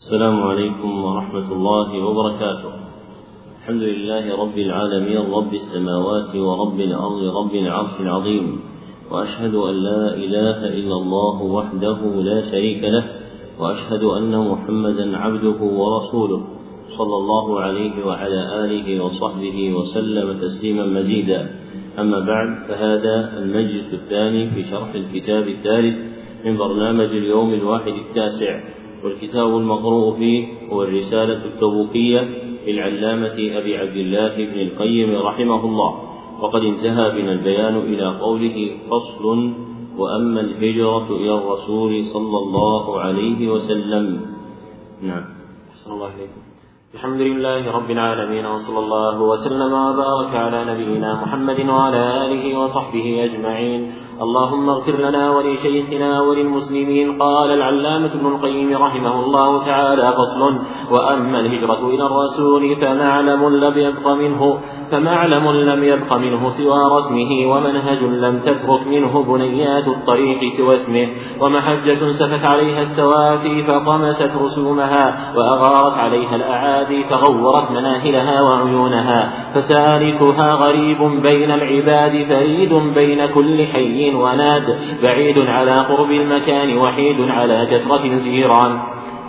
السلام عليكم ورحمة الله وبركاته. الحمد لله رب العالمين رب السماوات ورب الأرض رب العرش العظيم. وأشهد أن لا إله إلا الله وحده لا شريك له وأشهد أن محمدا عبده ورسوله صلى الله عليه وعلى آله وصحبه وسلم تسليما مزيدا. أما بعد فهذا المجلس الثاني في شرح الكتاب الثالث من برنامج اليوم الواحد التاسع. والكتاب المقروء فيه هو الرسالة التبوكية للعلامة أبي عبد الله بن القيم رحمه الله. وقد انتهى بنا البيان إلى قوله فصل وأما الهجرة إلى الرسول صلى الله عليه وسلم. نعم. أحسن الله إليكم الحمد لله رب العالمين وصلى الله وسلم وبارك على نبينا محمد وعلى آله وصحبه أجمعين. اللهم اغفر لنا ولشيخنا وللمسلمين قال العلامة ابن القيم رحمه الله تعالى فصل وأما الهجرة إلى الرسول فمعلم لم يبق منه فمعلم لم يبق منه سوى رسمه ومنهج لم تترك منه بنيات الطريق سوى اسمه ومحجة سفت عليها السوافي فطمست رسومها وأغارت عليها الأعادي فغورت مناهلها وعيونها فسالكها غريب بين العباد فريد بين كل حي وناد بعيد على قرب المكان وحيد على كثرة الجيران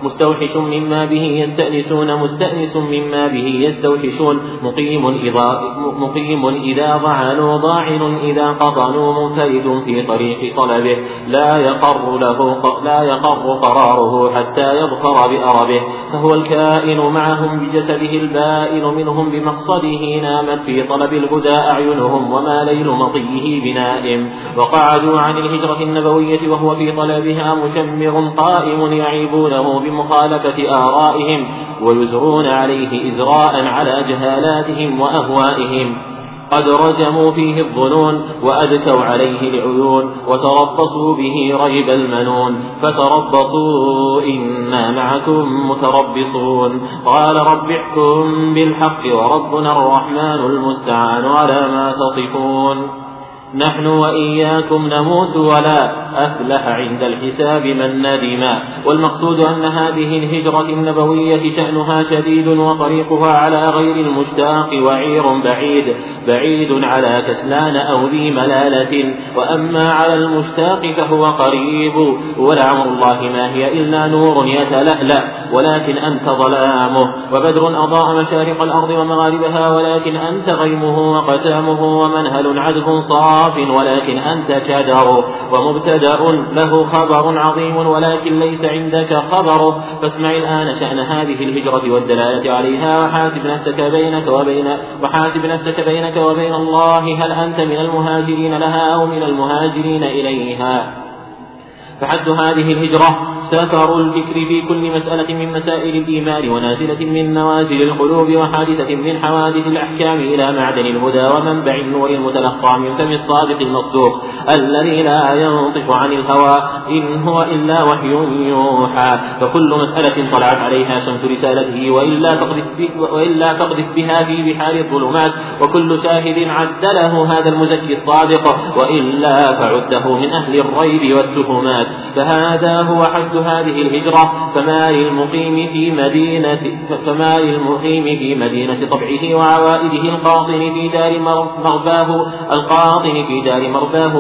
مستوحش مما به يستأنسون مستأنس مما به يستوحشون. مقيم إذا مقيم إذا ضعنوا ضاعن إذا قطنوا منفرد في طريق طلبه. لا يقر له لا يقر قراره حتى يظفر بأربه. فهو الكائن معهم بجسده البائن منهم بمقصده نامت في طلب الهدى أعينهم وما ليل مطيه بنائم. وقعدوا عن الهجرة النبوية وهو في طلبها مشمر قائم يعيبونه بمخالفة آرائهم ويزرون عليه إزراء على جهالاتهم وأهوائهم. قد رجموا فيه الظنون وأدكوا عليه العيون وتربصوا به ريب المنون. فتربصوا إنا معكم متربصون. قال رب احكم بالحق وربنا الرحمن المستعان على ما تصفون. نحن وإياكم نموت ولا أفلح عند الحساب من ندم والمقصود أن هذه الهجرة النبوية شأنها شديد وطريقها على غير المشتاق وعير بعيد بعيد على كسلان أو ذي ملالة. وأما على المشتاق فهو قريب ولعمر الله ما هي إلا نور يتلألأ. ولكن أنت ظلامه وبدر أضاء مشارق الأرض ومغاربها ولكن أنت غيمه وقتامه ومنهل عذب صار. صاف ولكن أنت شجر ومبتدأ له خبر عظيم ولكن ليس عندك خبره فاسمع الآن شأن هذه الهجرة والدلالة عليها وحاسب نفسك بينك وبين وحاسب نفسك بينك وبين الله هل أنت من المهاجرين لها أو من المهاجرين إليها؟ فحد هذه الهجرة سفر الفكر في كل مسألة من مسائل الإيمان ونازلة من نوازل القلوب وحادثة من حوادث الأحكام إلى معدن الهدى ومنبع النور المتلقى من فم الصادق المصدوق الذي لا ينطق عن الهوى إن هو إلا وحي يوحى. فكل مسألة طلعت عليها شمس رسالته وإلا تقذف وإلا تقذف بها في بحار الظلمات وكل شاهد عد له هذا المزكي الصادق وإلا فعده من أهل الريب والتهمات. فهذا هو حد هذه الهجرة فما للمقيم في مدينة فما للمقيم في مدينة طبعه وعوائده القاطن في دار مرباه القاطن في دار مرباه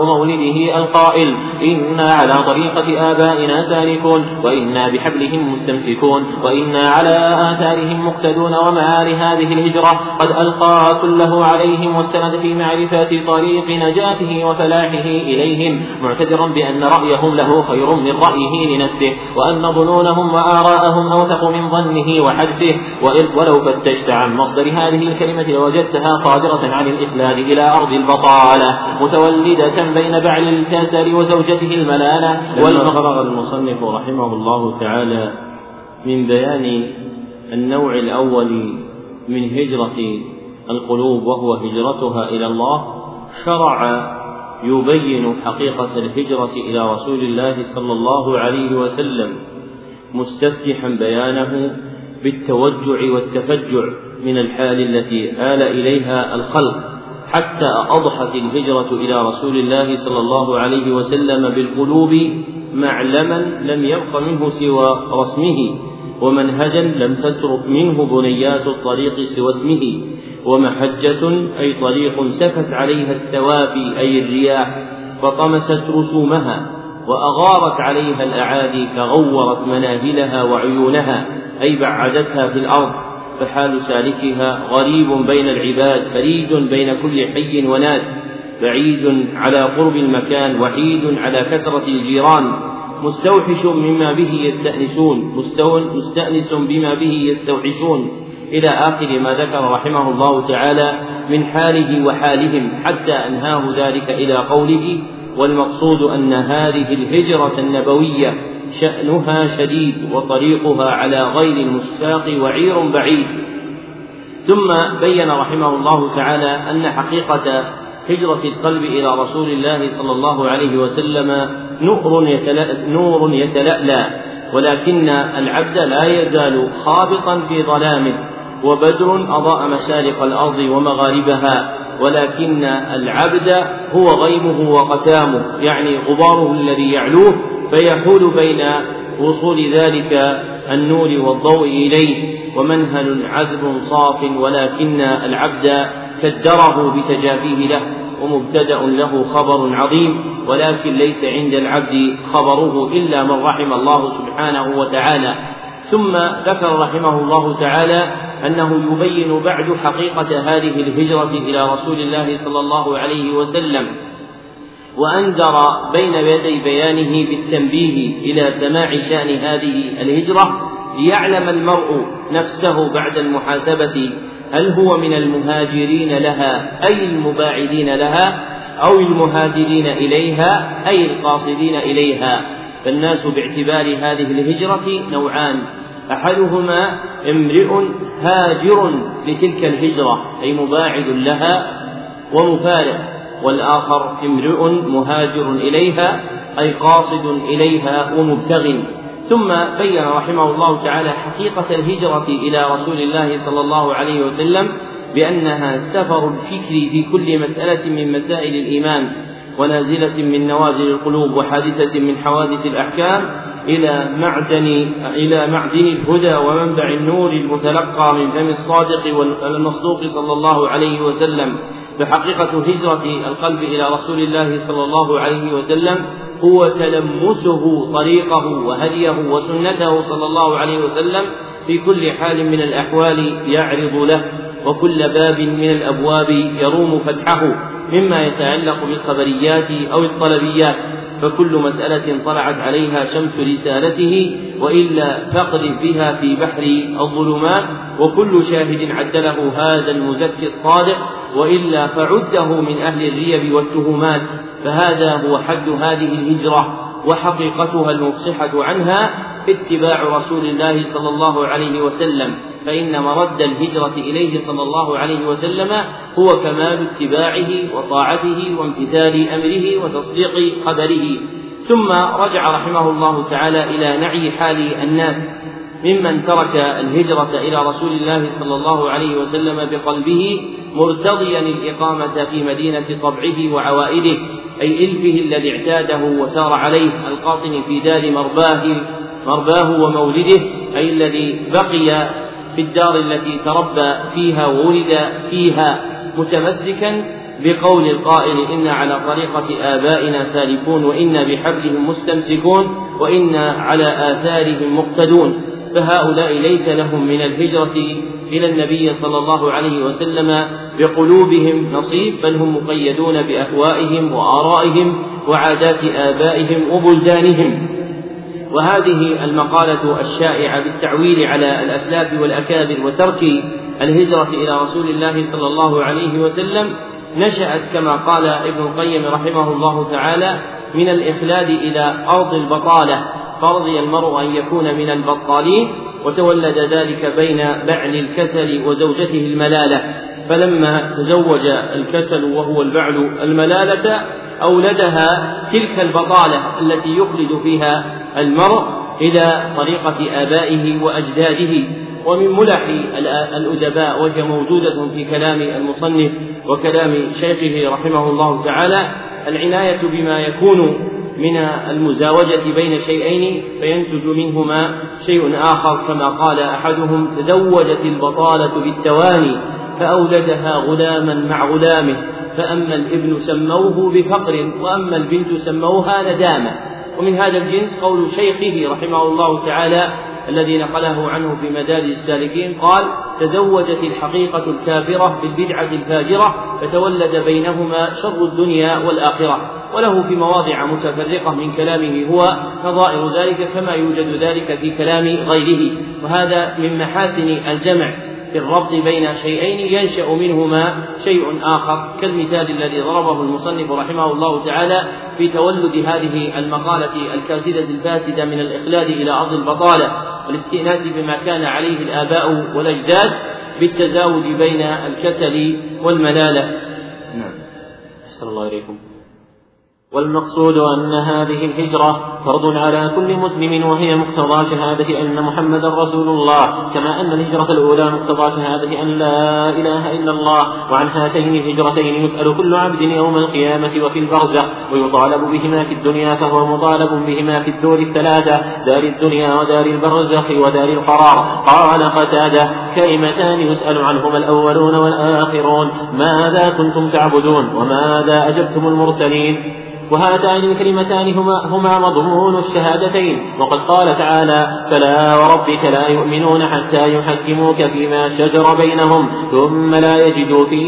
ومولده القائل إنا على طريقة آبائنا سالكون وإنا بحبلهم مستمسكون وإنا على آثارهم مقتدون وما لهذه الهجرة. قد ألقى كله عليهم واستند في معرفة طريق نجاته وفلاحه إليهم معتذرا بأن رأيهم له خير من رأيه لنفسه وأن ظنونهم وآراءهم أوثق من ظنه وحدسه ولو فتشت عن مصدر هذه الكلمة لوجدتها صادرة عن الإخلاد إلى أرض البطالة متولدة بين بعل الكسل وزوجته الملالة. لما فرغ المصنف رحمه الله تعالى من بيان النوع الأول من هجرة القلوب وهو هجرتها إلى الله شرع يبين حقيقة الهجرة إلى رسول الله صلى الله عليه وسلم مستفتحا بيانه بالتوجع والتفجع من الحال التي آل إليها الخلق حتى أضحت الهجرة إلى رسول الله صلى الله عليه وسلم بالقلوب معلما لم يبق منه سوى رسمه. ومنهجا لم تترك منه بنيات الطريق سوى اسمه ومحجة أي طريق سفت عليها الثوابي أي الرياح فطمست رسومها وأغارت عليها الأعادي فغورت مناهلها وعيونها أي بعدتها في الأرض فحال سالكها غريب بين العباد فريد بين كل حي وناد بعيد على قرب المكان وحيد على كثرة الجيران مستوحش مما به يستأنسون مستأنس بما به يستوحشون. إلى آخر ما ذكر رحمه الله تعالى من حاله وحالهم حتى أنهاه ذلك إلى قوله والمقصود أن هذه الهجرة النبوية شأنها شديد وطريقها على غير المشتاق وعير بعيد. ثم بين رحمه الله تعالى أن حقيقة هجرة القلب إلى رسول الله صلى الله عليه وسلم نور نور يتلألأ. ولكن العبد لا يزال خابطا في ظلامه وبدر أضاء مشارق الأرض ومغاربها. ولكن العبد هو غيمه وقتامه يعني غباره الذي يعلوه فيحول بين وصول ذلك النور والضوء إليه. ومنهل عذب صاف ولكن العبد كدره بتجافيه له ومبتدأ له خبر عظيم ولكن ليس عند العبد خبره إلا من رحم الله سبحانه وتعالى. ثم ذكر رحمه الله تعالى أنه يبين بعد حقيقة هذه الهجرة إلى رسول الله صلى الله عليه وسلم وأنذر بين يدي بيانه بالتنبيه إلى سماع شأن هذه الهجرة ليعلم المرء نفسه بعد المحاسبة هل هو من المهاجرين لها أي المباعدين لها أو المهاجرين إليها أي القاصدين إليها؟ فالناس باعتبار هذه الهجرة نوعان. أحدهما امرئ هاجر لتلك الهجرة أي مباعد لها ومفارق. والآخر امرئ مهاجر إليها أي قاصد إليها ومبتغ. ثم بين رحمه الله تعالى حقيقة الهجرة إلى رسول الله صلى الله عليه وسلم بأنها سفر الفكر في كل مسألة من مسائل الإيمان ونازلة من نوازل القلوب وحادثة من حوادث الأحكام إلى معدن إلى معدن الهدى ومنبع النور المتلقى من فم الصادق والمصدوق صلى الله عليه وسلم. فحقيقة هجرة القلب إلى رسول الله صلى الله عليه وسلم هو تلمسه طريقه وهديه وسنته صلى الله عليه وسلم في كل حال من الأحوال يعرض له. وكل باب من الأبواب يروم فتحه مما يتعلق بالخبريات أو الطلبيات فكل مسألة طلعت عليها شمس رسالته وإلا فاقذف بها في بحر الظلمات وكل شاهد عد له هذا المزكي الصادق وإلا فعده من أهل الريب والتهمات فهذا هو حد هذه الهجرة وحقيقتها المفصحة عنها اتباع رسول الله صلى الله عليه وسلم. فإن مرد الهجرة إليه صلى الله عليه وسلم هو كمال اتباعه وطاعته وامتثال أمره وتصديق قدره. ثم رجع رحمه الله تعالى إلى نعي حال الناس ممن ترك الهجرة إلى رسول الله صلى الله عليه وسلم بقلبه مرتضيا الإقامة في مدينة طبعه وعوائده أي إلفه الذي اعتاده وسار عليه القاطن في دار مرباه مرباه ومولده أي الذي بقي في الدار التي تربى فيها وولد فيها متمسكا بقول القائل إن على طريقة آبائنا سالكون وإنا بحبلهم مستمسكون وإنا على آثارهم مقتدون. فهؤلاء ليس لهم من الهجرة إلى النبي صلى الله عليه وسلم بقلوبهم نصيب بل هم مقيدون بأهوائهم وآرائهم وعادات آبائهم وبلدانهم. وهذه المقالة الشائعة بالتعويل على الأسلاف والأكابر وترك الهجرة إلى رسول الله صلى الله عليه وسلم نشأت كما قال ابن القيم رحمه الله تعالى من الإخلاد إلى أرض البطالة فرضي المرء أن يكون من البطالين وتولد ذلك بين بعل الكسل وزوجته الملالة فلما تزوج الكسل وهو البعل الملالة أولدها تلك البطالة التي يخلد فيها المرء إلى طريقة آبائه وأجداده. ومن ملح الأدباء وهي موجودة في كلام المصنف وكلام شيخه رحمه الله تعالى العناية بما يكون من المزاوجة بين شيئين فينتج منهما شيء آخر كما قال أحدهم تزوجت البطالة بالتواني فأولدها غلاما مع غلامه. فأما الابن سموه بفقر وأما البنت سموها ندامة. ومن هذا الجنس قول شيخه رحمه الله تعالى الذي نقله عنه في مدارج السالكين قال تزوجت الحقيقة الكافرة بالبدعة الفاجرة فتولد بينهما شر الدنيا والآخرة. وله في مواضع متفرقة من كلامه هو نظائر ذلك كما يوجد ذلك في كلام غيره. وهذا من محاسن الجمع. في الربط بين شيئين ينشأ منهما شيء آخر كالمثال الذي ضربه المصنف رحمه الله تعالى في تولد هذه المقالة الكاسدة الفاسدة من الإخلاد إلى أرض البطالة والاستئناس بما كان عليه الآباء والأجداد بالتزاوج بين الكسل والملالة. نعم. أحسن الله إليكم. والمقصود أن هذه الهجرة فرض على كل مسلم وهي مقتضى شهادة أن محمدا رسول الله كما أن الهجرة الأولى مقتضى شهادة أن لا إله إلا الله وعن هاتين الهجرتين يسأل كل عبد يوم القيامة وفي البرزخ ويطالب بهما في الدنيا فهو مطالب بهما في الدور الثلاثة دار الدنيا ودار البرزخ ودار القرار. قال قتادة كلمتان يسأل عنهما الأولون والآخرون ماذا كنتم تعبدون وماذا أجبتم المرسلين؟ وهاتان الكلمتان هما, هما مضمون الشهادتين. وقد قال تعالى فلا وربك لا يؤمنون حتى يحكموك فيما شجر بينهم ثم لا يجدوا في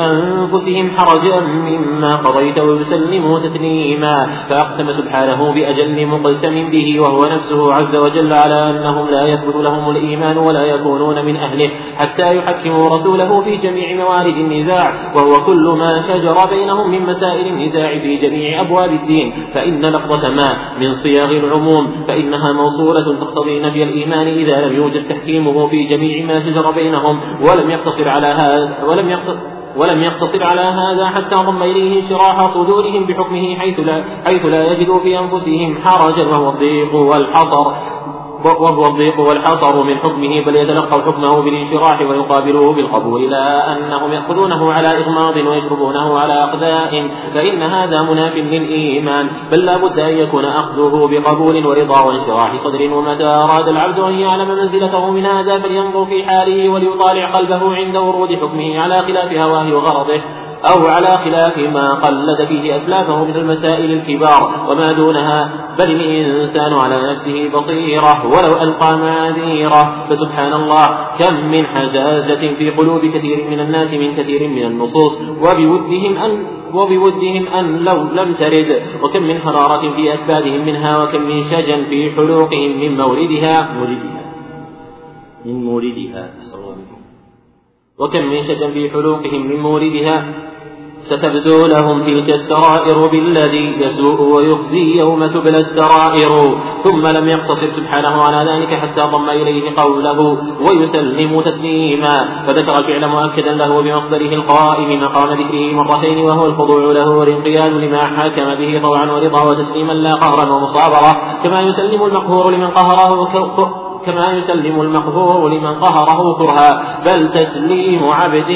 أنفسهم حرجا مما قضيت ويسلموا تسليما. فأقسم سبحانه بأجل مقسم به وهو نفسه عز وجل على أنهم لا يثبت لهم الإيمان ولا يكونون من أهله حتى يحكموا رسوله في جميع موارد النزاع وهو كل ما شجر بينهم من مسائل النزاع في جميع أبواب الدين فإن لفظة ما من صياغ العموم فإنها موصولة تقتضي نفي الإيمان إذا لم يوجد تحكيمه في جميع ما شجر بينهم ولم يقتصر على هذا ولم يقتصر ولم يقتصر على هذا حتى ضم إليه انشراح صدورهم بحكمه حيث لا, حيث لا يجدوا في أنفسهم حرجا وهو الضيق والحصر. وهو الضيق والحصر من حكمه بل يتلقى حكمه بالانشراح ويقابله بالقبول. لا أنهم يأخذونه على إغماض ويشربونه على أقداء فإن هذا مناف للإيمان. بل لا بد أن يكون أخذه بقبول ورضا وانشراح صدر. ومتى أراد العبد أن يعلم منزلته من هذا فلينظر في حاله وليطالع قلبه عند ورود حكمه على خلاف هواه وغرضه. أو على خلاف ما قلد فيه أسلافه من المسائل الكبار وما دونها بل الإنسان على نفسه بصيرة ولو ألقى معاذيره. فسبحان الله كم من حزازة في قلوب كثير من الناس من كثير من النصوص وبودهم أن وبودهم أن لو لم ترد. وكم من حرارة في أكبادهم منها وكم من شجن في حلوقهم من موردها. موردها. من موردها. وكم من شجن في حلوقهم من موردها ستبدو لهم تلك السرائر بالذي يسوء ويخزي يوم تبلى السرائر. ثم لم يقتصر سبحانه على ذلك حتى ضم إليه قوله ويسلم تسليما. فذكر الفعل مؤكدا له بمصدره القائم مقام ذكره مرتين وهو الخضوع له والانقياد لما حكم به طوعا ورضا وتسليما لا قهرا ومصابرة كما يسلم المقهور لمن قهره كما يسلم المقهور لمن قهره كرها بل تسليم عبد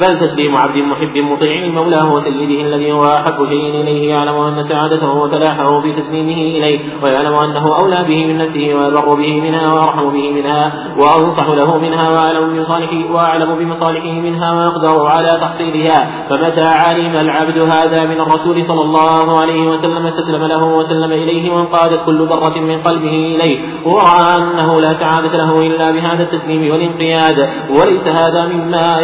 بل تسليم عبد محب مطيع مولاه وسيده الذي هو أحب شيء إليه يعلم أن سعادته وفلاحه في تسليمه إليه ويعلم أنه أولى به من نفسه ويبر به منها وأرحم به منها وأنصح له منها وأعلم بمصالحه وأعلم بمصالحه منها ويقدر على تحصيلها. فمتى علم العبد هذا من الرسول صلى الله عليه وسلم استسلم له وسلم إليه وانقادت كل ذرة من قلبه إليه. ورأى أنه لا سعادة له إلا بهذا التسليم والانقياد وليس هذا مما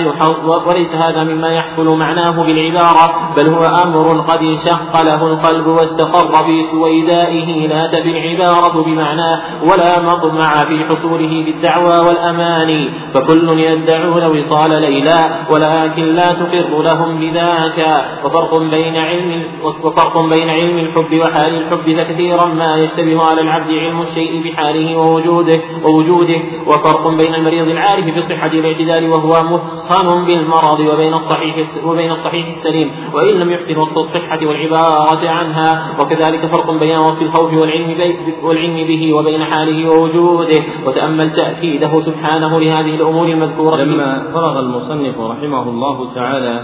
وليس هذا مما يحصل معناه بالعبارة؟ بل هو أمر قد انشق له القلب واستقر في سويدائه. لا تبي العبارة بمعناه ولا مطمع في حصوله بالدعوى والأماني فكل يدعون وصال ليلى ولكن لا تقر لهم بذاك. وفرق بين علم وفرق بين علم الحب وحال الحب فكثيرا ما يشتبه على العبد علم الشيء بحاله ووجوده ووجوده. وفرق بين المريض العارف بصحة الاعتدال وهو مثخن بالمرض. وبين الصحيح وبين الصحيح السليم وإن لم يحسن وصف الصحة والعبارة عنها. وكذلك فرق بين وصف الخوف والعلم والعلم به وبين حاله ووجوده. وتأمل تأكيده سبحانه لهذه الأمور المذكورة. لما فرغ المصنف رحمه الله تعالى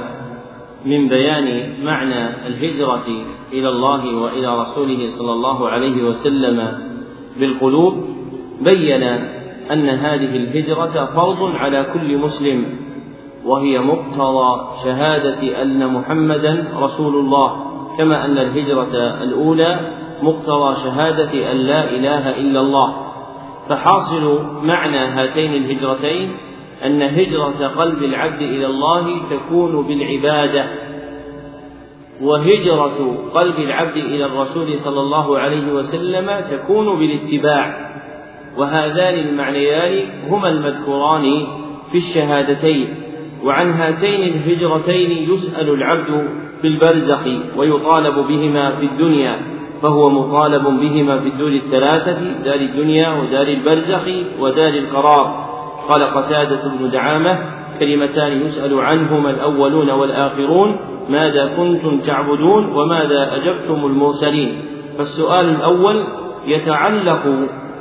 من بيان معنى الهجرة إلى الله وإلى رسوله صلى الله عليه وسلم بالقلوب بين أن هذه الهجرة فرض على كل مسلم. وهي مقتضى شهادة أن محمدا رسول الله كما أن الهجرة الأولى مقتضى شهادة أن لا إله إلا الله. فحاصل معنى هاتين الهجرتين أن هجرة قلب العبد إلى الله تكون بالعبادة. وهجرة قلب العبد إلى الرسول صلى الله عليه وسلم تكون بالاتباع. وهذان المعنيان هما المذكوران في الشهادتين. وعن هاتين الهجرتين يسأل العبد في البرزخ ويطالب بهما في الدنيا فهو مطالب بهما في الدور الثلاثة دار الدنيا ودار البرزخ ودار القرار. قال قتادة بن دعامة كلمتان يسأل عنهما الأولون والآخرون ماذا كنتم تعبدون وماذا أجبتم المرسلين؟ فالسؤال الأول يتعلق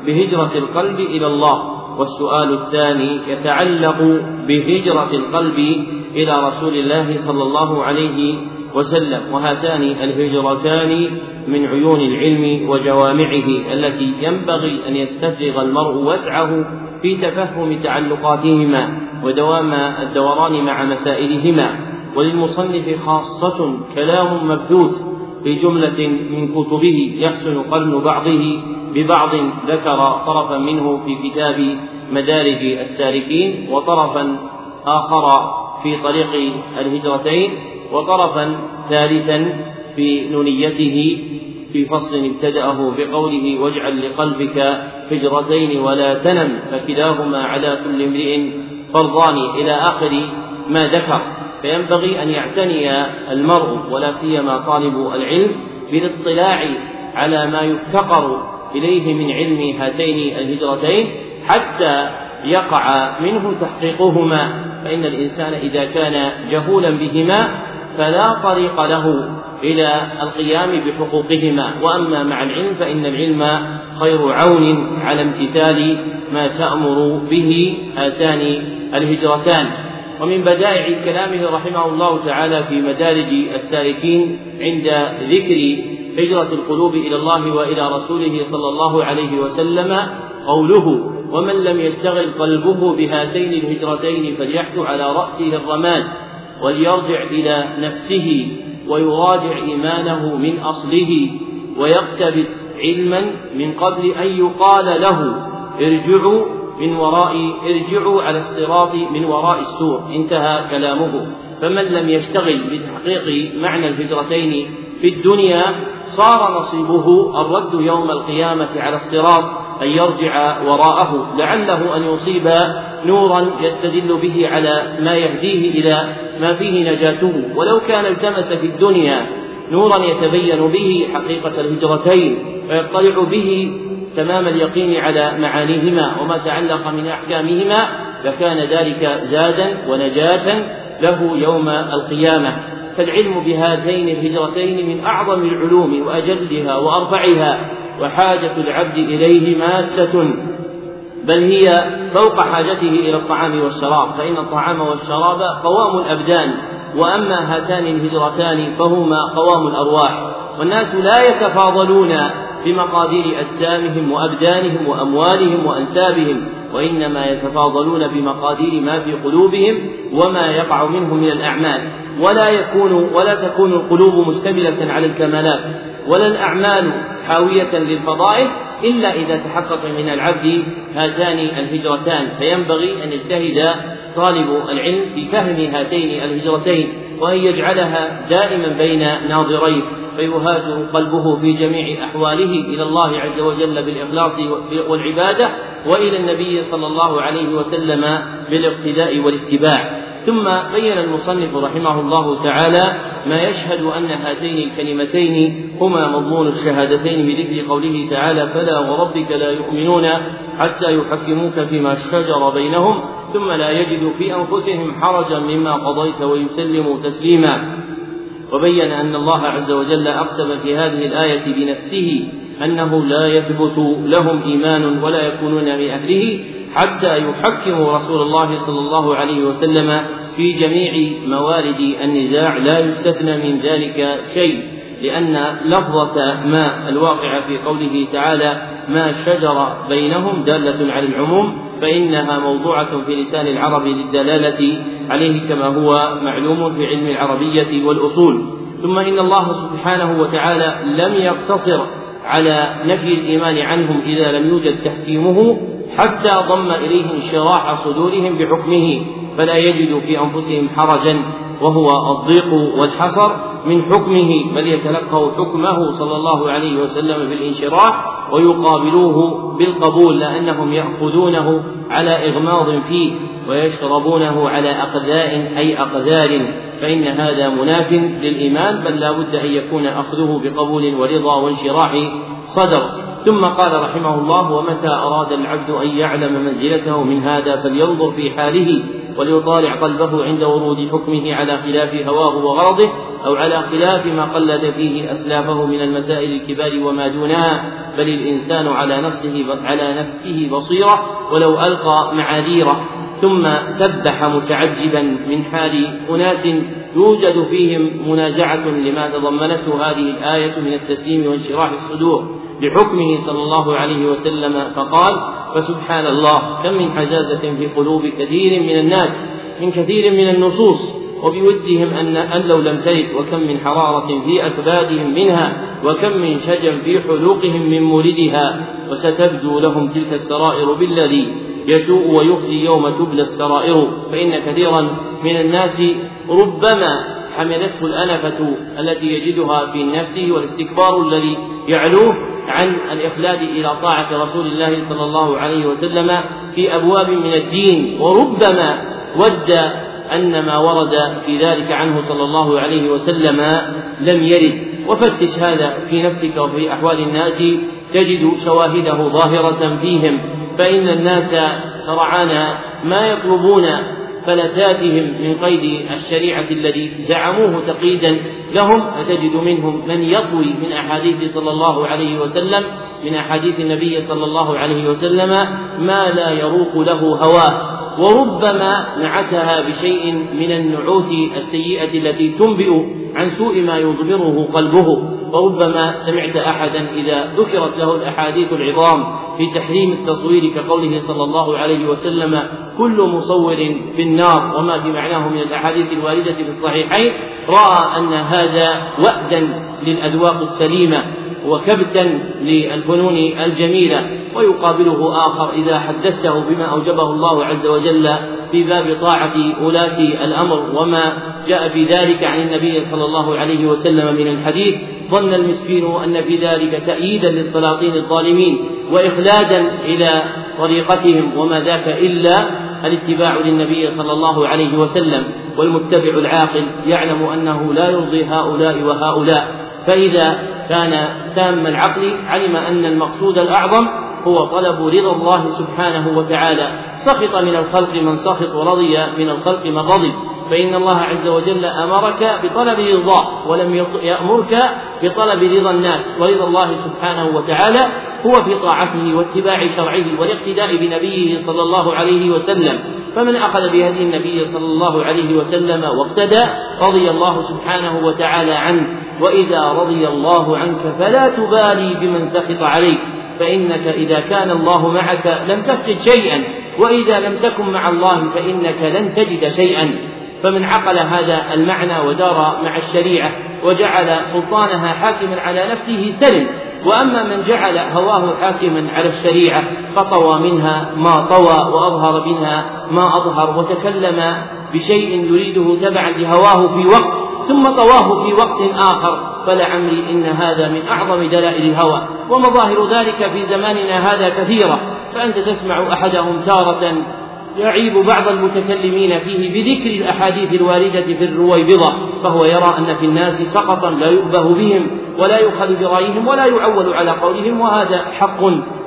بهجرة القلب إلى الله. والسؤال الثاني يتعلق بهجرة القلب إلى رسول الله صلى الله عليه وسلم وهاتان الهجرتان من عيون العلم وجوامعه التي ينبغي أن يستفرغ المرء وسعه في تفهم تعلقاتهما ودوام الدوران مع مسائلهما. وللمصنف خاصة كلام مبثوث في جملة من كتبه يحسن قرن بعضه ببعض ذكر طرفا منه في كتاب مدارج السالكين وطرفا آخر في طريق الهجرتين وطرفا ثالثا في نونيته في فصل ابتدأه بقوله واجعل لقلبك هجرتين ولا تنم فكلاهما على كل امرئ فرضان إلى آخر ما ذكر. فينبغي أن يعتني المرء ولا سيما طالب العلم بالاطلاع على ما يفتقر إليه من علم هاتين الهجرتين حتى يقع منه تحقيقهما. فإن الإنسان إذا كان جهولا بهما فلا طريق له إلى القيام بحقوقهما. وأما مع العلم فإن العلم خير عون على امتثال ما تأمر به هاتان الهجرتان. ومن بدائع كلامه رحمه الله تعالى في مدارج السالكين عند ذكر هجرة القلوب إلى الله وإلى رسوله صلى الله عليه وسلم قوله ومن لم يشتغل قلبه بهاتين الهجرتين فليحث على رأسه الرماد وليرجع إلى نفسه ويراجع إيمانه من أصله ويقتبس علما من قبل أن يقال له ارجعوا من وراء ارجعوا على الصراط من وراء السور انتهى كلامه. فمن لم يشتغل بتحقيق معنى الهجرتين في الدنيا صار نصيبه الرد يوم القيامة على الصراط أن يرجع وراءه لعله أن يصيب نورا يستدل به على ما يهديه إلى ما فيه نجاته. ولو كان التمس في الدنيا نورا يتبين به حقيقة الهجرتين ويطلع به تمام اليقين على معانيهما وما تعلق من أحكامهما لكان ذلك زادا ونجاة له يوم القيامة. فالعلم بهاتين الهجرتين من أعظم العلوم وأجلها وأرفعها وحاجة العبد إليه ماسة بل هي فوق حاجته إلى الطعام والشراب فإن الطعام والشراب قوام الأبدان وأما هاتان الهجرتان فهما قوام الأرواح والناس لا يتفاضلون بمقادير أجسامهم وأبدانهم وأموالهم وأنسابهم وإنما يتفاضلون بمقادير ما في قلوبهم وما يقع منهم من الأعمال. ولا يكون ولا تكون القلوب مشتملة على الكمالات ولا الأعمال حاوية للفضائل إلا إذا تحقق من العبد هاتان الهجرتان. فينبغي أن يجتهد طالب العلم في فهم هاتين الهجرتين وأن يجعلها دائما بين ناظريه. فيهاجر قلبه في جميع أحواله إلى الله عز وجل بالإخلاص والعبادة وإلى النبي صلى الله عليه وسلم بالاقتداء والاتباع. ثم بين المصنف رحمه الله تعالى ما يشهد أن هاتين الكلمتين هما مضمون الشهادتين بذكر قوله تعالى فلا وربك لا يؤمنون حتى يحكموك فيما شجر بينهم ثم لا يجدوا في أنفسهم حرجا مما قضيت ويسلموا تسليما. وبين أن الله عز وجل أقسم في هذه الآية بنفسه أنه لا يثبت لهم إيمان ولا يكونون من أهله حتى يحكموا رسول الله صلى الله عليه وسلم في جميع موارد النزاع لا يستثنى من ذلك شيء لأن لفظة ما الواقعة في قوله تعالى ما شجر بينهم دالة على العموم فإنها موضوعة في لسان العرب للدلالة عليه كما هو معلوم في علم العربية والأصول. ثم إن الله سبحانه وتعالى لم يقتصر على نفي الإيمان عنهم إذا لم يوجد تحكيمه حتى ضم إليه انشراح صدورهم بحكمه فلا يجد في أنفسهم حرجا وهو الضيق والحصر من حكمه بل يتلقوا حكمه صلى الله عليه وسلم بالانشراح ويقابلوه بالقبول لأنهم يأخذونه على إغماض فيه ويشربونه على أقداء أي أقدار فإن هذا مناف للإيمان بل لا بد أن يكون أخذه بقبول ورضا وانشراح صدر. ثم قال رحمه الله ومتى أراد العبد أن يعلم منزلته من هذا فلينظر في حاله وليطالع قلبه عند ورود حكمه على خلاف هواه وغرضه أو على خلاف ما قلد فيه أسلافه من المسائل الكبار وما دونها بل الإنسان على نفسه على نفسه بصيرة ولو ألقى معاذيره. ثم سبح متعجبا من حال أناس يوجد فيهم منازعة لما تضمنته هذه الآية من التسليم وانشراح الصدور. لحكمه صلى الله عليه وسلم فقال فسبحان الله كم من حزازة في قلوب كثير من الناس من كثير من النصوص وبودهم أن أن لو لم ترد وكم من حرارة في أكبادهم منها وكم من شجر في حلوقهم من مولدها وستبدو لهم تلك السرائر بالذي يسوء ويخزي يوم تبلى السرائر. فإن كثيرا من الناس ربما حملته الأنفة التي يجدها في نفسه والاستكبار الذي يعلوه عن الإخلاد إلى طاعة رسول الله صلى الله عليه وسلم في أبواب من الدين وربما ود أن ما ورد في ذلك عنه صلى الله عليه وسلم لم يرد. وفتش هذا في نفسك وفي أحوال الناس تجد شواهده ظاهرة فيهم فإن الناس سرعان ما يطلبون فلتاتهم من قيد الشريعة الذي زعموه تقييدا لهم فتجد منهم من يطوي من أحاديث صلى الله عليه وسلم من أحاديث النبي صلى الله عليه وسلم ما لا يروق له هواه. وربما نعتها بشيء من النعوت السيئة التي تنبئ عن سوء ما يضمره قلبه. وربما سمعت أحدا إذا ذكرت له الأحاديث العظام في تحريم التصوير كقوله صلى الله عليه وسلم كل مصور في النار. وما في معناه من الأحاديث الواردة في الصحيحين؟ رأى أن هذا وأدا للأذواق السليمة وكبتا للفنون الجميلة. ويقابله آخر إذا حدثته بما أوجبه الله عز وجل في باب طاعة ولاة الأمر وما جاء في ذلك عن النبي صلى الله عليه وسلم من الحديث ظن المسكين أن في ذلك تأييدا للسلاطين الظالمين وإخلادا إلى طريقتهم وما ذاك إلا الاتباع للنبي صلى الله عليه وسلم والمتبع العاقل يعلم أنه لا يرضي هؤلاء وهؤلاء فإذا كان تام العقل علم أن المقصود الأعظم هو طلب رضا الله سبحانه وتعالى. سخط من الخلق من سخط ورضي من الخلق من رضي. فإن الله عز وجل أمرك بطلب رضاه ولم يأمرك بطلب رضا الناس. ورضا الله سبحانه وتعالى هو في طاعته واتباع شرعه والاقتداء بنبيه صلى الله عليه وسلم. فمن أخذ بهدي النبي صلى الله عليه وسلم واقتدى رضي الله سبحانه وتعالى عنه. وإذا رضي الله عنك فلا تبالي بمن سخط عليك. فإنك إذا كان الله معك لم تفقد شيئا وإذا لم تكن مع الله فإنك لن تجد شيئا. فمن عقل هذا المعنى ودار مع الشريعة وجعل سلطانها حاكما على نفسه سلم. وأما من جعل هواه حاكما على الشريعة فطوى منها ما طوى وأظهر منها ما أظهر وتكلم بشيء يريده تبعا لهواه في وقت ثم طواه في وقت آخر. فلعمري إن هذا من أعظم دلائل الهوى ومظاهر ذلك في زماننا هذا كثيرة فأنت تسمع أحدهم تارة يعيب بعض المتكلمين فيه بذكر الأحاديث الواردة في الرويبضة فهو يرى أن في الناس سقطا لا يؤبه بهم ولا يؤخذ برأيهم ولا يعول على قولهم وهذا حق.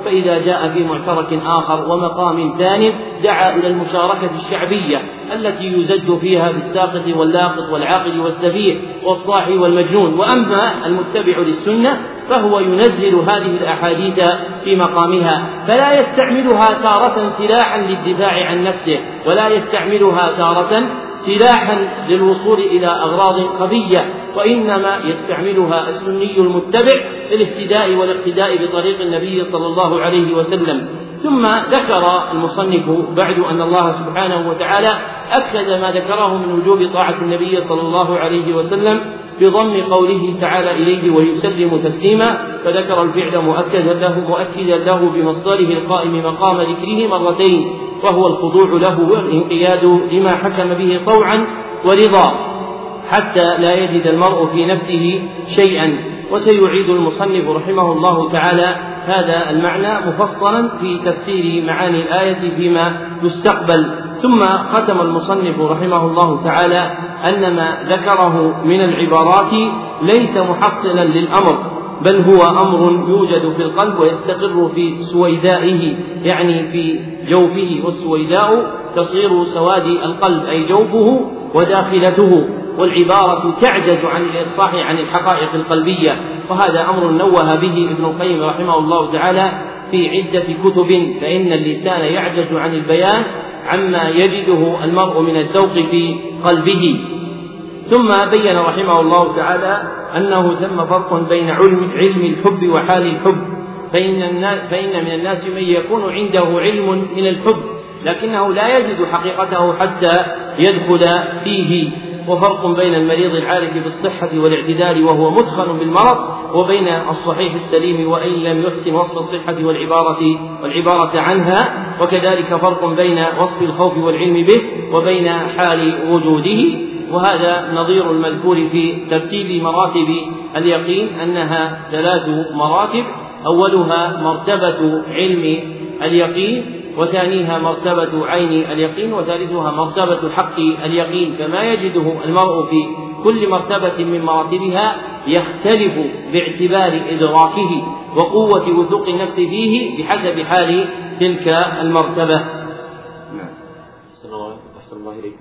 فإذا جاء في معترك آخر ومقام ثان دعا إلى المشاركة الشعبية التي يزج فيها بالساقط واللاقط والعاقل والسفيه والصاحي والمجنون. وأما المتبع للسنة فهو ينزل هذه الأحاديث في مقامها فلا يستعملها تارة سلاحا للدفاع عن نفسه ولا يستعملها تارة سلاحا للوصول إلى أغراض خفية وإنما يستعملها السني المتبع للاهتداء والاقتداء بطريق النبي صلى الله عليه وسلم. ثم ذكر المصنف بعد أن الله سبحانه وتعالى أكد ما ذكره من وجوب طاعة النبي صلى الله عليه وسلم بضم قوله تعالى إليه ويسلم تسليما فذكر الفعل مؤكدا له مؤكدا له بمصدره القائم مقام ذكره مرتين. وهو الخضوع له والانقياد لما حكم به طوعا ورضا حتى لا يجد المرء في نفسه شيئا. وسيعيد المصنف رحمه الله تعالى هذا المعنى مفصلا في تفسير معاني الآية فيما يستقبل. ثم ختم المصنف رحمه الله تعالى أن ما ذكره من العبارات ليس محصلا للأمر. بل هو أمر يوجد في القلب ويستقر في سويدائه يعني في جوفه والسويداء تصير سواد القلب أي جوفه وداخلته والعبارة تعجز عن الإفصاح عن الحقائق القلبية وهذا أمر نوه به ابن القيم رحمه الله تعالى في عدة كتب فإن اللسان يعجز عن البيان عما يجده المرء من الذوق في قلبه. ثم بين رحمه الله تعالى أنه ثم فرق بين علم, علم الحب وحال الحب. فإن, الناس فإن من الناس من يكون عنده علم من الحب لكنه لا يجد حقيقته حتى يدخل فيه. وفرق بين المريض العارف بالصحة والاعتدال وهو متخن بالمرض وبين الصحيح السليم وإن لم يحسن وصف الصحة والعبارة والعبارة عنها. وكذلك فرق بين وصف الخوف والعلم به وبين حال وجوده. وهذا نظير المذكور في ترتيب مراتب اليقين أنها ثلاث مراتب أولها مرتبة علم اليقين وثانيها مرتبة عين اليقين وثالثها مرتبة حق اليقين فما يجده المرء في كل مرتبة من مراتبها يختلف باعتبار إدراكه وقوة وثوق النفس فيه بحسب حال تلك المرتبة. نعم. أحسن الله إليكم.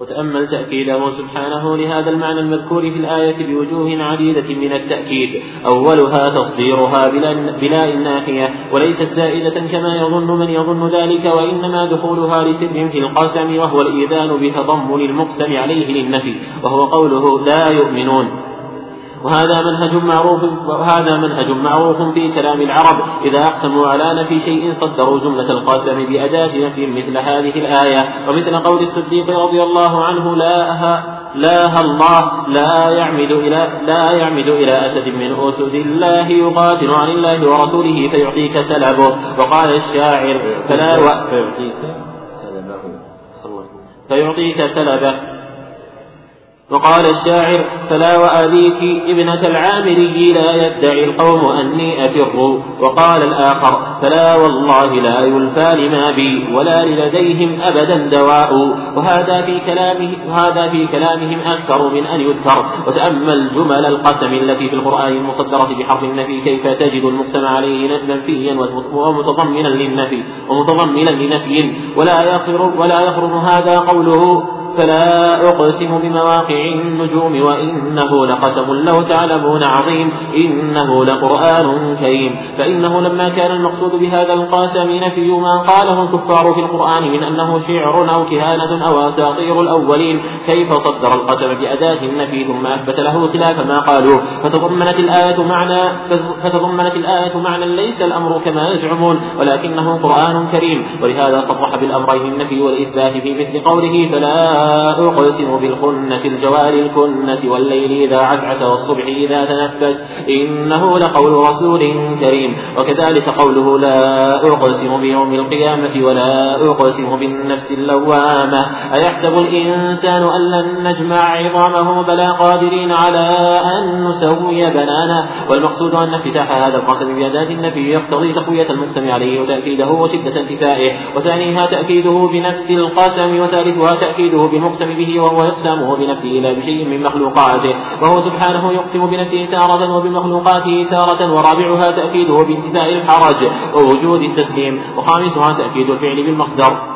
وتأمل تأكيده سبحانه لهذا المعنى المذكور في الآية بوجوه عديدة من التأكيد. أولها تصديرها بلا الناحية وليست زائدة كما يظن من يظن ذلك وإنما دخولها لسر في القسم وهو الإيذان بتضمن المقسم عليه للنفي وهو قوله لا يؤمنون. وهذا منهج معروف وهذا منهج معروف في كلام العرب. إذا أقسموا على نفي شيء صدروا جملة القاسم بأداة نفي مثل هذه الآية. ومثل قول الصديق رضي الله عنه لا لا الله لا يعمد إلى لا يعمد إلى أسد من أسد. الله يقاتل عن الله ورسوله فيعطيك سلبه وقال الشاعر فلا. فيعطيك سلبه فيعطيك سلبه وقال الشاعر فلا وأبيك ابنة العامري لا يدعي القوم أني أفر. وقال الآخر فلا والله لا يلفى لما بي ولا لديهم أبدا دواء. وهذا في كلامه وهذا في كلامهم أكثر من أن يذكر. وتأمل جمل القسم التي في القرآن المصدرة بحرف النفي كيف تجد المقسم عليه منفيا ومتضمنا للنفي ومتضمنا لنفي ولا يخر ولا يخرج هذا قوله. فلا أقسم بمواقع النجوم وإنه لقسم لو تعلمون عظيم. إنه لقرآن كريم. فإنه لما كان المقصود بهذا القاسم نفي ما قاله الكفار في القرآن من أنه شعر أو كهانة أو أساطير الأولين. كيف صدر القسم بأداة النفي ثم أثبت له خلاف ما قالوا فتضمنت الآية معنى فتضمنت الآية معنى ليس الأمر كما يزعمون. ولكنه قرآن كريم. ولهذا صرح بالأمرين النفي والإثبات في مثل قوله فلا أقسم بالخنس الجوار الكنس والليل إذا عسعس والصبح إذا تنفس. إنه لقول رسول كريم. وكذلك قوله لا أقسم بيوم القيامة ولا أقسم بالنفس اللوامة. أيحسب الإنسان أن لن نجمع عظامه بلى قادرين على أن نسوي بنانه. والمقصود أن افتتاح هذا القسم بأداة النبي يقتضي تقوية المقسم عليه وتأكيده وشدة انتفائه. وثانيها تأكيده بنفس القسم وثالثها تأكيده بالمقسم به وهو يقسمه بنفسه لا بشيء من مخلوقاته. وهو سبحانه يقسم بنفسه تارة وبمخلوقاته تارة ورابعها تأكيده بانتفاء الحرج ووجود التسليم. وخامسها تأكيد الفعل بالمصدر.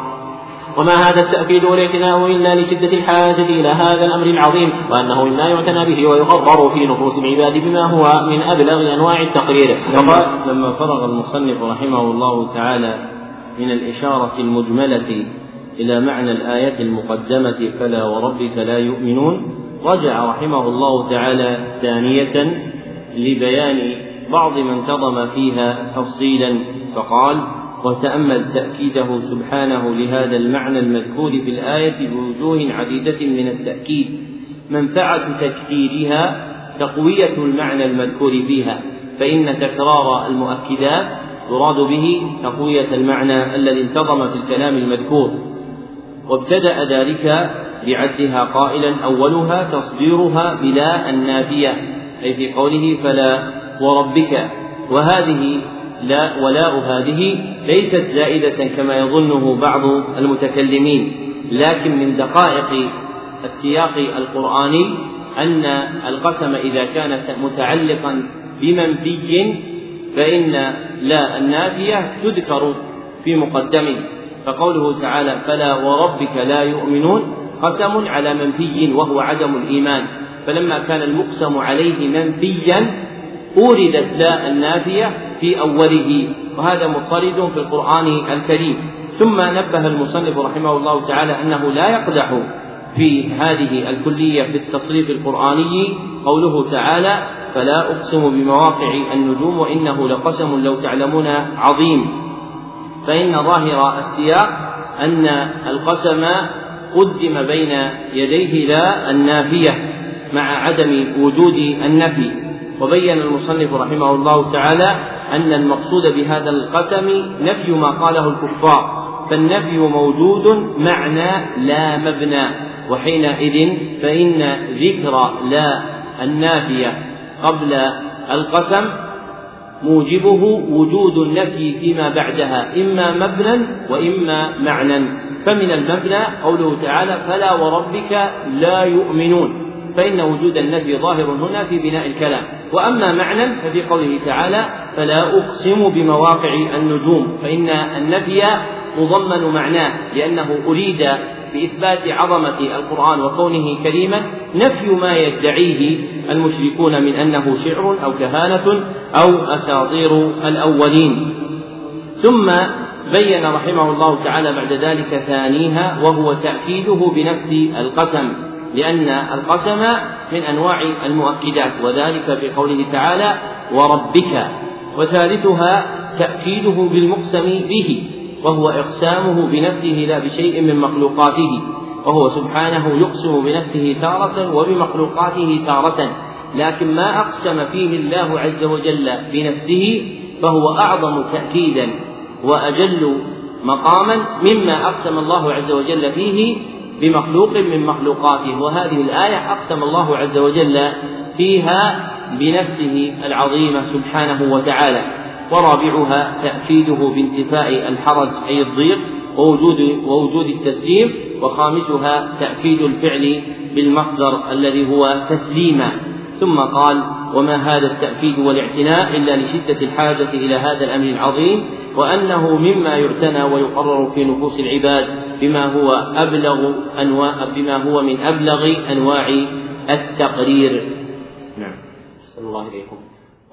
وما هذا التأكيد والاعتناء إلا لشدة الحاجة إلى هذا الأمر العظيم وأنه مما يعتنى به ويقرر في نفوس العباد بما هو من أبلغ أنواع التقرير. لما, لما فرغ المصنف رحمه الله تعالى من الإشارة المجملة إلى معنى الآية المقدمة فلا وربك لا يؤمنون. رجع رحمه الله تعالى ثانية لبيان بعض ما انتظم فيها تفصيلا فقال وتأمل تأكيده سبحانه لهذا المعنى المذكور في الآية بوجوه عديدة من التأكيد. منفعة تكثيرها تقوية المعنى المذكور فيها فإن تكرار المؤكدات يراد به تقوية المعنى الذي انتظم في الكلام المذكور. وابتدأ ذلك بعدها قائلا أولها تصديرها بلا النافية أي في قوله فلا وربك. وهذه لا ولاء هذه ليست زائدة كما يظنه بعض المتكلمين لكن من دقائق السياق القرآني أن القسم إذا كان متعلقا بمنفي فإن لا النافية تذكر في مقدمه. فقوله تعالى فلا وربك لا يؤمنون قسم على منفي وهو عدم الإيمان. فلما كان المقسم عليه منفيا أوردت لا النافية في أوله وهذا مضطرد في القرآن الكريم. ثم نبه المصنف رحمه الله تعالى أنه لا يقدح في هذه الكلية في التصريف القرآني قوله تعالى فلا أقسم بمواقع النجوم وإنه لقسم لو تعلمون عظيم. فإن ظاهر السياق أن القسم قدم بين يديه لا النافية مع عدم وجود النفي. وبين المصنف رحمه الله تعالى أن المقصود بهذا القسم نفي ما قاله الكفار فالنفي موجود معنى لا مبنى وحينئذ فإن ذكر لا النافية قبل القسم موجبه وجود النفي فيما بعدها إما مبنى وإما معنى. فمن المبنى قوله تعالى فلا وربك لا يؤمنون فإن وجود النفي ظاهر هنا في بناء الكلام. وأما معنى ففي قوله تعالى فلا أقسم بمواقع النجوم فإن النفي مضمن معناه لأنه أريد بإثبات عظمة القرآن وكونه كريما نفي ما يدعيه المشركون من أنه شعر أو كهانة أو أساطير الأولين. ثم بين رحمه الله تعالى بعد ذلك ثانيها وهو تأكيده بنفس القسم لأن القسم من أنواع المؤكدات وذلك في قوله تعالى وربك وثالثها تأكيده بالمقسم به. وهو إقسامه بنفسه لا بشيء من مخلوقاته وهو سبحانه يقسم بنفسه تارة وبمخلوقاته تارة لكن ما أقسم فيه الله عز وجل بنفسه فهو أعظم تأكيدا وأجل مقاما مما أقسم الله عز وجل فيه بمخلوق من مخلوقاته وهذه الآية أقسم الله عز وجل فيها بنفسه العظيمة سبحانه وتعالى. ورابعها تأكيده بانتفاء الحرج أي الضيق ووجود ووجود التسليم وخامسها تأكيد الفعل بالمصدر الذي هو تسليما ثم قال وما هذا التأكيد والاعتناء إلا لشدة الحاجة إلى هذا الأمر العظيم وأنه مما يعتنى ويقرر في نفوس العباد بما هو أبلغ أنواع بما هو من أبلغ أنواع التقرير. نعم. صلى الله عليكم.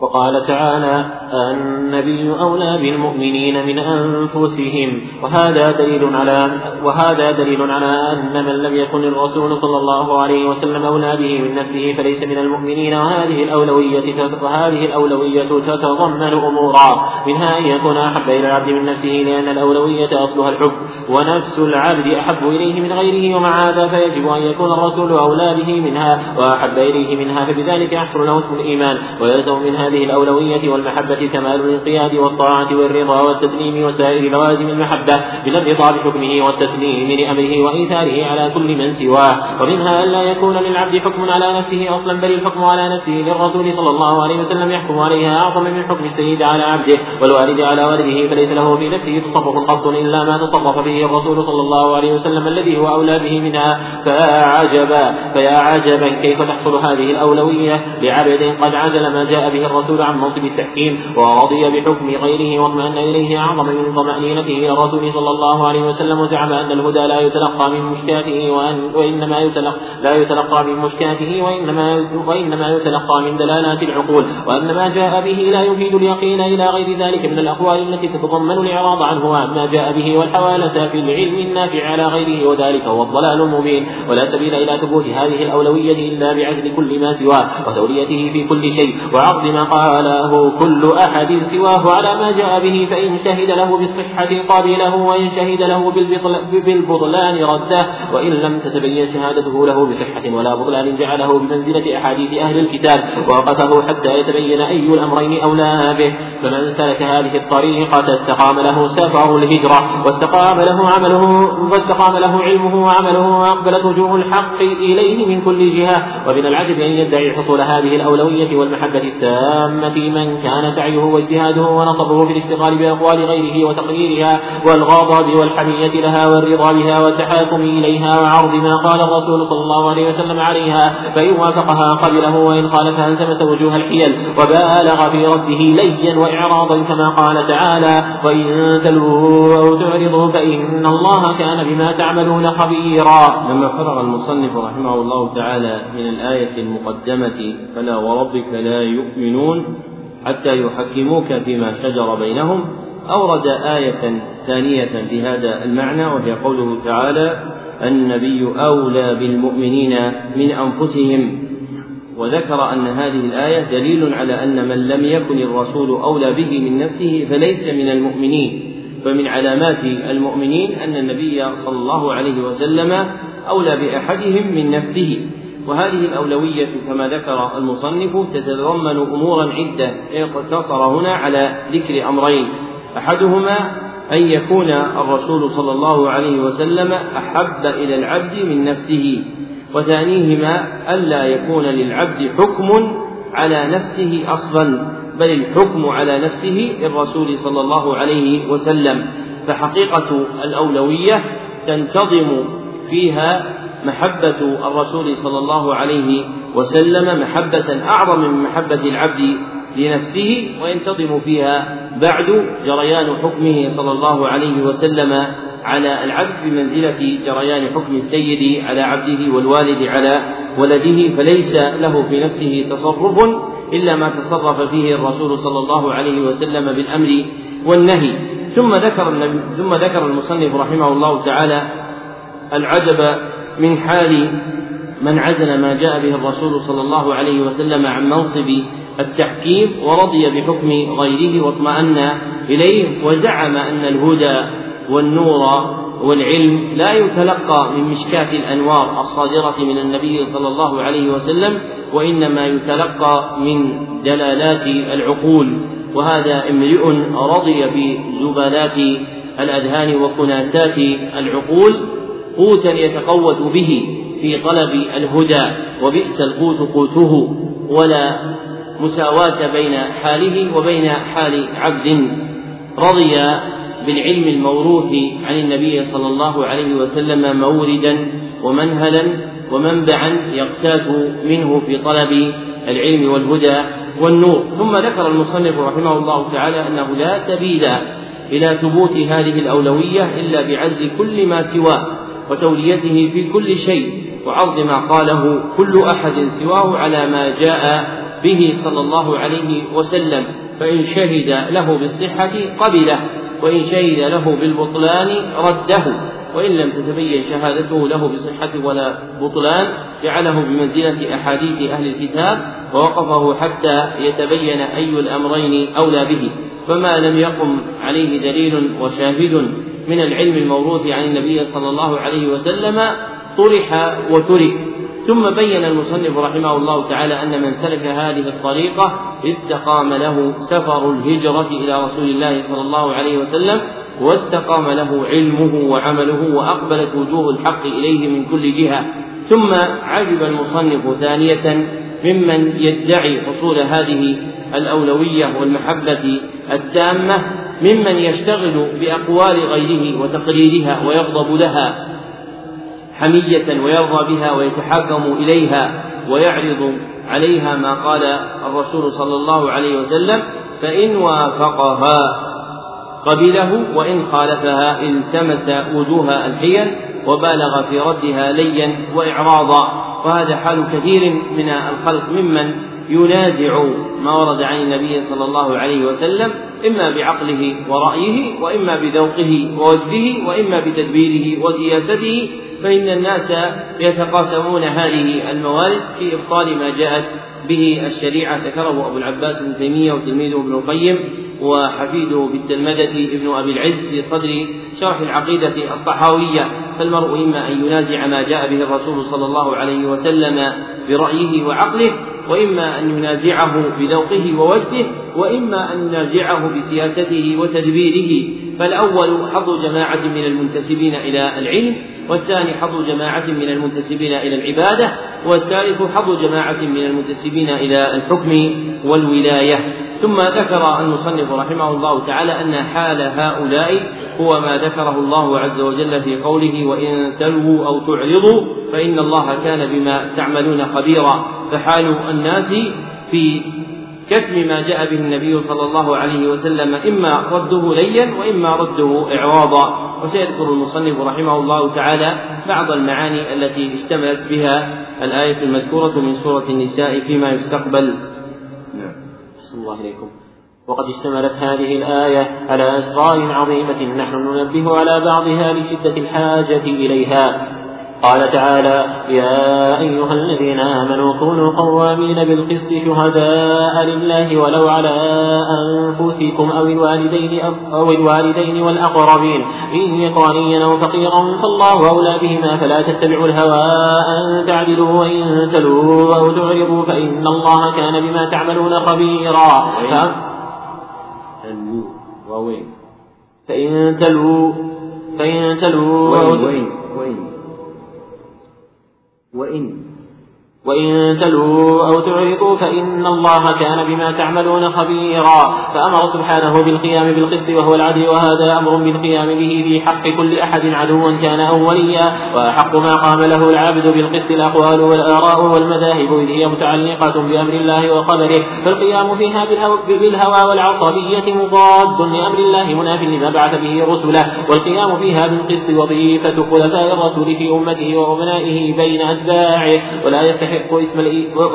وقال تعالى النبي أولى بالمؤمنين من أنفسهم وهذا دليل على وهذا دليل على أن من لم يكن الرسول صلى الله عليه وسلم أولى به من نفسه فليس من المؤمنين وهذه الأولوية وهذه الأولوية تتضمن أمورا منها أن يكون أحب إلى العبد من نفسه لأن الأولوية أصلها الحب ونفس العبد أحب إليه من غيره ومع هذا فيجب أن يكون الرسول أولى به منها وأحب إليه منها فبذلك يحصل له اسم الإيمان ويلزم منها هذه الأولوية والمحبة كمال الانقياد والطاعة والرضا والتسليم وسائر لوازم المحبة من الرضا بحكمه والتسليم لأمره وإيثاره على كل من سواه. ومنها ألا يكون للعبد حكم على نفسه أصلا بل الحكم على نفسه للرسول صلى الله عليه وسلم يحكم عليها أعظم من حكم السيد على عبده. والوالد على والده فليس له في نفسه تصرف قط إلا ما تصرف به الرسول صلى الله عليه وسلم الذي هو أولى به منها. فيا فيا عجبا كيف تحصل هذه الأولوية؟ لعبد قد عزل ما جاء به الرسول الرسول عن منصب التحكيم ورضي بحكم غيره واطمأن إليه أعظم من طمأنينته إلى الرسول صلى الله عليه وسلم وزعم أن الهدى لا يتلقى من مشكاته وأن وإنما يتلقى لا يتلقى من مشكاته وإنما وإنما يتلقى من دلالات العقول وأن ما جاء به لا يفيد اليقين إلى غير ذلك من الأقوال التي تتضمن الإعراض عنه وعما جاء به والحوالة في العلم النافع على غيره وذلك هو الضلال المبين. ولا سبيل إلى ثبوت هذه الأولوية إلا بعزل كل ما سواه وتوليته في كل شيء وعرض ما قاله كل أحد سواه على ما جاء به فإن شهد له بالصحة قبله وإن شهد له بالبطلان رده وإن لم تتبين شهادته له بصحة ولا بطلان جعله بمنزلة أحاديث أهل الكتاب ووقفه حتى يتبين أي الأمرين أولى به. فمن سلك هذه الطريقة استقام له سفر الهجرة واستقام له عمله واستقام له علمه وعمله وأقبلت وجوه الحق إليه من كل جهة. ومن العجب أن يدعي حصول هذه الأولوية والمحبة التامة. من كان سعيه واجتهاده ونصبه في الاشتغال بأقوال غيره وتقريرها والغضب والحمية لها والرضا بها والتحاكم إليها وعرض ما قال الرسول صلى الله عليه وسلم عليها فإن وافقها قبله وإن خالفها التمس وجوه الحيل وبالغ في رده ليا وإعراضا كما قال تعالى وإن تلووا أو تعرضوا فإن الله كان بما تعملون خبيرا لما فرغ المصنف رحمه الله تعالى من الآية المقدمة فلا وربك لا يؤمنون حتى يحكموك فيما شجر بينهم أورد آية ثانية في هذا المعنى وهي قوله تعالى النبي أولى بالمؤمنين من أنفسهم وذكر أن هذه الآية دليل على أن من لم يكن الرسول أولى به من نفسه فليس من المؤمنين. فمن علامات المؤمنين أن النبي صلى الله عليه وسلم أولى بأحدهم من نفسه. وهذه الأولوية كما ذكر المصنف تتضمن أمورا عدة اقتصر هنا على ذكر أمرين. أحدهما أن يكون الرسول صلى الله عليه وسلم أحب إلى العبد من نفسه وثانيهما ألا يكون للعبد حكم على نفسه أصلا بل الحكم على نفسه للرسول صلى الله عليه وسلم. فحقيقة الأولوية تنتظم فيها محبة الرسول صلى الله عليه وسلم محبة أعظم من محبة العبد لنفسه وينتظم فيها بعد جريان حكمه صلى الله عليه وسلم على العبد بمنزلة جريان حكم السيد على عبده والوالد على ولده فليس له في نفسه تصرف إلا ما تصرف فيه الرسول صلى الله عليه وسلم بالأمر والنهي. ثم ذكر ثم ذكر المصنف رحمه الله تعالى العجب من حال من عزل ما جاء به الرسول صلى الله عليه وسلم عن منصب التحكيم ورضي بحكم غيره واطمأن إليه وزعم أن الهدى والنور والعلم لا يتلقى من مشكاة الأنوار الصادرة من النبي صلى الله عليه وسلم وإنما يتلقى من دلالات العقول. وهذا امرئ رضي بزبالات الأذهان وكناسات العقول قوتا يتقوت به في طلب الهدى وبئس القوت قوته. ولا مساواة بين حاله وبين حال عبد. رضي بالعلم الموروث عن النبي صلى الله عليه وسلم موردا ومنهلا ومنبعا يقتات منه في طلب العلم والهدى والنور. ثم ذكر المصنف رحمه الله تعالى أنه لا سبيل إلى ثبوت هذه الأولوية إلا بعزل كل ما سواه. وتوليته في كل شيء وعرض ما قاله كل أحد سواه على ما جاء به صلى الله عليه وسلم. فإن شهد له بالصحة قبله وإن شهد له بالبطلان رده. وإن لم تتبين شهادته له بصحة ولا بطلان جعله بمنزلة أحاديث أهل الكتاب ووقفه حتى يتبين أي الأمرين أولى به. فما لم يقم عليه دليل وشاهد من العلم الموروث عن النبي صلى الله عليه وسلم طرح وترك ثم بين المصنف رحمه الله تعالى أن من سلك هذه الطريقة استقام له سفر الهجرة إلى رسول الله صلى الله عليه وسلم واستقام له علمه وعمله وأقبلت وجوه الحق إليه من كل جهة. ثم عجب المصنف ثانية ممن يدعي حصول هذه الأولوية والمحبة التامة ممن يشتغل بأقوال غيره وتقريرها ويغضب لها حمية ويرضى بها ويتحاكم إليها ويعرض عليها ما قال الرسول صلى الله عليه وسلم فإن وافقها قبله وإن خالفها التمس وجوه الحيل وبالغ في ردها ليا وإعراضا. وهذا حال كثير من الخلق ممن ينازع ما ورد عن النبي صلى الله عليه وسلم إما بعقله ورأيه وإما بذوقه ووجده وإما بتدبيره وسياسته فإن الناس يتقاسمون هذه الموارد في إبطال ما جاءت به الشريعة. ذكره أبو العباس ابن تيمية وتلميذه ابن القيم وحفيده بالتلمذة ابن أبي العز في صدر شرح العقيدة الطحاوية. فالمرء إما أن ينازع ما جاء به الرسول صلى الله عليه وسلم برأيه وعقله وإما أن ينازعه بذوقه ووجده وإما أن ينازعه بسياسته وتدبيره فالأول حظ جماعة من المنتسبين إلى العلم والثاني حظ جماعة من المنتسبين إلى العبادة والثالث حظ جماعة من المنتسبين إلى الحكم والولاية. ثم ذكر المصنف رحمه الله تعالى أن حال هؤلاء هو ما ذكره الله عز وجل في قوله وإن تلووا أو تعرضوا فإن الله كان بما تعملون خبيرا فحال الناس في كتم ما جاء به النبي صلى الله عليه وسلم إما رده ليا وإما رده إعراضا. وسيذكر المصنف رحمه الله تعالى بعض المعاني التي اشتملت بها الآية المذكورة من سورة النساء فيما يستقبل. نعم. الله إليكم. وقد اشتملت هذه الآية على أسرار عظيمة نحن ننبه على بعضها لشدة الحاجة إليها. قال تعالى يا أيها الذين آمنوا كونوا قوامين بالقسط شهداء لله ولو على أنفسكم أو الوالدين أو الوالدين والأقربين إن يكن أو فقيرا فالله أولى بهما فلا تتبعوا الهوى أن تعدلوا وإن تلوا أو تعرضوا فإن الله كان بما تعملون خبيرا. فإن تلوا فإن تلوا وين؟ وين؟ وإن وإن تلوا أو تعرضوا فإن الله كان بما تعملون خبيرا. فأمر سبحانه بالقيام بالقسط وهو العدل وهذا أمر بالقيام به في حق كل أحد عدوا كان أو وليا وأحق ما قام له العبد بالقسط الأقوال والآراء والمذاهب إذ هي متعلقة بأمر الله وقدره. فالقيام فيها بالهوى والعصبية مضاد لأمر الله مناف لما بعث به رسله. والقيام فيها بالقسط وظيفة خلفاء الرسول في أمته وأبنائه بين أتباعه. ولا يستحق يستحق اسم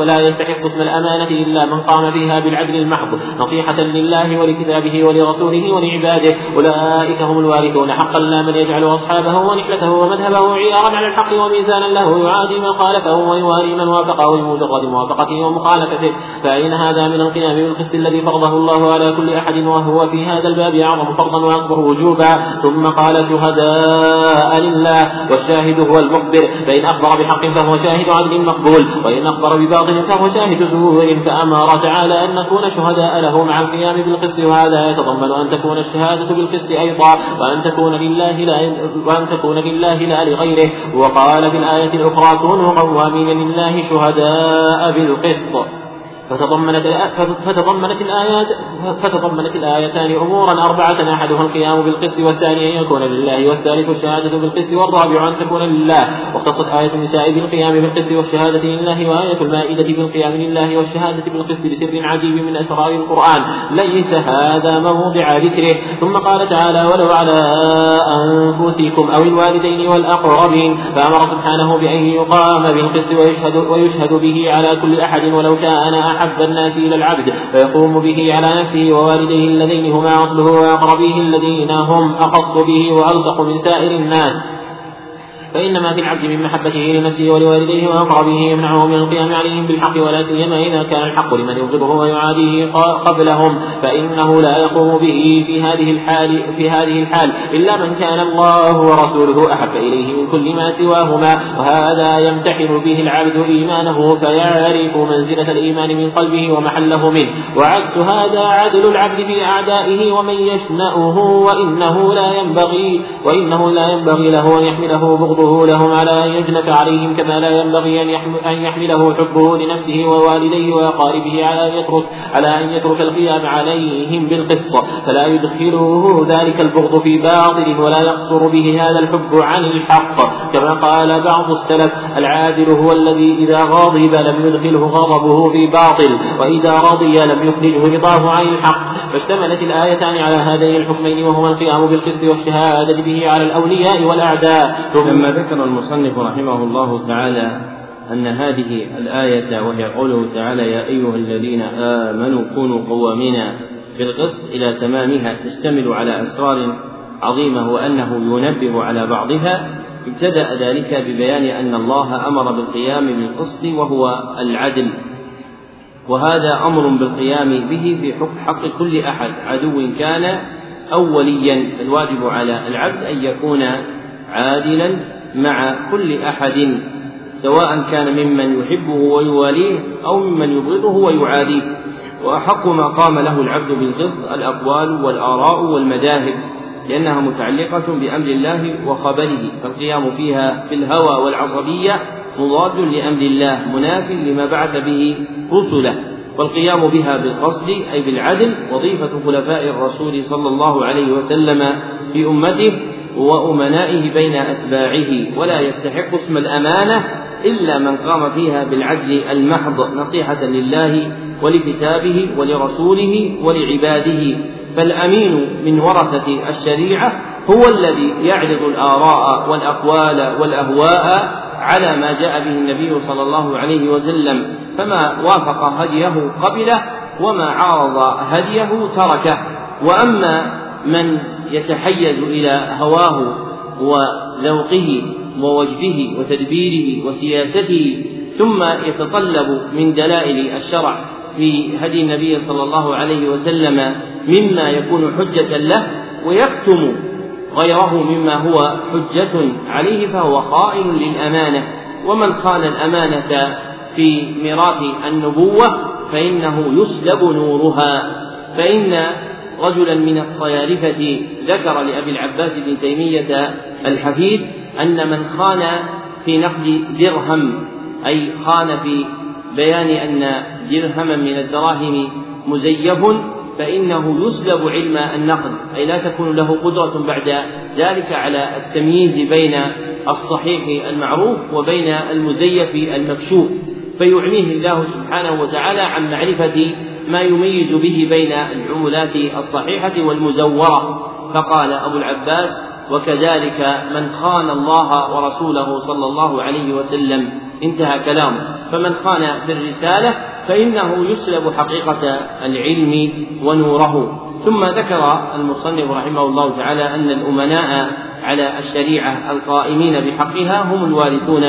ولا يستحق اسم الأمانة إلا من قام فيها بالعدل المحض. نصيحة لله ولكتابه ولرسوله ولعباده. أولئك هم الوارثون. حقا لا من يجعل أصحابه ونحلته ومذهبه عيارا على الحق وميزانا له. يعادي من خالفه ويواري من وافقه. بمجرد موافقته ومخالفته. فأين هذا من القيام بالقسط الذي فرضه الله على كل أحد وهو في هذا الباب أعظم فرضا وأكبر وجوبا. ثم قال شهداء لله والشاهد هو المخبر. فإن أخبر بحق فهو شاهد عدل مقبول. وإن أخبر بباطل فهو شاهد زور فأمر تعالى أن نكون شهداء له مع القيام بالقسط وهذا يتضمن أن تكون الشهادة بالقسط أيضا وأن تكون لله لا وأن تكون لله لا لغيره. وقال في الآية الأخرى كونوا قوامين لله شهداء بالقسط. فتضمنت فتضمنت الآيات فتضمنت الآيتان أمورا أربعة أحدها القيام بالقسط والثاني أن يكون لله والثالث الشهادة بالقسط والرابع أن تكون لله. واختصت آية النساء بالقيام بالقسط والشهادة لله وآية المائدة بالقيام لله والشهادة بالقسط بسر عجيب من أسرار القرآن. ليس هذا موضع ذكره. ثم قال تعالى ولو على أنفسكم أو الوالدين والأقربين فأمر سبحانه بأن يقام بالقسط ويشهد, ويشهد به على كل أحد ولو كان أحب الناس إلى العبد فيقوم به على نفسه ووالديه اللذين هما أصله وأقربيه الذين هم أخص به وألصق من سائر الناس. فإنما في العبد من محبته لنفسه ولوالديه وأقربه يمنعه من القيام عليهم بالحق ولا سيما إذا كان الحق لمن يبغضه ويعاديه قبلهم. فإنه لا يقوم به في هذه الحال في هذه الحال إلا من كان الله ورسوله أحب إليه من كل ما سواهما. وهذا يمتحن به العبد إيمانه فيعرف منزلة الإيمان من قلبه ومحله منه. وعكس هذا عدل العبد في أعدائه ومن يشنأه وإنه لا ينبغي وإنه لا ينبغي له أن يحمله بغضه حبه لهم على أن يجنك عليهم كما لا ينبغي أن يحمله حبه لنفسه ووالديه وأقاربه على أن يترك على أن يترك القيام عليهم بالقسط. فلا يدخله ذلك البغض في باطل ولا يقصر به هذا الحب عن الحق. كما قال بعض السلف العادل هو الذي إذا غاضب لم يدخله غضبه في باطل وإذا رضي لم يخرجه رضاه عن الحق. فاشتملت الآيتان على هذين الحكمين وهما القيام بالقسط والشهادة به على الأولياء والأعداء. لما ذكر المصنف رحمه الله تعالى أن هذه الآية وهي قوله تعالى يا أيها الذين آمنوا كونوا قوامين بالقسط إلى تمامها تشتمل على أسرار عظيمة وأنه ينبه على بعضها ابتدأ ذلك ببيان أن الله أمر بالقيام بالقسط وهو العدل. وهذا أمر بالقيام به في حق كل أحد عدو كان أو وليا الواجب على العبد أن يكون عادلا مع كل أحد سواء كان ممن يحبه ويواليه أو ممن يبغضه ويعاديه. وأحق ما قام له العبد بالقسط الأقوال والآراء والمذاهب لأنها متعلقة بأمر الله وخبره. فالقيام فيها بالهوى والعصبية مضاد لأمر الله مناف لما بعث به رسله. والقيام بها بالقصد أي بالعدل وظيفة خلفاء الرسول صلى الله عليه وسلم في أمته. وأمنائه بين أتباعه ولا يستحق اسم الأمانة إلا من قام فيها بالعدل المحض نصيحة لله ولكتابه ولرسوله ولعباده. فالأمين من ورثة الشريعة هو الذي يعرض الآراء والأقوال والأهواء على ما جاء به النبي صلى الله عليه وسلم فما وافق هديه قبله وما عارض هديه تركه. وأما من يتحيز إلى هواه وذوقه ووجبه وتدبيره وسياسته ثم يتطلب من دلائل الشرع في هدي النبي صلى الله عليه وسلم مما يكون حجة له ويكتم غيره مما هو حجة عليه فهو خائن للأمانة. ومن خان الأمانة في ميراث النبوة فإنه يسلب نورها. فإن رجلا من الصيالفة ذكر لأبي العباس بن تيمية الحفيد أن من خان في نقد درهم أي خان في بيان أن درهما من الدراهم مزيف فإنه يسلب علم النقد أي لا تكون له قدرة بعد ذلك على التمييز بين الصحيح المعروف وبين المزيف المكشوف. فيعميه الله سبحانه وتعالى عن معرفة ما يميز به بين العملات الصحيحة والمزورة. فقال أبو العباس وكذلك من خان الله ورسوله صلى الله عليه وسلم. انتهى كلامه فمن خان في الرسالة فإنه يسلب حقيقة العلم ونوره. ثم ذكر المصنف رحمه الله تعالى أن الأمناء على الشريعة القائمين بحقها هم الوارثون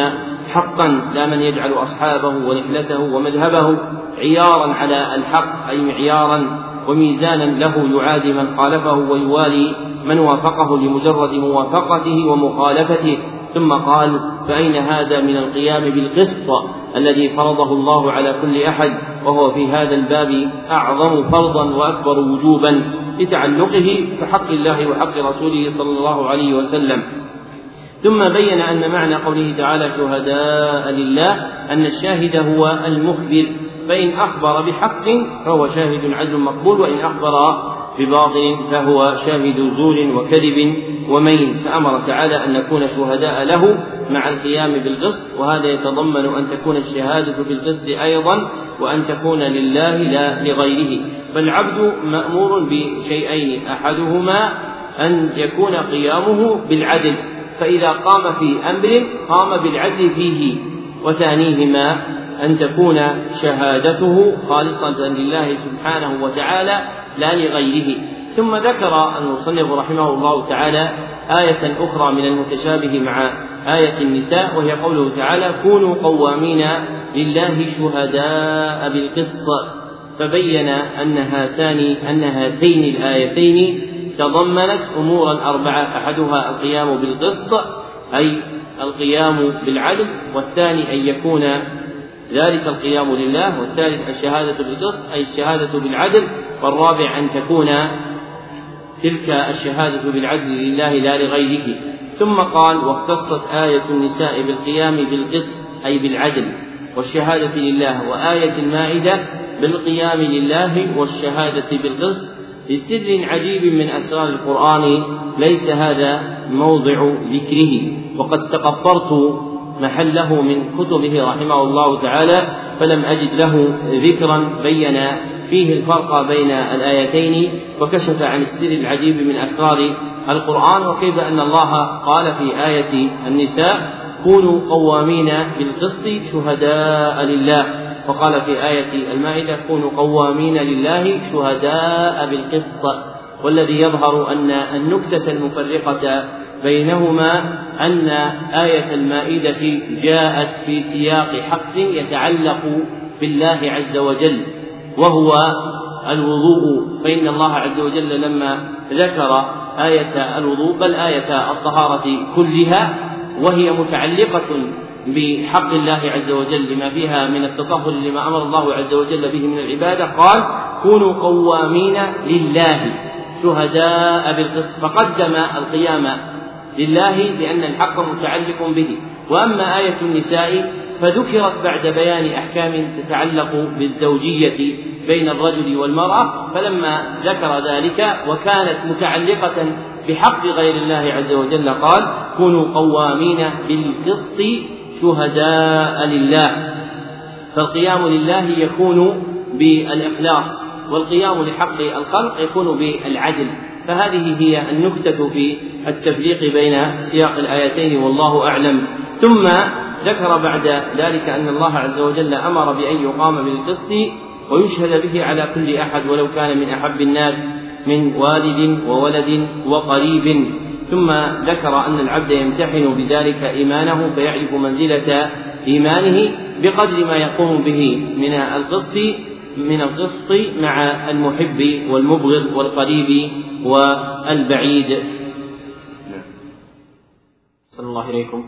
حقا. لا من يجعل أصحابه ونحلته ومذهبه عيارا على الحق أي معيارا وميزانا له يعادي من خالفه ويوالي من وافقه لمجرد موافقته ومخالفته. ثم قال فأين هذا من القيام بالقسط الذي فرضه الله على كل أحد؟ وهو في هذا الباب أعظم فرضا وأكبر وجوبا لتعلقه بحق الله وحق رسوله صلى الله عليه وسلم. ثم بين أن معنى قوله تعالى شهداء لله أن الشاهد هو المخبر. فإن أخبر بحق فهو شاهد عدل مقبول وإن أخبر بباطل فهو شاهد زور وكذب ومين فأمر تعالى أن نكون شهداء له مع القيام بالقسط وهذا يتضمن أن تكون الشهادة بالقسط أيضا وأن تكون لله لا لغيره. فالعبد مأمور بشيئين أحدهما أن يكون قيامه بالعدل فإذا قام في أمر قام بالعدل فيه وثانيهما أن تكون شهادته خالصة لله سبحانه وتعالى لا لغيره. ثم ذكر المصنف رحمه الله تعالى آية أخرى من المتشابه مع آية النساء وهي قوله تعالى كونوا قوامين لله شهداء بالقسط فبين أن هاتان أن هاتين الآيتين تضمنت أمورا أربعة أحدها القيام بالقسط أي القيام بالعدل والثاني أن يكون ذلك القيام لله والثالث الشهادة بالقسط أي الشهادة بالعدل والرابع أن تكون تلك الشهادة بالعدل لله لا لغيره. ثم قال واختصت آية النساء بالقيام بالقسط أي بالعدل والشهادة لله وآية المائدة بالقيام لله والشهادة بالقسط. لسر عجيب من أسرار القرآن ليس هذا موضع ذكره. وقد تقفرت محله من كتبه رحمه الله تعالى فلم أجد له ذكرا بين فيه الفرق بين الآيتين وكشف عن السر العجيب من أسرار القرآن وكيف أن الله قال في آية النساء كونوا قوامين بالقسط شهداء لله وقال في آية المائدة كونوا قوامين لله شهداء بالقسط والذي يظهر أن النكتة المفرقة بينهما أن آية المائدة جاءت في سياق حق يتعلق بالله عز وجل وهو الوضوء. فإن الله عز وجل لما ذكر آية الوضوء بل آية الطهارة كلها وهي متعلقة بحق الله عز وجل لما فيها من التطهر لما أمر الله عز وجل به من العبادة قال كونوا قوامين لله شهداء بالقسط فقدم القيام لله لأن الحق متعلق به. وأما آية النساء فذكرت بعد بيان أحكام تتعلق بالزوجية بين الرجل والمرأة فلما ذكر ذلك وكانت متعلقة بحق غير الله عز وجل قال كونوا قوامين بالقسط شهداء لله فالقيام لله يكون بالإخلاص والقيام لحق الخلق يكون بالعدل. فهذه هي النكتة في التفريق بين سياق الآيتين والله أعلم. ثم ذكر بعد ذلك أن الله عز وجل أمر بأن يقام بالقسط ويشهد به على كل أحد ولو كان من أحب الناس من والد وولد وقريب. ثم ذكر أن العبد يمتحن بذلك إيمانه فيعرف منزلة إيمانه بقدر ما يقوم به من القسط من القسط مع المحب والمبغض والقريب. والبعيد. نعم. صلى الله إليكم.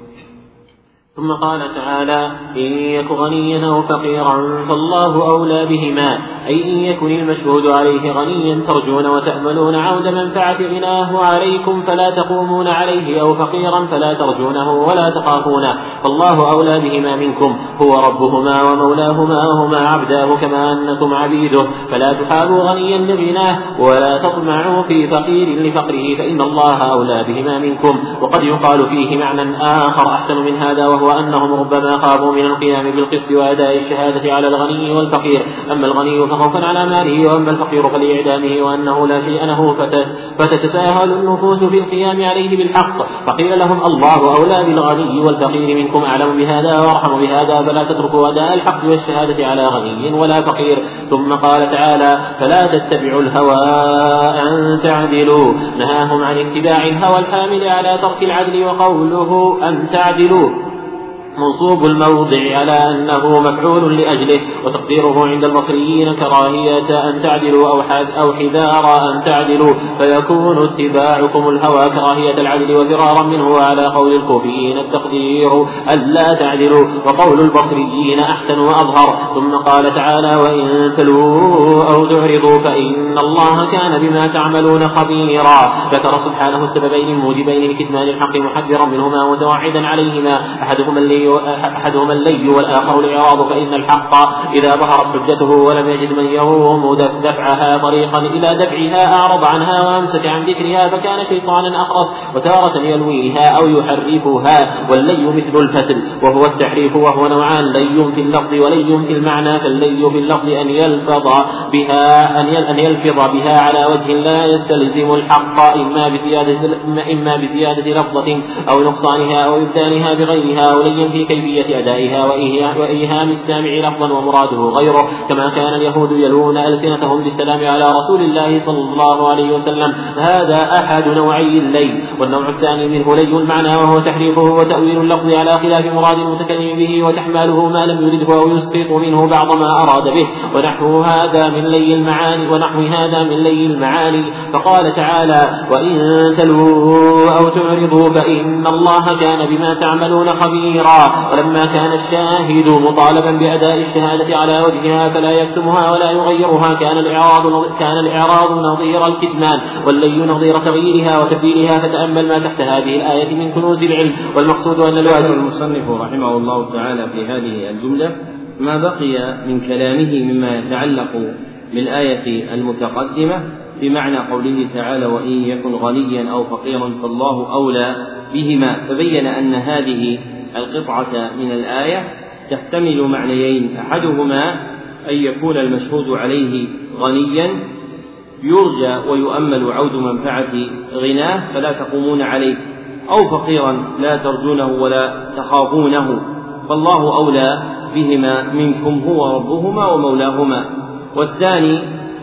ثم قال تعالى إن يك غنيا أو فقيرا فالله أولى بهما أي إن يكن المشهود عليه غنيا ترجون وتأملون عود منفعة غناه عليكم فلا تقومون عليه أو فقيرا فلا ترجونه ولا تخافونه فالله أولى بهما منكم هو ربهما ومولاهما وهما عبداه كما أنكم عبيده فلا تحابوا غنيا لغناه ولا تطمعوا في فقير لفقره فإن الله أولى بهما منكم وقد يقال فيه معنى آخر أحسن من هذا وهو وأنهم ربما خافوا من القيام بالقسط وأداء الشهادة على الغني والفقير. أما الغني فخوفا على ماله وأما الفقير فلإعدامه وأنه لا شيء له فتتساهل النفوس في القيام عليه بالحق. فقيل لهم الله أولى بالغني والفقير منكم أعلم بهذا وأرحم بهذا فلا تتركوا أداء الحق والشهادة على غني ولا فقير. ثم قال تعالى فلا تتبعوا الهوى أن تعدلوا. نهاهم عن اتباع الهوى الحامل على ترك العدل وقوله أن تعدلوا. منصوب الموضع على أنه مفعول لأجله وتقديره عند البصريين كراهية أن تعدلوا أو أو حذار أن تعدلوا فيكون اتباعكم الهوى كراهية العدل وفرارا منه على قول الكوفيين التقدير ألا تعدلوا وقول البصريين أحسن وأظهر. ثم قال تعالى وإن تلووا أو تعرضوا فإن الله كان بما تعملون خبيرا. ذكر سبحانه السببين الموجبين لكتمان الحق محذرا منهما متوعدا عليهما. أحدهما اللي أحدهما اللي والآخر الإعراض فإن الحق إذا ظهرت حجته ولم يجد من يروم دفعها طريقا إلى دفعها أعرض عنها وأمسك عن ذكرها فكان شيطانا أخرس وتارة يلويها أو يحرفها واللي مثل الفتل وهو التحريف وهو نوعان لي في اللفظ ولي في المعنى فاللي في اللفظ أن يلفظ بها أن يلفظ بها على وجه لا يستلزم الحق إما بزيادة إما بزيادة لفظة أو نقصانها أو إبدالها بغيرها أو لي في كيفية أدائها وإيهام السامع لفظا ومراده غيره كما كان اليهود يلون ألسنتهم بالسلام على رسول الله صلى الله عليه وسلم. هذا أحد نوعي الليل. والنوع الثاني منه لي المعنى وهو تحريفه وتأويل اللفظ على خلاف مراد المتكلم به وتحماله ما لم يرده أو يسقط منه بعض ما أراد به. ونحو هذا من لي المعاني ونحو هذا من لي المعاني. فقال تعالى وإن تلووا أو تعرضوا فإن الله كان بما تعملون خبيرا ولما كان الشاهد مطالبا بأداء الشهادة على وجهها فلا يكتمها ولا يغيرها كان الإعراض كان الإعراض نظير الكتمان واللي نظير تغييرها وتبديلها فتأمل ما تحت هذه الآية من كنوز العلم. والمقصود أن الواجب المصنف رحمه الله تعالى في هذه الجملة ما بقي من كلامه مما يتعلق بالآية المتقدمة في معنى قوله تعالى وإن يكن غنيا أو فقيرا فالله أولى بهما فبين أن هذه القطعة من الآية تحتمل معنيين أحدهما أن يكون المشهود عليه غنيا يرجى ويؤمل عود منفعة غناه فلا تقومون عليه أو فقيرا لا ترجونه ولا تخافونه فالله أولى بهما منكم هو ربهما ومولاهما. والثاني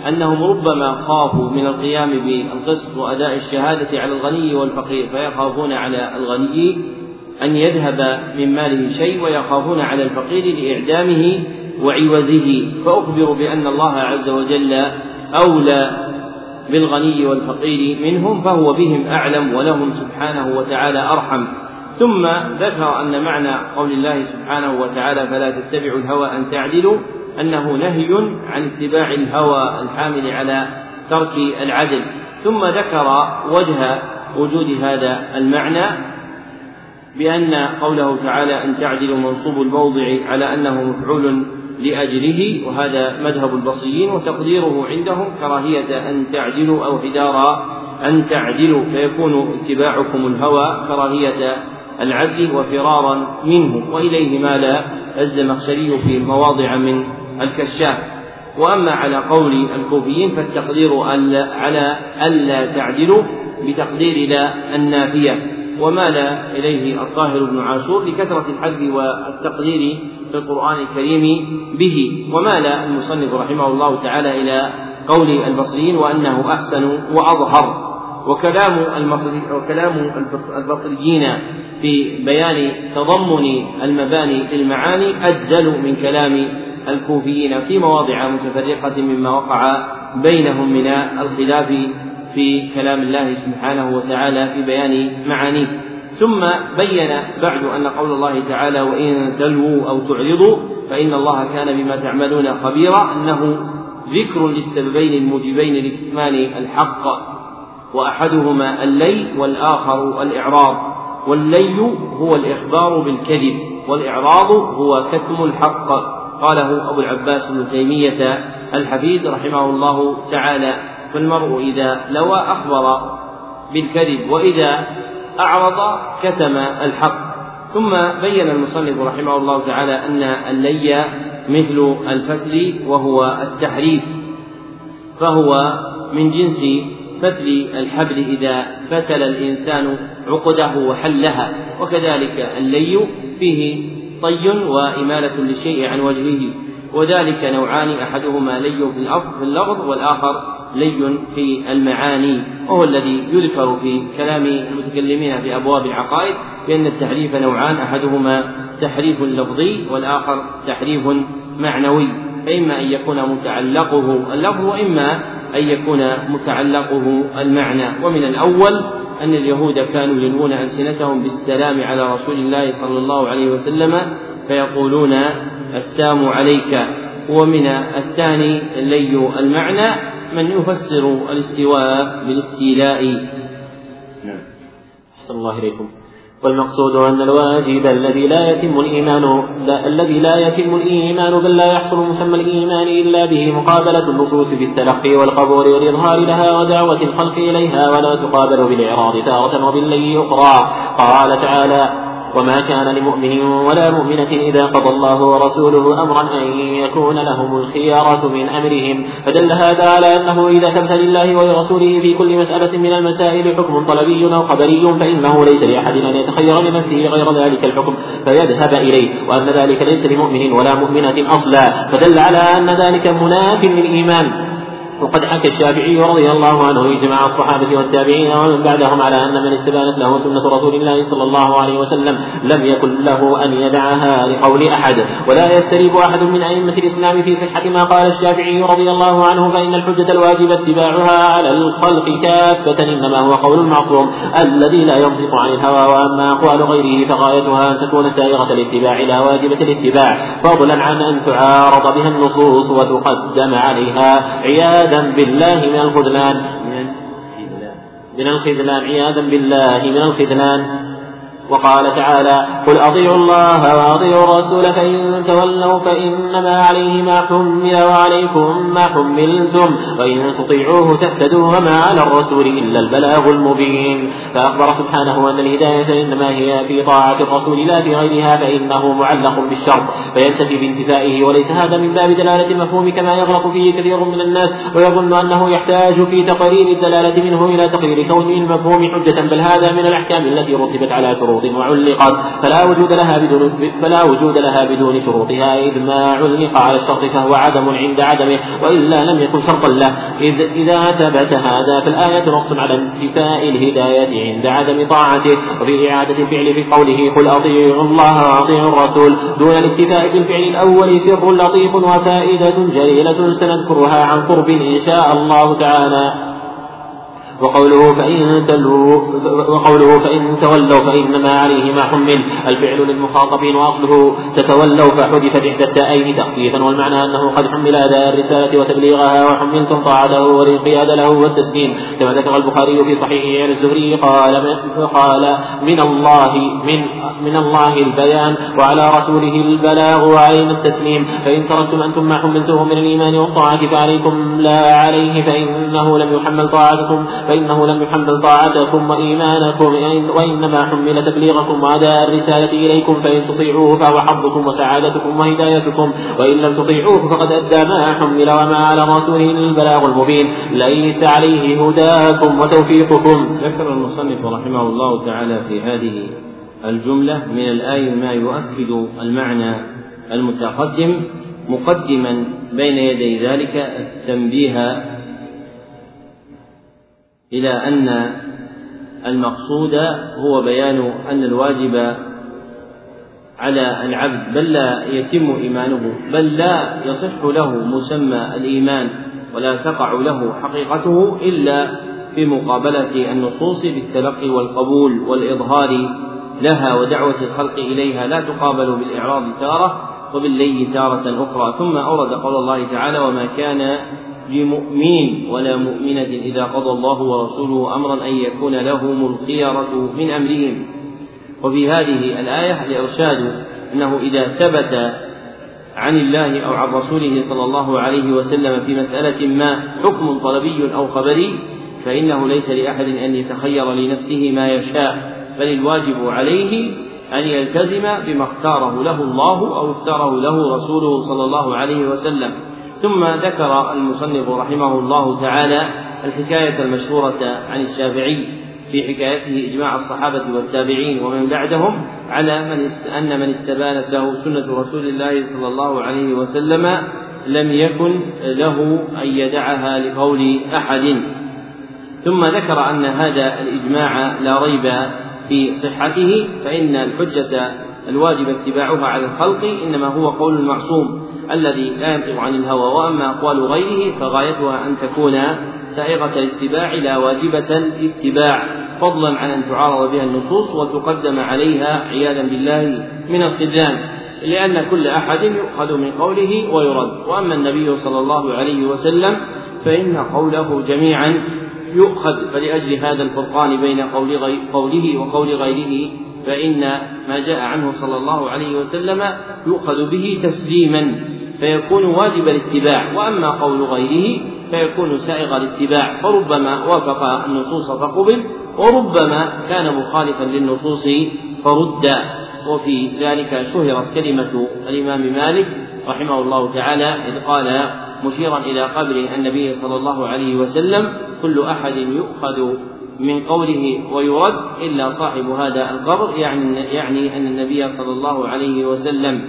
أنهم ربما خافوا من القيام بالقسط وأداء الشهادة على الغني والفقير فيخافون على الغني أن يذهب من ماله شيء ويخافون على الفقير لإعدامه وعوزه. فأخبروا بأن الله عز وجل أولى بالغني والفقير منهم فهو بهم أعلم ولهم سبحانه وتعالى أرحم. ثم ذكر أن معنى قول الله سبحانه وتعالى فلا تتبعوا الهوى أن تعدلوا أنه نهي عن اتباع الهوى الحامل على ترك العدل. ثم ذكر وجه وجود هذا المعنى بأن قوله تعالى أن تعدلوا منصوب الموضع على أنه مفعول لأجله وهذا مذهب البصريين وتقديره عندهم كراهية أن تعدلوا أو حدارا أن تعدلوا فيكون اتباعكم الهوى كراهية العدل وفرارا منه وإليه مال الزمخشري في مواضع من الكشاف. وأما على قول الكوفيين فالتقدير على ألا تعدلوا بتقدير لا النافية. ومال إليه الطاهر بن عاشور لكثرة الحذف والتقدير في القرآن الكريم به. ومال المصنف رحمه الله تعالى إلى قول البصريين وأنه أحسن وأظهر. وكلام المصري وكلام البصريين في بيان تضمن المباني للمعاني أجزل من كلام الكوفيين في مواضع متفرقة مما وقع بينهم من الخلاف في كلام الله سبحانه وتعالى في بيان معانيه. ثم بين بعد أن قول الله تعالى وإن تلووا أو تعرضوا فإن الله كان بما تعملون خبيرا أنه ذكر للسببين الموجبين لكتمان الحق وأحدهما اللي والآخر الإعراض. واللي هو الإخبار بالكذب والإعراض هو كتم الحق. قاله أبو العباس بن تيمية الحفيد رحمه الله تعالى. فالمرء إذا لوى أخبر بالكذب وإذا أعرض كتم الحق. ثم بين المصنف رحمه الله تعالى أن اللي مثل الفتل وهو التحريف فهو من جنس فتل الحبل إذا فتل الإنسان عقده وحلها. وكذلك اللي فيه طي وإمالة للشيء عن وجهه. وذلك نوعان أحدهما لي في اللفظ والآخر لي في المعاني وهو الذي يذكر في كلام المتكلمين في أبواب العقائد بأن التحريف نوعان أحدهما تحريف لفظي والآخر تحريف معنوي. فإما أن يكون متعلقه اللفظ وإما أن يكون متعلقه المعنى. ومن الأول أن اليهود كانوا يلوون ألسنتهم بالسلام على رسول الله صلى الله عليه وسلم فيقولون السام عليك. ومن الثاني لي المعنى من يفسر الاستواء بالاستيلاء. نعم. أحسن الله إليكم. والمقصود أن الواجب الذي لا يتم الإيمان لا الذي لا يتم الإيمان بل لا يحصل مسمى الإيمان إلا به مقابلة النصوص بالتلقي والقبول والإظهار لها ودعوة الخلق إليها ولا تقابل بالإعراض تارة وباللي أخرى. قال تعالى وما كان لمؤمن ولا مؤمنة إذا قضى الله ورسوله أمرا أن يكون لهم الخيارة من أمرهم. فدل هذا على أنه إذا ثبت لله ولرسوله في كل مسألة من المسائل حكم طلبي أو خبري فإنه ليس لأحد أن يتخير لنفسه غير ذلك الحكم فيذهب إليه وأن ذلك ليس لمؤمن ولا مؤمنة أصلا. فدل على أن ذلك مناف للإيمان. وقد حكى الشافعي رضي الله عنه إجماع الصحابة والتابعين ومن بعدهم على أن من استبانت له سنة رسول الله صلى الله عليه وسلم لم يكن له أن يدعها لقول أحد. ولا يستريب أحد من أئمة الإسلام في صحة ما قال الشافعي رضي الله عنه فإن الحجة الواجب اتباعها على الخلق كافة إنما هو قول المعصوم. الذي لا ينطق عن الهوى وأما أقوال غيره فغايتها أن تكون سائغة الاتباع لا واجبة الاتباع. فضلا عن أن تعارض بها النصوص وتقدم عليها. عياذا بالله من الخذلان. من الخذلان. عياذا بالله من الخذلان. وقال تعالى قل أطيعوا الله وأطيعوا الرسول فإن تولوا فإنما عليه ما حمل وعليكم ما حملتم وإن تطيعوه تهتدوا وما على الرسول إلا البلاغ المبين فأخبر سبحانه أن الهداية إنما هي في طاعة الرسول لا في غيرها فإنه معلق بالشرط فينتفي بانتفائه وليس هذا من باب دلالة المفهوم كما يغلق فيه كثير من الناس ويظن أنه يحتاج في تقرير الدلالة منه إلى تقرير كونه المفهوم حجة بل هذا من الأحكام التي رتبت على شروط شروط وعلقت فلا وجود لها بدون فلا وجود لها بدون شروطها إذ ما علق على الشرط فهو عدم عند عدمه وإلا لم يكن شرطا له. إذ إذا ثبت هذا في الآية نص على انتفاء الهداية عند عدم طاعته وفي إعادة الفعل في قوله قل أطيعوا الله وأطيعوا الرسول. دون الاكتفاء بالفعل الأول سر لطيف وفائدة جليلة سنذكرها عن قرب إن شاء الله تعالى. وقوله فإن وقوله فإن تولوا فإنما عليه ما حمل. الفعل للمخاطبين وأصله تتولوا فحذف إحدى التائين تخفيفا والمعنى أنه قد حمل أداء الرسالة وتبليغها وحملتم طاعته والانقياد له والتسليم كما ذكر البخاري في صحيحه عن الزهري قال قال من الله من من الله البيان وعلى رسوله البلاغ وعلينا التسليم. فإن تركتم أنتم ما حملتوه من الإيمان والطاعة فعليكم لا عليه فإنه لم يحمل طاعتكم. فإنه لم يحمل طاعتكم وإيمانكم وإنما حمل تبليغكم وأداء الرسالة إليكم فإن تطيعوه فهو حظكم وسعادتكم وهدايتكم وإن لم تطيعوه فقد أدى ما حمل وما على رسوله البلاغ المبين. ليس عليه هداكم وتوفيقكم. ذكر المصنف رحمه الله تعالى في هذه الجملة من الآية ما يؤكد المعنى المتقدم مقدما بين يدي ذلك التنبيه إلى أن المقصود هو بيان أن الواجب على العبد بل لا يتم إيمانه بل لا يصح له مسمى الإيمان ولا تقع له حقيقته إلا في مقابلة النصوص بالتلقي والقبول والإظهار لها ودعوة الخلق إليها لا تقابل بالإعراض تارة وباللي تارة أخرى. ثم أورد قول الله تعالى وما كان لمؤمن ولا مؤمنة إذا قضى الله ورسوله أمرا أن يكون لهم الخيرة من أمرهم. وفي هذه الآية الإرشاد أنه إذا ثبت عن الله أو عن رسوله صلى الله عليه وسلم في مسألة ما حكم طلبي أو خبري فإنه ليس لأحد أن يتخير لنفسه ما يشاء بل الواجب عليه أن يلتزم بما اختاره له الله أو اختاره له رسوله صلى الله عليه وسلم. ثم ذكر المصنف رحمه الله تعالى الحكاية المشهورة عن الشافعي في حكايته إجماع الصحابة والتابعين ومن بعدهم على من أن من استبانت له سنة رسول الله صلى الله عليه وسلم لم يكن له أن يدعها لقول أحد. ثم ذكر أن هذا الإجماع لا ريب في صحته فإن الحجة الواجب اتباعها على الخلق إنما هو قول المعصوم. الذي لا ينطق عن الهوى وأما أقوال غيره فغايتها أن تكون سائغة الاتباع لا واجبة الاتباع. فضلا عن أن تعارض بها النصوص وتقدم عليها عياذا بالله من الخذلان لأن كل أحد يؤخذ من قوله ويرد. وأما النبي صلى الله عليه وسلم فإن قوله جميعا يؤخذ. فلأجل هذا الفرقان بين قول قوله وقول غيره فإن ما جاء عنه صلى الله عليه وسلم يؤخذ به تسليما. فيكون واجب الاتباع وأما قول غيره فيكون سائغ الاتباع فربما وافق النصوص فقبل وربما كان مخالفا للنصوص فرد وفي ذلك شهرت كلمة الإمام مالك رحمه الله تعالى إذ قال مشيرا إلى قبر النبي صلى الله عليه وسلم كل أحد يؤخذ من قوله ويرد إلا صاحب هذا القبر يعني يعني أن النبي صلى الله عليه وسلم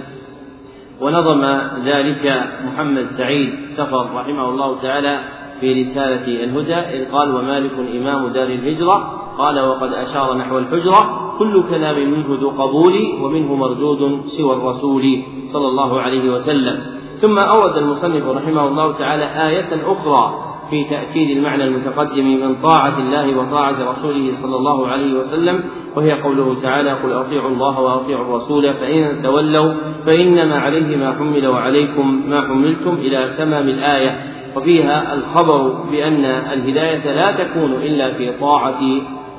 ونظم ذلك محمد سعيد سفر رحمه الله تعالى في رسالة الهدى إذ قال ومالك إمام دار الهجرة؟ قال وقد أشار نحو الحجرة كل كلام منه ذو قبول ومنه مردود سوى الرسول صلى الله عليه وسلم. ثم أورد المصنف رحمه الله تعالى آية أخرى في تأكيد المعنى المتقدم من طاعة الله وطاعة رسوله صلى الله عليه وسلم وهي قوله تعالى قل أطيعوا الله وأطيعوا الرسول فإن تولوا فإنما عليه ما حمل وعليكم ما حملتم إلى تمام الآية وفيها الخبر بأن الهداية لا تكون إلا في طاعة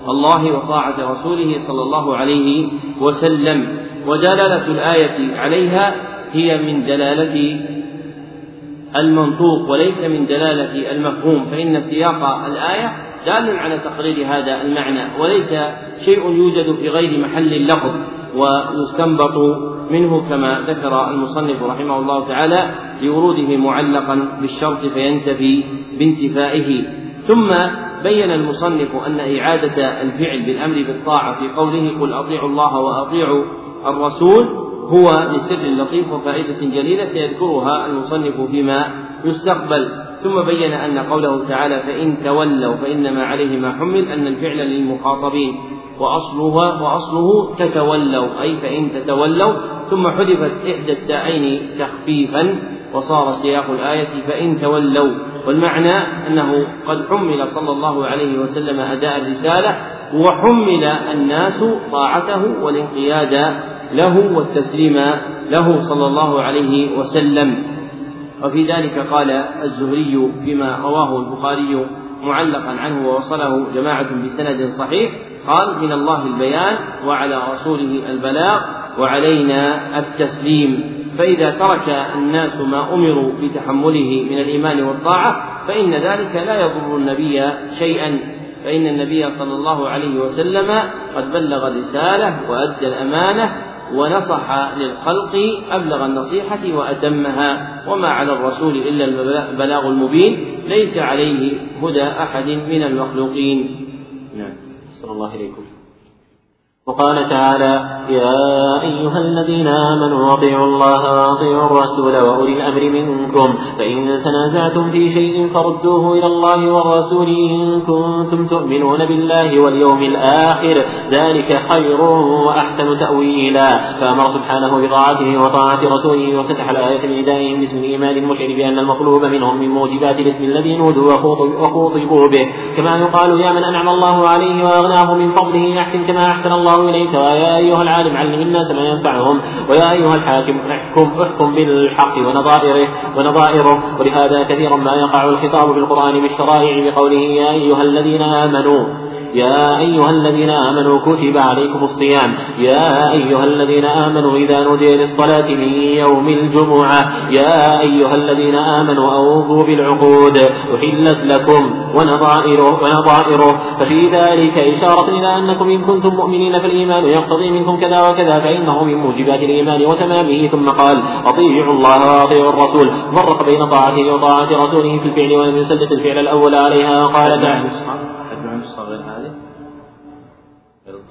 الله وطاعة رسوله صلى الله عليه وسلم. ودلالة الآية عليها هي من دلالة المنطوق وليس من دلالة المفهوم فإن سياق الآية دال على تقرير هذا المعنى وليس شيء يوجد في غير محل اللفظ ويستنبط منه كما ذكر المصنف رحمه الله تعالى لوروده معلقا بالشرط فينتفي بانتفائه. ثم بين المصنف أن إعادة الفعل بالأمر بالطاعة في قوله قل أطيعوا الله وأطيعوا الرسول هو لسر لطيف وفائدة جليلة سيذكرها المصنف فيما يستقبل. ثم بين أن قوله تعالى فإن تولوا فإنما عليه ما حمل أن الفعل للمخاطبين وأصلها وأصله تتولوا أي فإن تتولوا. ثم حذفت إحدى التاءين تخفيفا وصار سياق الآية فإن تولوا. والمعنى أنه قد حمل صلى الله عليه وسلم أداء الرسالة وحمل الناس طاعته والانقياد له والتسليم له صلى الله عليه وسلم. وفي ذلك قال الزهري فيما رواه البخاري معلقا عنه ووصله جماعة بسند صحيح قال من الله البيان وعلى رسوله البلاغ وعلينا التسليم. فإذا ترك الناس ما أمروا بتحمله من الإيمان والطاعة فإن ذلك لا يضر النبي شيئا. فإن النبي صلى الله عليه وسلم قد بلغ الرسالة وأدى الأمانة ونصح للخلق أبلغ النصيحة وأتمها وما على الرسول إلا البلاغ المبين ليس عليه هدى أحد من المخلوقين. نعم. صلى الله عليكم. وقال تعالى يا أيها الذين آمنوا أطيعوا الله وأطيعوا الرسول وأولي الأمر منكم. فإن تنازعتم في شيء فردوه إلى الله والرسول إن كنتم تؤمنون بالله واليوم الآخر. ذلك خير وأحسن تأويلا. فأمر سبحانه بطاعته وطاعة رسوله وفتح الآية بإدائهم باسم الإيمان المشعر بأن المطلوب منهم من موجبات الاسم الذي نودوا وخوطبوا به. كما يقال يا من أنعم الله عليه وأغناه من فضله أحسن كما أحسن الله إليك ويا أيها العالم علم الناس ما ينفعهم ويا أيها الحاكم احكم احكم بالحق ونظائره ونظائره. ولهذا كثيرا ما يقع الخطاب في القرآن بالشرائع بقوله يا أيها الذين آمنوا. يا أيها الذين آمنوا كتب عليكم الصيام. يا أيها الذين آمنوا إذا نودي للصلاة من يوم الجمعة. يا أيها الذين آمنوا أوفوا بالعقود. أحلت لكم ونظائره ونظائره. ففي ذلك إشارة إلى أنكم إن كنتم مؤمنين فالإيمان يقتضي منكم كذا وكذا فإنه من موجبات الإيمان وتمامه. ثم قال أطيعوا الله وأطيعوا الرسول. فرق بين طاعته وطاعة رسوله في الفعل ولم يسلط الفعل الأول عليها. قال تعالى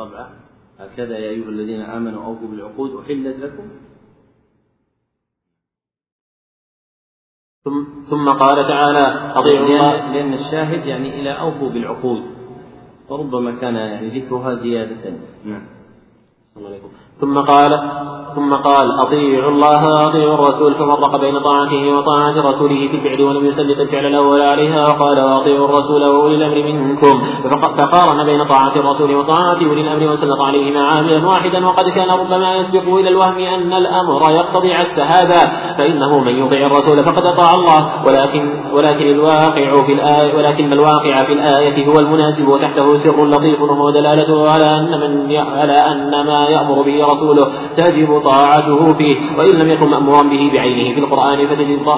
الطبعة هكذا يا أيها الذين آمنوا أوفوا بالعقود أحلت لكم. ثم قال تعالى أطيعوا الله. لأن الشاهد يعني إلى أوفوا بالعقود. وربما كان يعني ذكرها زيادة. نعم. ثم قال ثم قال أطيعوا الله وأطيعوا الرسول ففرق بين طاعته وطاعة رسوله في الفعل ولم يسلط الفعل الأول عليها وقال وأطيعوا الرسول وأولي الأمر منكم. فقارن بين طاعة الرسول وطاعة أولي الأمر وسلط عليهما عاملا واحدا وقد كان ربما يسبق إلى الوهم أن الأمر يقتضي هذا فإنه من يطيع الرسول فقد أطاع الله. ولكن ولكن الواقع في الآية ولكن الواقع في الآية هو المناسب وتحته سر لطيف وهو دلالته على أن من على أن ما يأمر به رسوله تجب طاعته فيه وإن لم يكن مأمورا به بعينه. في القرآن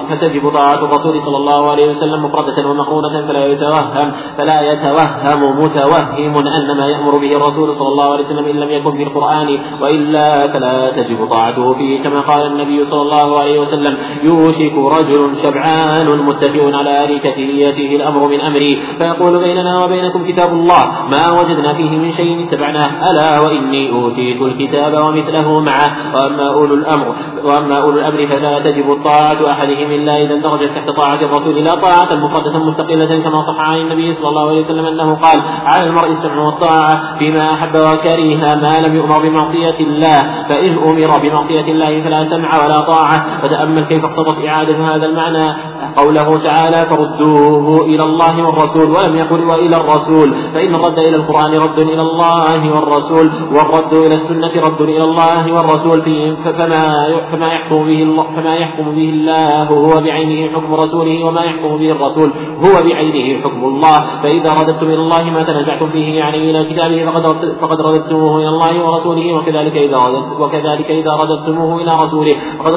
فتجب, طاعة الرسول صلى الله عليه وسلم مفردة ومقرونة فلا يتوهم فلا يتوهم متوهم أن ما يأمر به الرسول صلى الله عليه وسلم إن لم يكن في القرآن وإلا فلا تجب طاعته فيه. كما قال النبي صلى الله عليه وسلم يوشك رجل شبعان متكئ على أريكته الأمر من أمري. فيقول بيننا وبينكم كتاب الله ما وجدنا فيه من شيء اتبعناه. ألا وإني أوتيت الكتاب ومثله معه. وأما أولو الأمر وأما أولو الأمر فلا تجب طاعة أحدهم إلا إذا اندرجت تحت طاعة الرسول. لا طاعة مفردة مستقلة كما صح عن النبي صلى الله عليه وسلم أنه قال على المرء السمع والطاعة فيما أحب وكره ما لم يؤمر بمعصية الله. فإن أمر بمعصية الله فلا سمع ولا طاعة. فتأمل كيف اقتضت إعادة هذا المعنى. قوله تعالى فردوه إلى الله والرسول ولم يقل وإلى الرسول. فإن الرد إلى القرآن رد إلى الله والرسول. والرد إلى السنة رد إلى الله والرسول فيهم فما فما يحكم به الله فما يحكم به الله هو بعينه حكم رسوله وما يحكم به الرسول هو بعينه حكم الله. فإذا رددتم إلى الله ما تنازعتم فيه يعني إلى كتابه فقد فقد رددتموه إلى الله ورسوله وكذلك إذا رددت وكذلك إذا رددتموه إلى رسوله فقد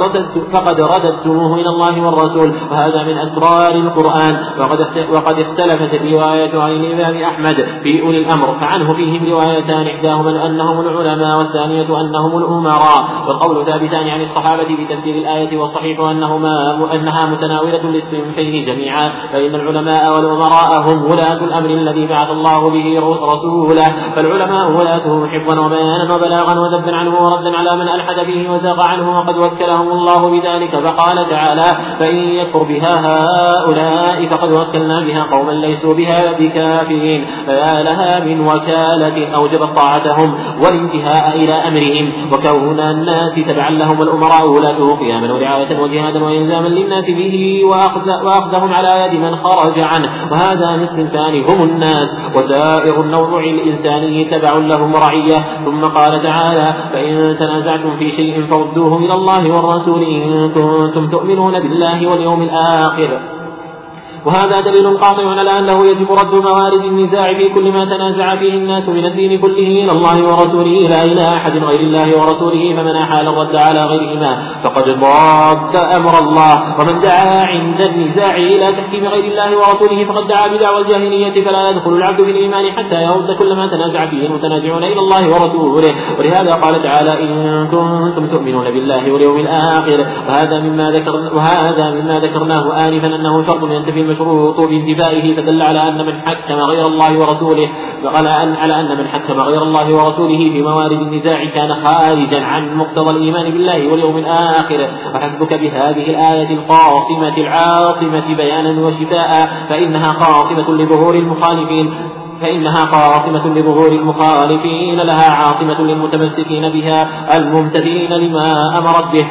فقد رددتموه إلى الله والرسول. وهذا من أسرار القرآن. وقد وقد اختلفت الرواية عن الإمام أحمد في أولي الأمر. فعنه فيهم روايتان إحداهما أنهم العلماء والثانية أنهم الأمراء والقول ثابتان عن الصحابة في تفسير الآية والصحيح أنهما أنها متناولة للصنفين جميعا فإن العلماء والأمراء هم ولاة الأمر الذي بعث الله به رسوله فالعلماء ولاته حفظا وبيانا وبلاغا وذبا عنه وردا على من ألحد به وزاغ عنه وقد وكلهم الله بذلك فقال تعالى فإن يكفر بها هؤلاء فقد وكلنا بها قوما ليسوا بها بكافرين فيا لها من وكالة أوجبت طاعتهم والانتهاء إلى أمرهم. وكون الناس تبعا لهم الأمراء ولاته قياما ورعاية وجهادا وإلزاما للناس به وأخذهم على يد من خرج عنه. وهذا نصف ثاني هم الناس. وسائر النوع الإنساني تبع لهم رعية. ثم قال تعالى فإن تنازعتم في شيء فردوه إلى الله والرسول إن كنتم تؤمنون بالله واليوم الآخر. وهذا دليل قاطع على أنه يجب رد موارد النزاع في كل ما تنازع فيه الناس من الدين كله إلى الله ورسوله لا إلى أحد غير الله ورسوله فمن أحال الرد على غيرهما فقد ضاد أمر الله ومن دعا عند النزاع إلى تحكيم غير الله ورسوله فقد دعا بدعوى الجاهلية فلا يدخل العبد في الإيمان حتى يرد كل ما تنازع فيه المتنازعون إلى الله ورسوله ولهذا قال تعالى إن كنتم تؤمنون بالله واليوم الآخر وهذا مما ذكر وهذا مما ذكرناه آنفا أنه شرط ينتفي المشروط بانتفائه فدل على أن من حكم غير الله ورسوله على أن على أن من حكم غير الله ورسوله في موارد النزاع كان خارجا عن مقتضى الإيمان بالله واليوم الآخر. وحسبك بهذه الآية القاصمة العاصمة بيانا وشفاء فإنها قاصمة لظهور المخالفين. فإنها قاصمة لظهور المخالفين لها عاصمة للمتمسكين بها الممتثلين لما أمرت به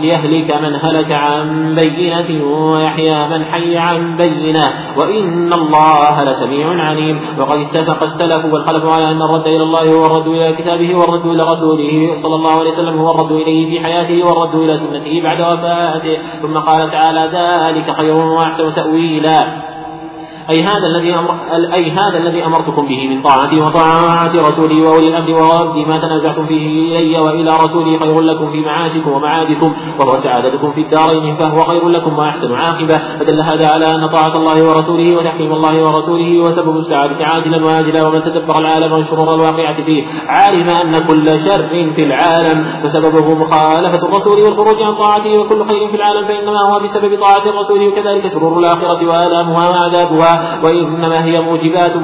ليهلك من هلك عن بينة ويحيى من حي عن بينة. وإن الله لسميع عليم. وقد اتفق السلف والخلف على أن الرد إلى الله هو الرد إلى كتابه والرد إلى رسوله صلى الله عليه وسلم هو الرد إليه في حياته والرد إلى سنته بعد وفاته. ثم قال تعالى ذلك خير وأحسن تأويلا. أي هذا الذي أمر أي هذا الذي أمرتكم به من طاعتي وطاعة رسولي وأولي الأمر وردي ما تنازعتم فيه إلي وإلى رسولي خير لكم في معاشكم ومعادكم وهو سعادتكم في الدارين فهو خير لكم وأحسن عاقبة. فدل هذا على أن طاعة الله ورسوله وتحكيم الله ورسوله وسبب السعادة عاجلا وآجلا ومن تدبر العالم والشرور الواقعة فيه علم أن كل شر في العالم. فسببه مخالفة الرسول والخروج عن طاعته وكل خير في العالم فإنما هو بسبب طاعة الرسول وكذلك شرور الآخرة وآلامها وعذابها. وإنما هي موجبات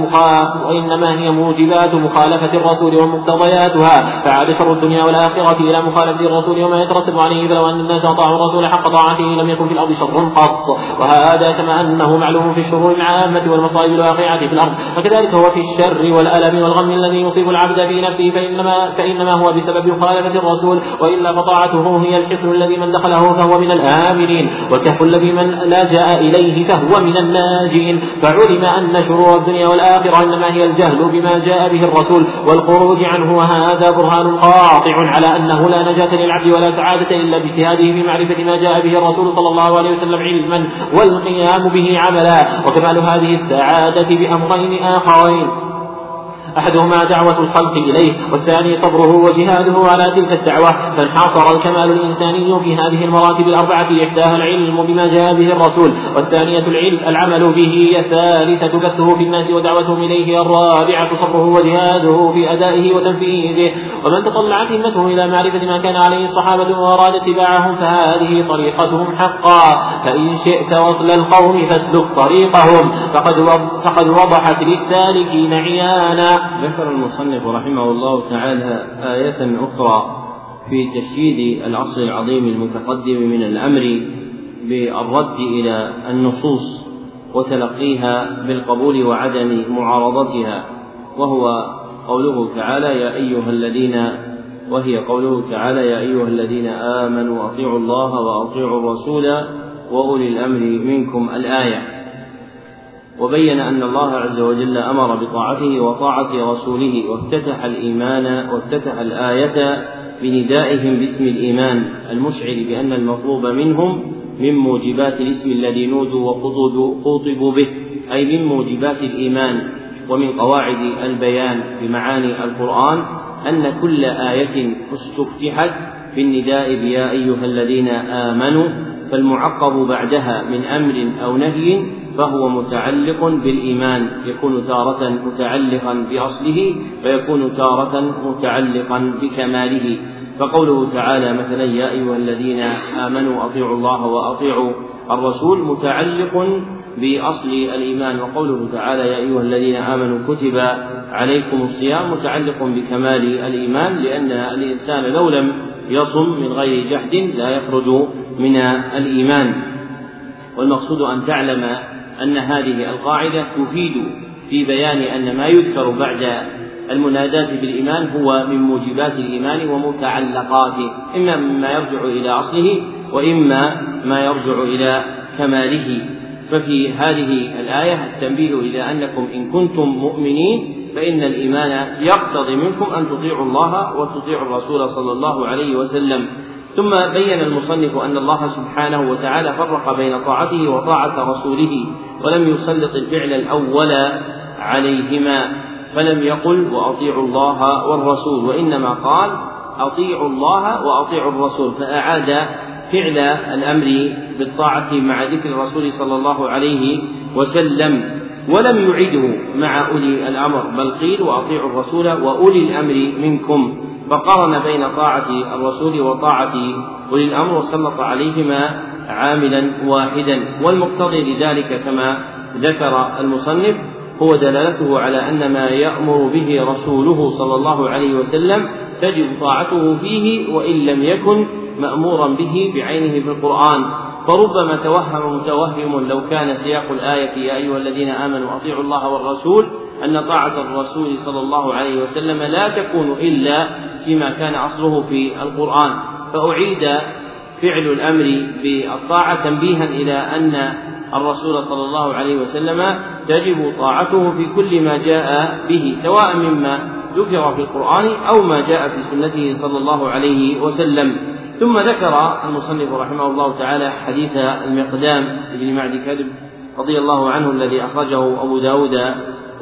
وإنما هي موجبات مخالفة الرسول ومقتضياتها. فعاد شر الدنيا والآخرة إلى مخالفة الرسول وما يترتب عليه فلو أن الناس أطاعوا الرسول حق طاعته لم يكن في الأرض شر قط. وهذا كما أنه معلوم في الشرور العامة والمصائب الواقعة في الأرض. وكذلك هو في الشر والألم والغم الذي يصيب العبد في نفسه فإنما فإنما هو بسبب مخالفة الرسول. وإلا فطاعته هي الحصن الذي من دخله فهو من الآمنين والكهف الذي من لجأ إليه فهو من الناجين. فعلم أن شرور الدنيا والآخرة إنما هي الجهل بما جاء به الرسول والخروج عنه وهذا برهان قاطع على أنه لا نجاة للعبد ولا سعادة إلا باجتهاده في معرفة ما جاء به الرسول صلى الله عليه وسلم علما والقيام به عملا وكمال هذه السعادة بأمرين آخرين. أحدهما دعوة الخلق إليه والثاني صبره وجهاده على تلك الدعوة. فانحصر الكمال الإنساني في هذه المراتب الأربعة إحداها العلم بما جاء به الرسول والثانية العلم العمل به الثالثة بثه في الناس ودعوتهم إليه الرابعة صبره وجهاده في أدائه وتنفيذه. ومن تطلعت همته إلى معرفة ما كان عليه الصحابة وأراد اتباعهم فهذه طريقتهم حقا. فإن شئت وصل القوم فاسلك طريقهم. فقد فقد وضحت للسالكين عيانا. ذكر المصنف رحمه الله تعالى آية أخرى في تشييد العصر العظيم المتقدم من الأمر بالرد إلى النصوص وتلقيها بالقبول وعدم معارضتها وهو قوله تعالى يا أيها الذين وهي قوله تعالى يا أيها الذين آمنوا أطيعوا الله وأطيعوا الرسول وأولي الأمر منكم. الآية وبين أن الله عز وجل أمر بطاعته وطاعة رسوله وافتتح الإيمان وافتتح الآية بندائهم باسم الإيمان المشعر بأن المطلوب منهم من موجبات الاسم الذي نودوا وخطبوا به أي من موجبات الإيمان ومن قواعد البيان بمعاني القرآن أن كل آية استفتحت بالنداء بيا أيها الذين آمنوا فالمعقب بعدها من أمر أو نهي فهو متعلق بالإيمان يكون تارة متعلقا بأصله ويكون تارة متعلقا بكماله. فقوله تعالى مثلا يا أيها الذين آمنوا أطيعوا الله وأطيعوا الرسول متعلق بأصل الإيمان. وقوله تعالى يا أيها الذين آمنوا كتب عليكم الصيام متعلق بكمال الإيمان لأن الإنسان لو لم يصم من غير جحد لا يخرج من الإيمان والمقصود أن تعلم أن هذه القاعدة تفيد في بيان أن ما يذكر بعد المناداة بالإيمان هو من موجبات الإيمان ومتعلقاته إما مما يرجع إلى أصله وإما ما يرجع إلى كماله. ففي هذه الآية التنبيه إلى أنكم إن كنتم مؤمنين فإن الإيمان يقتضي منكم أن تطيعوا الله وتطيعوا الرسول صلى الله عليه وسلم. ثم بين المصنف أن الله سبحانه وتعالى فرق بين طاعته وطاعة رسوله ولم يسلط الفعل الأول عليهما فلم يقل وأطيعوا الله والرسول وإنما قال أطيعوا الله وأطيعوا الرسول فأعاد فعل الأمر بالطاعة مع ذكر الرسول صلى الله عليه وسلم ولم يعده مع أولي الأمر بل قيل وأطيعوا الرسول وأولي الأمر منكم. فقارن بين طاعة الرسول وطاعة أولي الأمر وسلط عليهما عاملا واحدا. والمقتضي لذلك كما ذكر المصنف هو دلالته على أن ما يأمر به رسوله صلى الله عليه وسلم تجب طاعته فيه وإن لم يكن مأمورا به بعينه في القرآن. فربما توهم متوهم لو كان سياق الآية يا أيها الذين آمنوا أطيعوا الله والرسول أن طاعة الرسول صلى الله عليه وسلم لا تكون إلا فيما كان أصله في القرآن. فأعيد فعل الأمر بالطاعة تنبيها إلى أن الرسول صلى الله عليه وسلم تجب طاعته في كل ما جاء به سواء مما ذكر في القرآن أو ما جاء في سنته صلى الله عليه وسلم. ثم ذكر المصنف رحمه الله تعالى حديث المقدام بن معد كذب رضي الله عنه الذي أخرجه أبو داود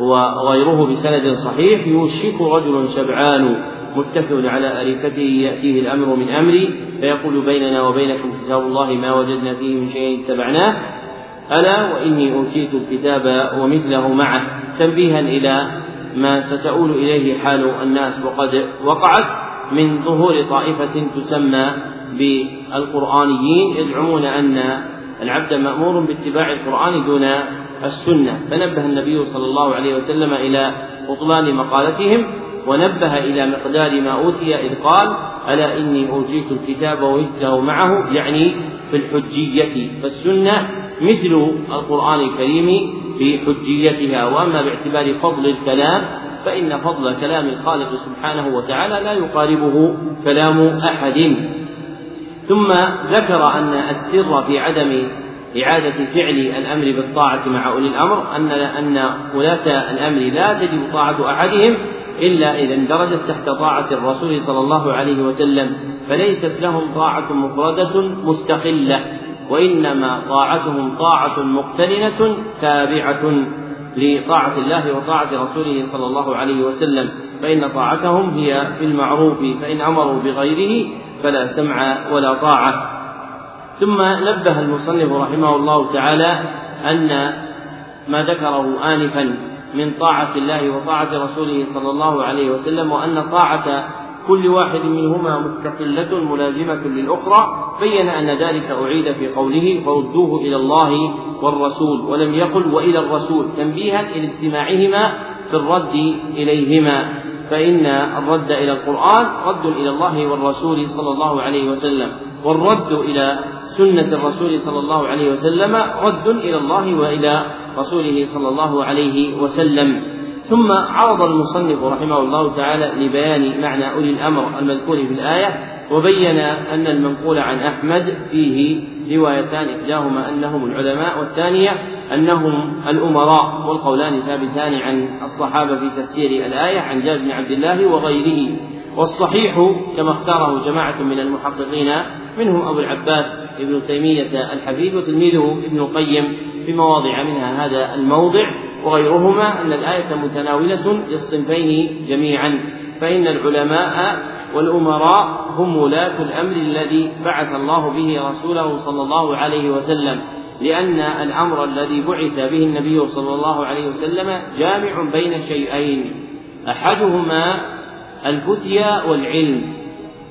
وغيره بسند صحيح يوشك رجل شبعان متكئ على أريكته يأتيه الأمر من أمري فيقول بيننا وبينكم كتاب الله ما وجدنا فيه من شيء اتبعناه. ألا وإني أوتيت الكتاب ومثله معه. تنبيها إلى ما ستؤول إليه حال الناس وقد وقعت من ظهور طائفة تسمى بالقرآنيين يزعمون أن العبد مأمور باتباع القرآن دون السنة. فنبه النبي صلى الله عليه وسلم إلى بطلان مقالتهم ونبه إلى مقدار ما أوتي إذ قال ألا إني أوتيت الكتاب ومثله معه؟ يعني في الحجية. فالسنة مثل القرآن الكريم في حجيتها وأما باعتبار فضل الكلام فإن فضل كلام الخالق سبحانه وتعالى لا يقاربه كلام أحد. ثم ذكر أن السر في عدم إعادة فعل الأمر بالطاعة مع أولي الأمر أن أن ولاة الأمر لا تجب طاعة أحدهم إلا إذا اندرجت تحت طاعة الرسول صلى الله عليه وسلم فليست لهم طاعة مفردة مستقلة وإنما طاعتهم طاعة مقترنة تابعة لطاعة الله وطاعة رسوله صلى الله عليه وسلم فإن طاعتهم هي في المعروف فإن أمروا بغيره فلا سمع ولا طاعة. ثم نبه المصنف رحمه الله تعالى أن ما ذكره آنفا من طاعة الله وطاعة رسوله صلى الله عليه وسلم وأن طاعة كل واحد منهما مستقلة ملازمة للأخرى بين أن ذلك أعيد في قوله فردوه إلى الله والرسول ولم يقل وإلى الرسول تنبيها إلى اجتماعهما في الرد إليهما. فإن الرد إلى القرآن رد إلى الله والرسول صلى الله عليه وسلم. والرد إلى سنة الرسول صلى الله عليه وسلم رد إلى الله وإلى رسوله صلى الله عليه وسلم. ثم عرض المصنف رحمه الله تعالى لبيان معنى أولي الأمر المذكور في الآية وبين أن المنقول عن أحمد فيه روايتان إحداهما أنهم العلماء والثانية أنهم الأمراء والقولان ثابتان عن الصحابة في تفسير الآية عن جابر بن عبد الله وغيره. والصحيح كما اختاره جماعة من المحققين منهم أبو العباس ابن تيمية الحفيد وتلميذه ابن القيم في مواضع منها هذا الموضع وغيرهما أن الآية متناولة للصنفين جميعا فإن العلماء والأمراء هم ولاة الأمر الذي بعث الله به رسوله صلى الله عليه وسلم لأن الأمر الذي بعث به النبي صلى الله عليه وسلم جامع بين شيئين أحدهما الفتيا والعلم.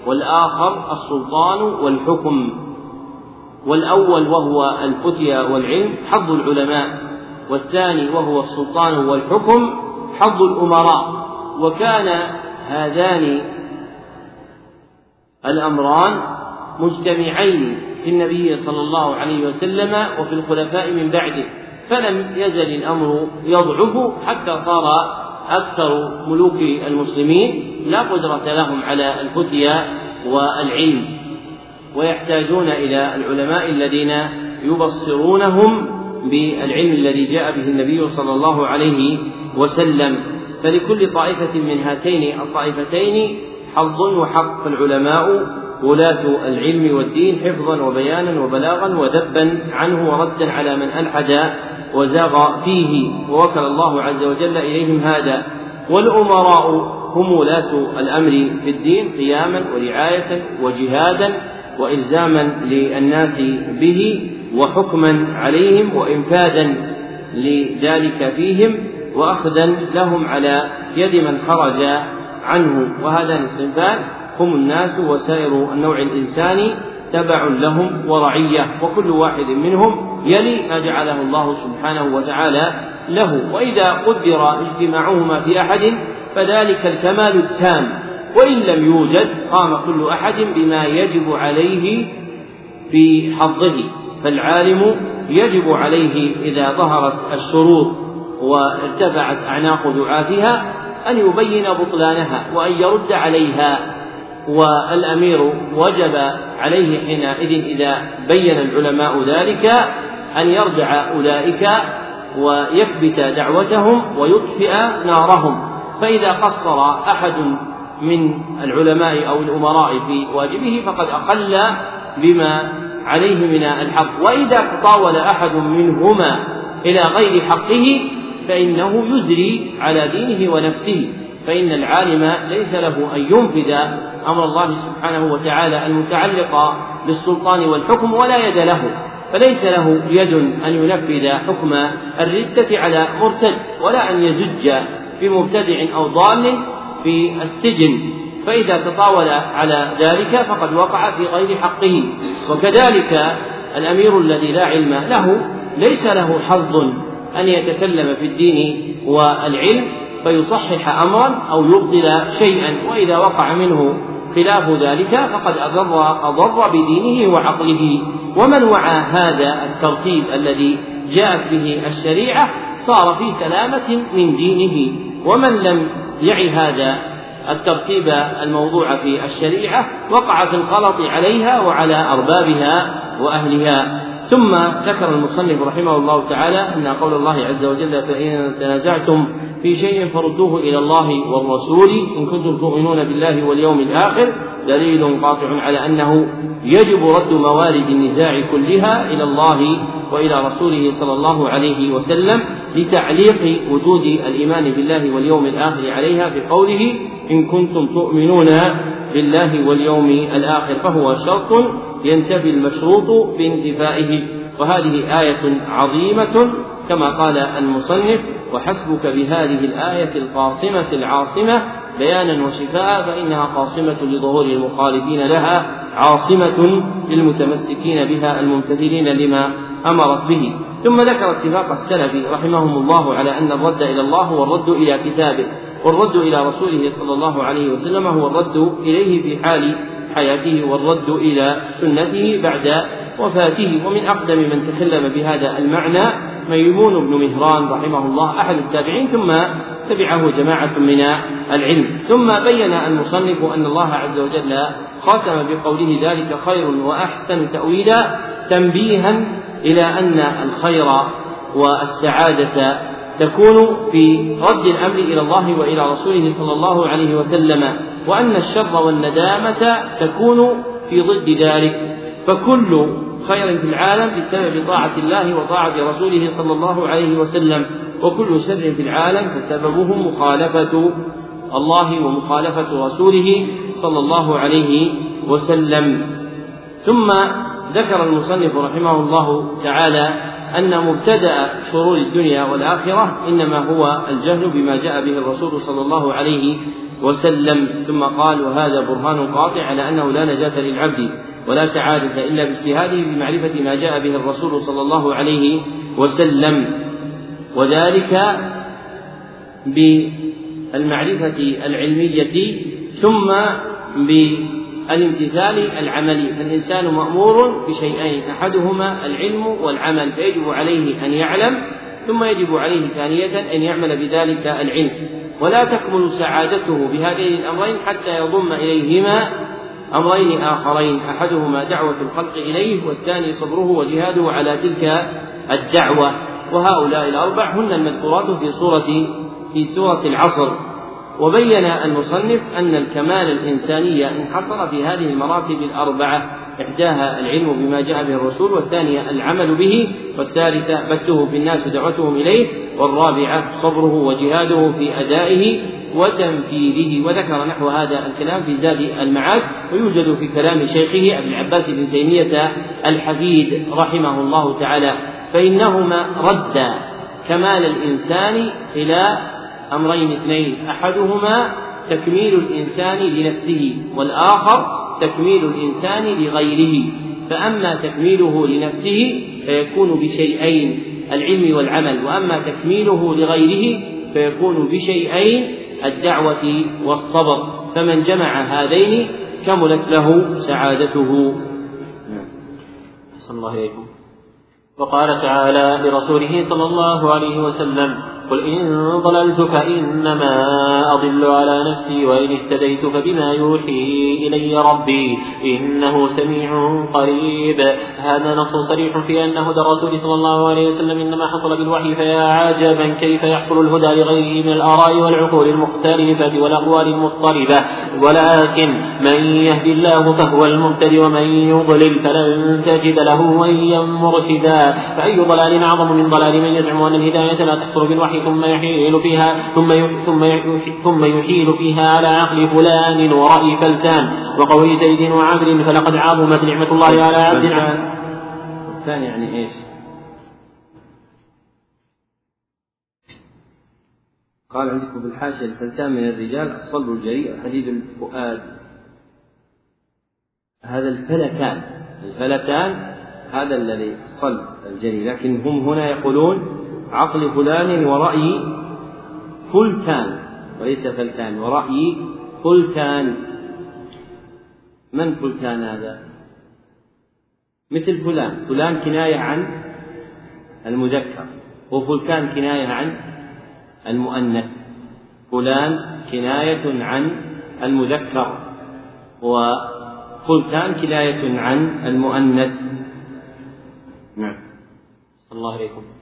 والآخر السلطان والحكم. والأول وهو الفتيا والعلم حظ العلماء. والثاني وهو السلطان والحكم حظ الأمراء. وكان هذان الأمران مجتمعين في النبي صلى الله عليه وسلم وفي الخلفاء من بعده. فلم يزل الأمر يضعف حتى صار أكثر ملوك المسلمين لا قدرة لهم على الفتيا والعلم ويحتاجون إلى العلماء الذين يبصرونهم بالعلم الذي جاء به النبي صلى الله عليه وسلم. فلكل طائفة من هاتين الطائفتين حظ وحق العلماء ولاة العلم والدين حفظا وبيانا وبلاغا وذبا عنه وردا على من ألحد وزاغ فيه ووكل الله عز وجل إليهم هذا. والأمراء هم ولاة الأمر في الدين قياما ورعاية وجهادا وإلزاما للناس به وحكما عليهم وإنفاذا لذلك فيهم وأخذا لهم على يد من خرج عنه. وهذان الصنفان هم الناس وسائر النوع الإنساني تبع لهم ورعية وكل واحد منهم يلي ما جعله الله سبحانه وتعالى له. وإذا قدر اجتماعهما في أحد فذلك الكمال التام. وإن لم يوجد قام كل أحد بما يجب عليه في حظه. فالعالم يجب عليه إذا ظهرت الشروط وارتفعت أعناق دعاتها أن يبين بطلانها وأن يرد عليها. والأمير وجب عليه حينئذ إذا بين العلماء ذلك أن يرجع أولئك ويكبت دعوتهم ويطفئ نارهم. فإذا قصر أحد من العلماء أو الأمراء في واجبه فقد أقل بما عليه من الحق. وإذا تطاول أحد منهما إلى غير حقه فإنه يزري على دينه ونفسه. فإن العالم ليس له أن ينفذ أمر الله سبحانه وتعالى المتعلق بالسلطان والحكم ولا يد له فليس له يد أن ينفذ حكم الردة على مرتد ولا أن يزج بمبتدع أو ضال في السجن. فإذا تطاول على ذلك فقد وقع في غير حقه. وكذلك الأمير الذي لا علم له ليس له حظ أن يتكلم في الدين والعلم فيصحح أمرا أو يبطل شيئا وإذا وقع منه خلاف ذلك فقد أضر أضر بدينه وعقله. ومن وعى هذا الترتيب الذي جاءت به الشريعة صار في سلامة من دينه. ومن لم يعي هذا الترتيب الموضوع في الشريعة وقع في الغلط عليها وعلى أربابها وأهلها. ثم ذكر المصنف رحمه الله تعالى أن قول الله عز وجل فإن تنازعتم في شيء فردوه إلى الله والرسول إن كنتم تؤمنون بالله واليوم الآخر دليل قاطع على أنه يجب رد موارد النزاع كلها إلى الله وإلى رسوله صلى الله عليه وسلم لتعليق وجود الإيمان بالله واليوم الآخر عليها بقوله إن كنتم تؤمنون بالله واليوم الآخر فهو شرط ينتفي المشروط بانتفائه. وهذه آية عظيمة كما قال المصنف وحسبك بهذه الآية القاصمة العاصمة بيانا وشفاء فإنها قاصمة لظهور المخالفين لها عاصمة للمتمسكين بها الممتثلين لما أمرت به. ثم ذكر اتفاق السلف رحمهم الله على أن الرد إلى الله هو الرد إلى كتابه والرد إلى رسوله صلى الله عليه وسلم هو الرد إليه في حال حياته والرد إلى سنته بعد وفاته. ومن أقدم من تكلم بهذا المعنى ميمون بن مهران رحمه الله أحد التابعين ثم تبعه جماعة من العلم. ثم بين المصنف أن الله عز وجل ختم بقوله ذلك خير وأحسن تأويلا تنبيها إلى أن الخير والسعادة تكون في رد الأمر إلى الله وإلى رسوله صلى الله عليه وسلم. وأن الشر والندامة تكون في ضد ذلك. فكل خير في العالم بسبب طاعة الله وطاعة رسوله صلى الله عليه وسلم وكل شر في العالم فسببه مخالفة الله ومخالفة رسوله صلى الله عليه وسلم. ثم ذكر المصنف رحمه الله تعالى أن مبتدأ شرور الدنيا والآخرة إنما هو الجهل بما جاء به الرسول صلى الله عليه وسلم ثم قال وهذا برهان قاطع على أنه لا نجاة للعبد ولا سعادة إلا باجتهاده بمعرفة ما جاء به الرسول صلى الله عليه وسلم. وذلك بالمعرفة العلمية ثم بالامتثال العملي. فالإنسان مأمور بشيئين أحدهما العلم والعمل فيجب عليه أن يعلم ثم يجب عليه ثانية أن يعمل بذلك العلم. ولا تكمل سعادته بهذين الأمرين حتى يضم إليهما أمرين آخرين أحدهما دعوة الخلق إليه والثاني صبره وجهاده على تلك الدعوة. وهؤلاء الأربع هن المذكورات في سورة في سورة العصر. وبين المصنف أن الكمال الإنساني انحصر في هذه المراتب الأربعة إحداها العلم بما جاء به الرسول والثانية العمل به والثالثة بثه في الناس ودعوتهم إليه والرابعة صبره وجهاده في أدائه وتنفيذه. وذكر نحو هذا الكلام في زاد المعاد ويوجد في كلام شيخه أبي العباس بن تيمية الحفيد رحمه الله تعالى فإنهما ردا كمال الإنسان إلى أمرين اثنين أحدهما تكميل الإنسان لنفسه والآخر تكميل الإنسان لغيره فأما تكميله لنفسه فيكون بشيئين العلم والعمل وأما تكميله لغيره فيكون بشيئين الدعوة والصبر فمن جمع هذين كملت له سعادته نعم. الله إليكم وقال تعالى لرسوله صلى الله عليه وسلم قل إن ضللت فإنما أضل على نفسي وإن اهتديت فبما يوحي إلي ربي إنه سميع قريب. هذا نص صريح في أن هدى الرسول صلى الله عليه وسلم إنما حصل بالوحي فيا عجبا كيف يحصل الهدى لغيره من الآراء والعقول المختلفة والأقوال المضطربة. ولكن من يهدي الله فهو المهتدي ومن يضلل فلن تجد له وليا مرشدا. فأي ضلال أعظم من ضلال من يزعم أن الهداية لا تحصل بالوحي ثم يحيل فيها ثم ثم ثم يحيل فيها على عقل فلان ورأي فلتان. وقول زيد وعبد فلقد عظمت نعمة الله على عبد الثاني يعني إيش؟ قال عندكم في الحاشية الفلتان من الرجال الصلب الجريء. حديد الفؤاد. هذا الفلتان الفلتان هذا الذي صلب الجري لكن هم هنا يقولون عقل فلان ورأي فلتان وليس فلتان ورأي فلتان. من فلتان هذا؟ مثل فلان فلان كناية عن المذكر وفلتان كناية عن المؤنث فلان كناية عن المذكر وفلتان كناية عن المؤنث. نعم. الله عليكم.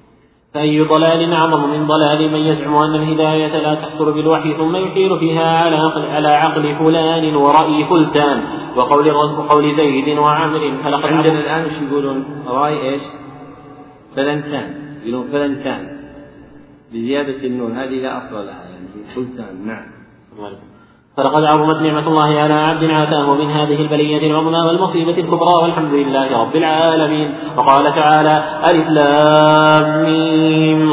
فأي ضلال أعظم من ضلال من يزعم أن الهداية لا تحصل بالوحي ثم يحيل فيها على عقل, على عقل فلان ورأي فلتان. وقول وقول زيد وعمر فلقد عندنا الآن إيش يقولون؟ رأي إيش؟ فلنتان. يقولون فلنتان. بزيادة النون. هذه لا أصل لها يعني فلتان. نعم. فلقد عظمت نعمة الله على عبد عافاه من هذه البلية العظمى والمصيبة الكبرى والحمد لله رب العالمين. وقال تعالى ألف لام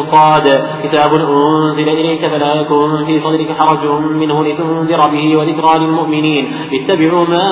صاد. كتاب أنزل إليك فلا يكن في صدرك حرج منه لتنذر به وذكرى للمؤمنين. اتبعوا ما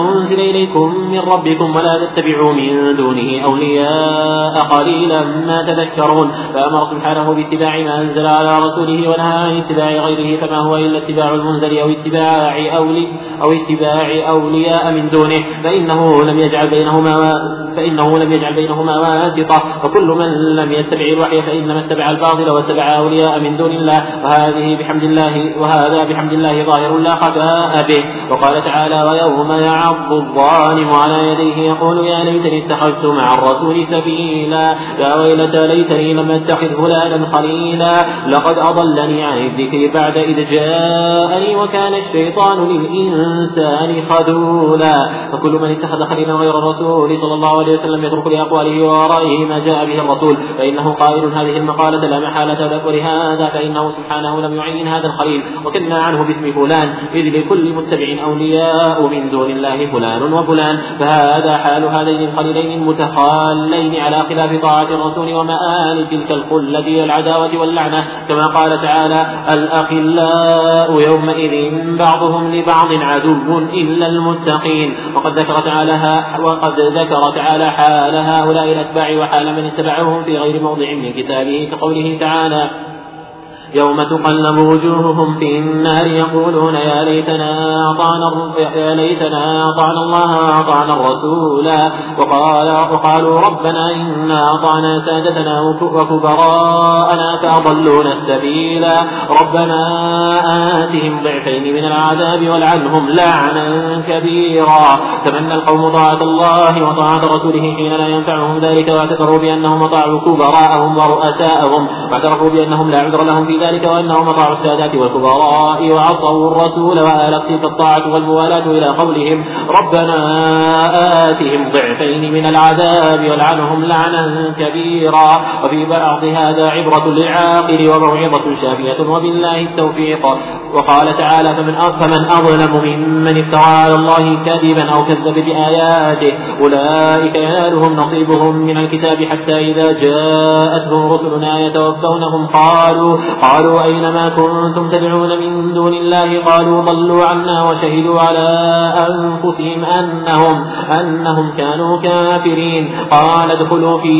أنزل إليكم من ربكم ولا تتبعوا من دونه أولياء قليلا ما تذكرون. فأمر سبحانه باتباع ما أنزل على رسوله ونهى عن اتباع غيره فما هو إلا اتباع المنزل أو اتباع أولي أو اتباع أولياء من دونه فإنه لم يجعل بينهما فإنه لم يجعل بينهما واسطة. وكل من لم يتبع الوحي فإنما اتبع الباطل واتبع أولياء من دون الله. وهذه بحمد الله وهذا بحمد الله ظاهر لا خفاء به. وقال تعالى ويوم يعض الظالم على يديه يقول يا ليتني اتخذت مع الرسول سبيلا. يا ويلتى ليتني لم أتخذ فلانا خليلا. لقد أضلني عن الذكر بعد إذ جاءني وكان الشيطان للإنسان خذولا فكل من اتخذ خليلا غير الرسول صلى الله عليه وسلم يترك لأقواله وآرائه ما جاء به الرسول فإنه قائل هذه المقالة لا محالة ولهذا فإنه سبحانه لم يعين هذا الخليل وكنا عنه باسم فلان إذ لكل متبع أولياء من دون الله فلان وفلان فهذا حال هذين الخليلين المتخالين على خلاف طاعة الرسول ومآل تلك القلة العداوة واللعنة كما قال تعالى الأخلاء يومئذ بعضهم لبعض عدو إلا المتقين. وقد ذكر تعالى وقد ذكر تعالى حال هؤلاء الأتباع وحال من اتبعهم في غير موضع من كتابه كقوله تعالى يوم تقلب وجوههم في النار يقولون يا ليتنا أطعنا يا ليتنا أطعنا الله أطعنا الرسول. وقال وقالوا ربنا إنا أطعنا سادتنا وكبراءنا فأضلونا السبيل. ربنا آتهم ضعفين من العذاب والعنهم لعنا كبيرا. تمنى القوم طاعة الله وطاعة رسوله حين لا ينفعهم ذلك واعتذروا بأنهم أطاعوا كبراءهم ورؤساءهم. واعترفوا بأنهم لا عذر لهم في ذلك وأنهم أطاعوا السادات والكبراء وعصوا الرسول وآلت تلك الطاعة والموالاة إلى قولهم ربنا آتهم ضعفين من العذاب والعنهم لعنا كبيرا. وفي بعض هذا عبرة للعاقل وموعظة شافية وبالله التوفيق. وقال تعالى فمن فمن أظلم ممن افترى على الله كذبا أو كذب بآياته أولئك ينالهم نصيبهم من الكتاب حتى إذا جاءتهم رسلنا يتوفونهم قالوا قالوا أين ما كنتم تدعون من دون الله؟ قالوا ضلوا عنا وشهدوا على أنفسهم أنهم أنهم كانوا كافرين. قال ادخلوا في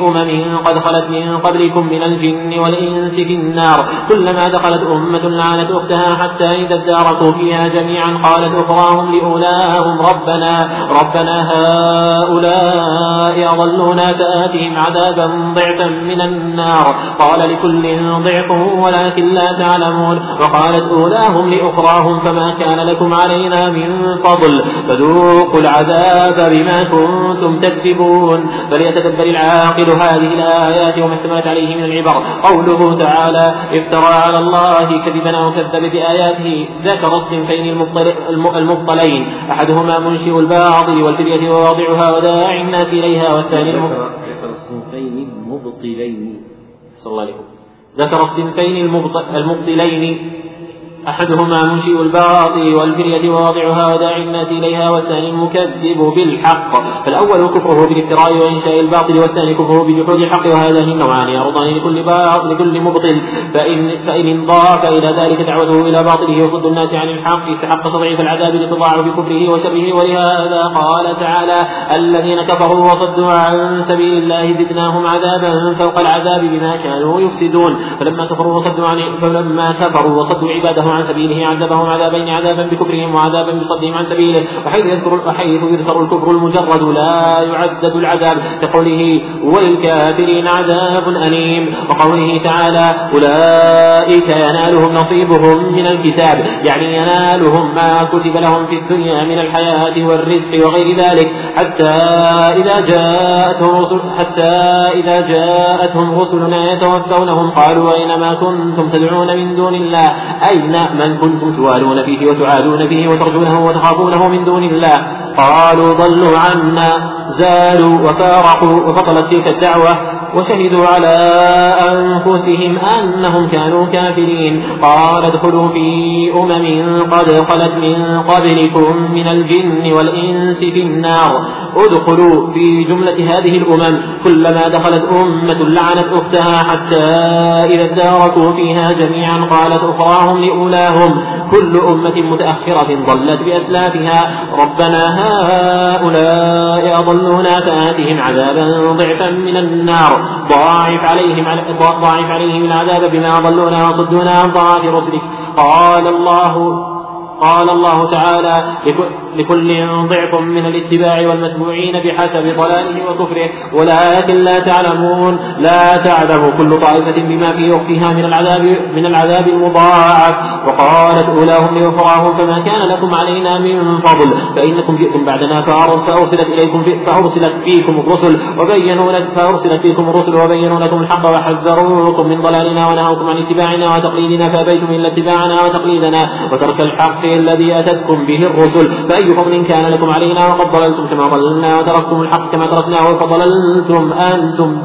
أمم قد خلت من قبلكم من الجن والإنس في النار. كلما دخلت أمة لعنت أختها حتى إذا اداركوا فيها جميعا قالت أخراهم لأولاهم ربنا ربنا هؤلاء أضلونا فآتهم عذابا ضعفا من النار. قال لكل ضعف ولكن لا تعلمون. وقالت أولاهم لأخراهم فما كان لكم علينا من فضل. فذوقوا العذاب بما كنتم تكسبون. فليتدبر العاقل هذه الآيات وما اشتملت عليه من العبر. قوله تعالى افترى على الله كذبا أو كذب بآياته. ذكر الصنفين المبطلين أحدهما منشئ الباطل والفدية وواضعها وداعي الناس إليها والثاني ذكر الصنفين المبطلين. صلى الله عليه وسلم. ذكر الصنفين المبطلين. أحدهما منشئ الباطل والفرية وواضعها وداعي الناس إليها والثاني المكذب بالحق. فالأول كفره بالافتراء وإنشاء الباطل والثاني كفره بجحود الحق وهذان النوعان يعرضان لكل باطل لكل مبطل. فإن فإن انضاف إلى ذلك دعوته إلى باطله وصد الناس عن الحق استحق تضعيف العذاب لتضاعف بكفره وشره. ولهذا قال تعالى الذين كفروا وصدوا عن سبيل الله زدناهم عذابا فوق العذاب بما كانوا يفسدون. فلما كفروا وصدوا عن فلما كفروا وصدوا عباده عن سبيله عذبهم عذابين عذابا بكفرهم وعذابا بصدهم عن سبيله. وحيث يذكر وحيث يذكر الكفر المجرد لا يعدد العذاب كقوله وللكافرين عذاب أليم. وقوله تعالى أولئك ينالهم نصيبهم من الكتاب. يعني ينالهم ما كتب لهم في الدنيا من الحياة والرزق وغير ذلك. حتى إذا جاءتهم حتى إذا جاءتهم رسلنا يتوفونهم قالوا أين ما كنتم تدعون من دون الله؟ أين من كنتم توالون فيه وتعادون فيه وترجونه وتخافونه من دون الله. قالوا ضلوا عنا زالوا وفارقوا وبطلت تلك الدعوة وشهدوا على أنفسهم أنهم كانوا كافرين. قال ادخلوا في أمم قد خلت من قبلكم من الجن والإنس في النار. ادخلوا في جملة هذه الأمم. كلما دخلت أمة لعنت أختها حتى إذا اداركوا فيها جميعا قالت أخراهم لأولاهم كل أمة متأخرة ضلت بأسلافها. ربنا هؤلاء أضلونا فآتهم عذابا ضعفا من النار. ضاعف عليهم ضاعف عليهم العذاب بما ضلونا وصدونا عن طاعة رسلك. قال الله قال الله تعالى لكل ضعف من الاتباع والمتبوعين بحسب ضلاله وكفره. ولكن لا تعلمون لا تعلم كل طائفة بما في أختها من العذاب من العذاب المضاعف. وقالت أولاهم لأخراهم فما كان لكم علينا من فضل فإنكم جئتم بعدنا فأرسلت إليكم فأرسلت فيكم الرسل وبينوا فأرسلت فيكم الرسل وبينوا لكم الحق وحذروكم من ضلالنا ونهوكم عن اتباعنا وتقليدنا فأبيتم إلا اتباعنا وتقليدنا. وترك الحق الذي أتتكم به الرسل فأي فضل كان لكم علينا وقد ضللتم كما ضللنا وتركتم الحق كما تركناه فضللتم أنتم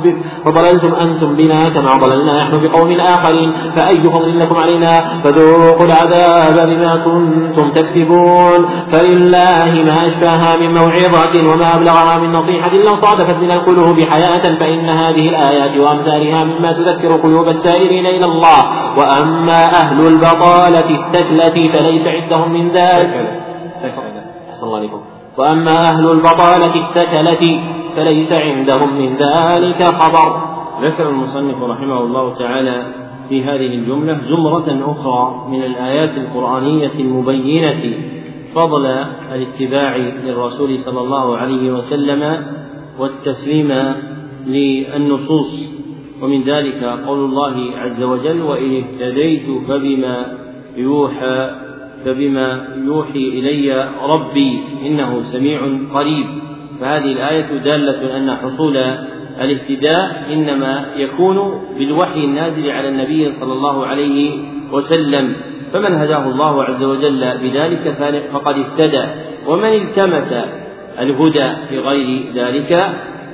فضللتم أنتم بنا كما ضللنا نحن بقوم آخرين. فأي فضل لكم علينا فذوقوا العذاب بما كنتم تكسبون. فلله ما أشباها من موعظة وما أبلغها من نصيحة لو صادفت من القلوب حياة فإن هذه الآيات وأمثالها مما تذكر قلوب السائرين إلى الله. وأما أهل البطالة التكلة فليس عندهم من ذلك. الله عليكم. وأما أهل البطالة التكلة فليس عندهم من ذلك خبر. ذكر المصنف رحمه الله تعالى في هذه الجملة زمرة أخرى من الآيات القرآنية المبينة فضل الاتباع للرسول صلى الله عليه وسلم والتسليم للنصوص. ومن ذلك قول الله عز وجل وإن اهتديت فبما يوحى فبما يوحي إلي ربي إنه سميع قريب. فهذه الآية دالة أن حصول الاهتداء إنما يكون بالوحي النازل على النبي صلى الله عليه وسلم. فمن هداه الله عز وجل بذلك فقد اهتدى. ومن التمس الهدى في غير ذلك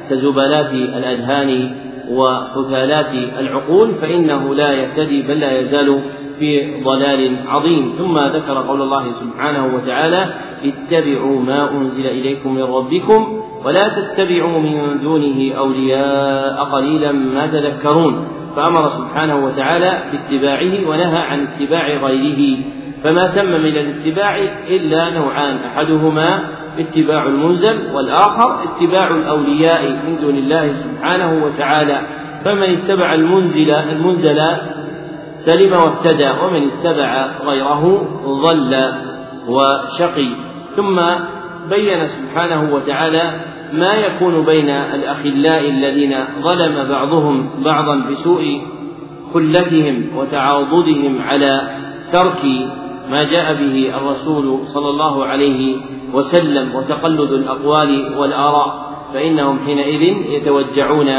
كزبلات الأذهان وحثالات العقول فإنه لا يهتدي بل لا يزال في ضلال عظيم. ثم ذكر قول الله سبحانه وتعالى اتبعوا ما أنزل إليكم من ربكم ولا تتبعوا من دونه أولياء قليلا ما تذكرون. فأمر سبحانه وتعالى باتباعه ونهى عن اتباع غيره. فما تم من الاتباع إلا نوعان أحدهما اتباع المنزل والآخر اتباع الأولياء من دون الله سبحانه وتعالى. فمن اتبع المنزل المنزل سلم واهتدى ومن اتبع غيره ضل وشقي. ثم بين سبحانه وتعالى ما يكون بين الأخلاء الذين ظلم بعضهم بعضا بسوء خلتهم وتعاضدهم على ترك ما جاء به الرسول صلى الله عليه وسلم وتقلد الأقوال والآراء فإنهم حينئذ يتوجعون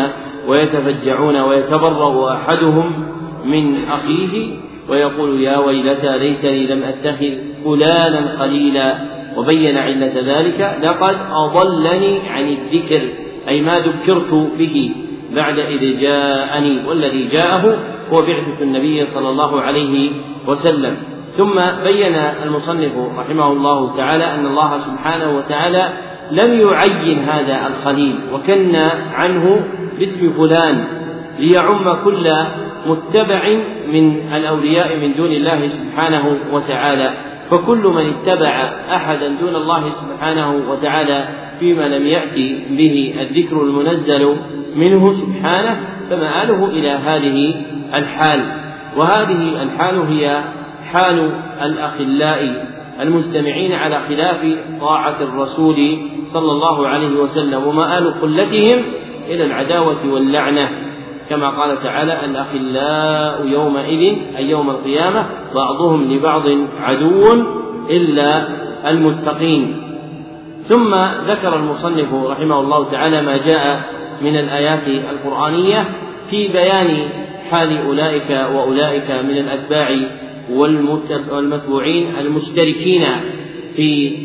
ويتفجعون ويتبرأ أحدهم من أخيه ويقول يا ويلتى ليتني لم أتخذ فلانا قليلا وبين علة ذلك لقد أضلني عن الذكر أي ما ذكرت به بعد إذ جاءني والذي جاءه هو بعثة النبي صلى الله عليه وسلم. ثم بين المصنف رحمه الله تعالى أن الله سبحانه وتعالى لم يعين هذا الخليل وكن عنه باسم فلان ليعم كل متبع من الأولياء من دون الله سبحانه وتعالى فكل من اتبع أحدا دون الله سبحانه وتعالى فيما لم يأتي به الذكر المنزل منه سبحانه فمآله إلى هذه الحال. وهذه الحال هي حال الأخلاء المجتمعين على خلاف طاعة الرسول صلى الله عليه وسلم ومآل قلتهم إلى العداوة واللعنة. كما قال تعالى الأخلاء يومئذ أي يوم القيامة بعضهم لبعض عدو إلا المتقين. ثم ذكر المصنف رحمه الله تعالى ما جاء من الآيات القرآنية في بيان حال أولئك وأولئك من الأتباع والمتبوعين المشتركين في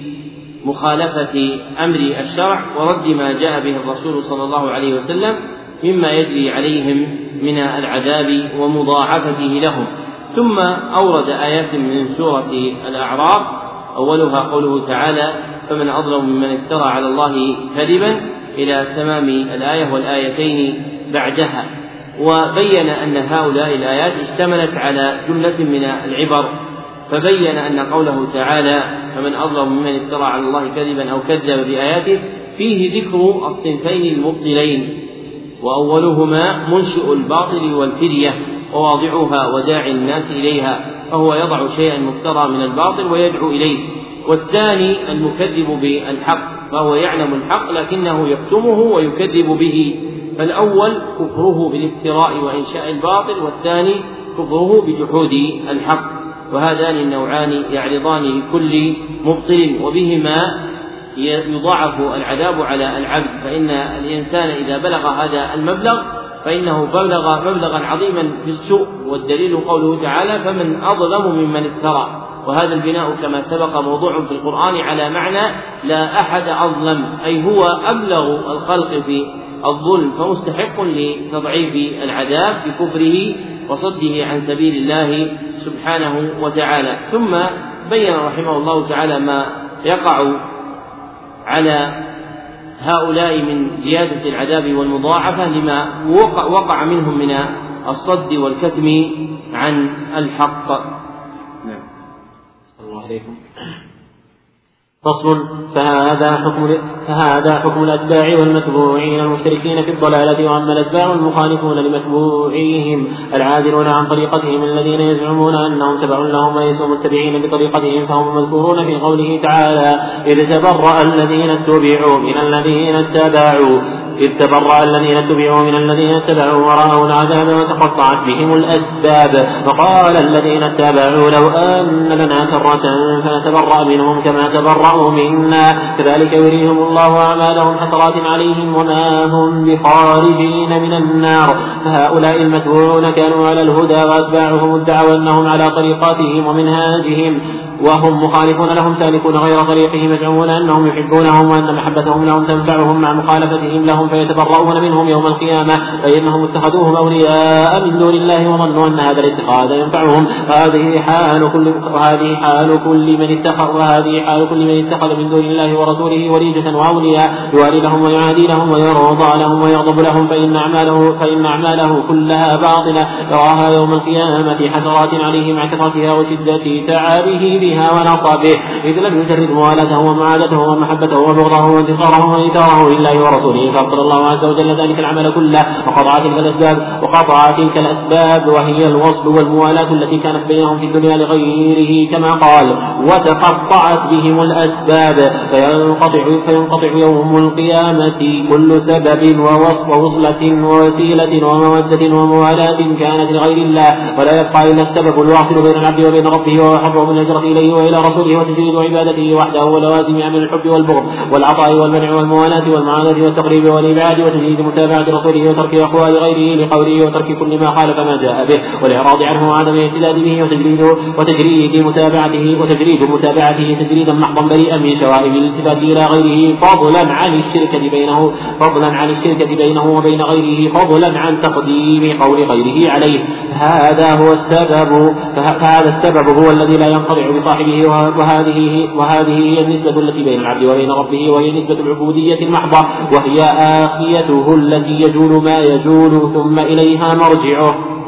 مخالفة أمر الشرع ورد ما جاء به الرسول صلى الله عليه وسلم مما يجري عليهم من العذاب ومضاعفته لهم. ثم أورد آيات من سورة الأعراف أولها قوله تعالى فمن أظلم ممن افترى على الله كذبا إلى تمام الآية والآيتين بعدها. وبين أن هؤلاء الآيات اشتملت على جملة من العبر فبين أن قوله تعالى فمن أظلم ممن افترى على الله كذبا أو كذب بآياته فيه ذكر الصنفين المبطلين. وأولهما منشئ الباطل والفرية وواضعها وداعي الناس إليها فهو يضع شيئا مفترى من الباطل ويدعو إليه. والثاني المكذب بالحق فهو يعلم الحق لكنه يكتمه ويكذب به. فالأول كفره بالافتراء وإنشاء الباطل والثاني كفره بجحود الحق. وهذان النوعان يعرضان لكل مبطل وبهما يضاعف العذاب على العبد فإن الإنسان إذا بلغ هذا المبلغ فإنه بلغ مبلغا عظيما في السوء والدليل قوله تعالى فمن أظلم ممن افترى وهذا البناء كما سبق موضوع في القرآن على معنى لا أحد أظلم أي هو أبلغ الخلق في الظلم فمستحق لتضعيف العذاب بكفره وصده عن سبيل الله سبحانه وتعالى. ثم بين رحمه الله تعالى ما يقع على هؤلاء من زيادة العذاب والمضاعفة لما وقع, وقع منهم من الصد والكتم عن الحق. نعم. الله عليكم. فصل. فهذا حكم فهذا حكم الأتباع والمتبوعين المشتركين في الضلالة واما الأتباع المخالفون لمتبوعيهم العادلون عن طريقتهم الذين يزعمون أنهم تبع لهم وليسوا متبعين لطريقتهم فهم مذكورون في قوله تعالى إذ تبرأ الذين اتبعوا من الذين اتبعوا إذ تبرأ الذين اتبعوا من الذين اتبعوا ورأوا العذاب وتقطعت بهم الأسباب. فقال الذين اتبعوا لو أن لنا كرة فنتبرأ منهم كما تبرأوا منا. كذلك يريهم الله أعمالهم حسرات عليهم وما هم بخارجين من النار. فهؤلاء المتبوعون كانوا على الهدى وأتباعهم ادعوا أنهم على طريقاتهم ومنهاجهم. وهم مخالفون لهم سالكون غير طريقهم يزعمون أنهم يحبونهم وأن محبتهم لهم تنفعهم مع مخالفتهم لهم فيتبرؤون منهم يوم القيامة فانهم اتخذوهم أولياء من دون الله وظنوا أن هذا الاتخاذ ينفعهم. وهذه حال كل وهذه حال كل من اتخذ وهذه حال كل من اتخذ من دون الله ورسوله وليجة وأولياء يوالي لهم ويعادي لهم ويرضى لهم ويغضب لهم فإن أعماله فإن أعماله كلها باطلة. يراها يوم القيامة حسرات عليه مع كثرتها وشدة تعابه فيها ونصبه إذ لم يجرد موالاته ومعادته ومحبته وبغضه وانتصاره وإيثاره لله ورسوله. فأبطل الله عز وجل ذلك العمل كله وقطع تلك الأسباب وقطع تلك الأسباب وهي الوصل والموالاة التي كانت بينهم في الدنيا لغيره كما قال وتقطعت بهم الأسباب. فينقطع فينقطع يوم القيامة كل سبب ووصلة ووسيلة ومودة وموالاة كانت لغير الله. ولا يبقى إلا السبب الواصل بين العبد وبين ربه وهو من الهجرة إليه وإلى رسوله وتجريد عبادته وحده ولوازم عمل الحب والبغض والعطاء والمنع والموالاة والمعاناة والتقريب والإبعاد وتجريد متابعة رسوله وترك أقوال غيره لقوله وترك كل ما خالف ما جاء به والإعراض عنه وعدم الاعتداد به وتجريد وتجريد متابعته وتجريد متابعته تجريدا محضا بريئا من شوائب الالتفات إلى غيره فضلا عن الشركة بينه فضلا عن الشركة بينه وبين غيره فضلا عن تقديم قول غيره عليه. هذا هو السبب فهذا السبب هو الذي لا ينقطع بصاحبه وهذه وهذه هي النسبة التي بين العبد وبين ربه وهي نسبة العبودية المحضة وهي آخيته التي يجول ما يجول ثم إليها مرجعه.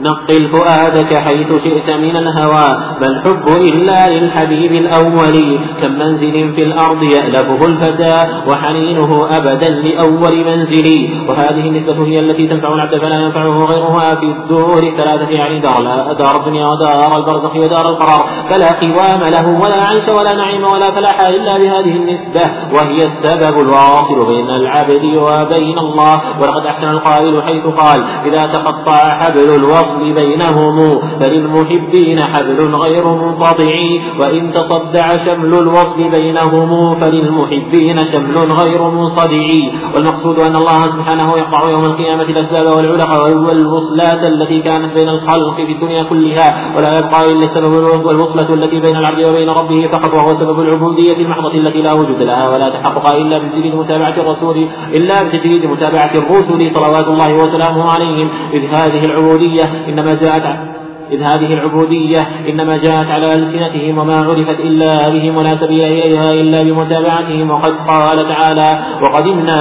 نقل فؤادك حيث شئت من الهوى ما الحب إلا للحبيب الأول. كم منزل في الأرض يألفه الفتى وحنينه أبدا لأول منزل. وهذه النسبة هي التي تنفع العبد فلا ينفعه غيرها في الدور. الثلاثة يعني دار دار الدنيا ودار البرزخ ودار القرار. فلا قوام له ولا عيش ولا نعيم ولا فلاح إلا بهذه النسبة. وهي السبب الواصل بين العبد وبين الله. ولقد أحسن القائل حيث قال إذا تقطع حبل الوصل الوصل بينهم فللمحبين حبل غير منقطع وإن تصدع شمل الوصل بينهم فللمحبين شمل غير منصدع والمقصود أن الله سبحانه يقطع يوم القيامة الأسباب والعلق والوصلات التي كانت بين الخلق في الدنيا كلها ولا يبقى إلا السبب والوصلة التي بين العبد وبين ربه فقط وهو سبب العبودية المحضة التي لا وجود لها ولا تحقق إلا بتجديد متابعة الرسول إلا بتجديد متابعة الرسل صلوات الله وسلامه عليهم إذ هذه العبودية إنما جاءت إذ هذه العبودية إنما جاءت على ألسنتهم وما عرفت إلا بهم ولا سبيل إليها إلا بمتابعتهم وقد قال تعالى وقدمنا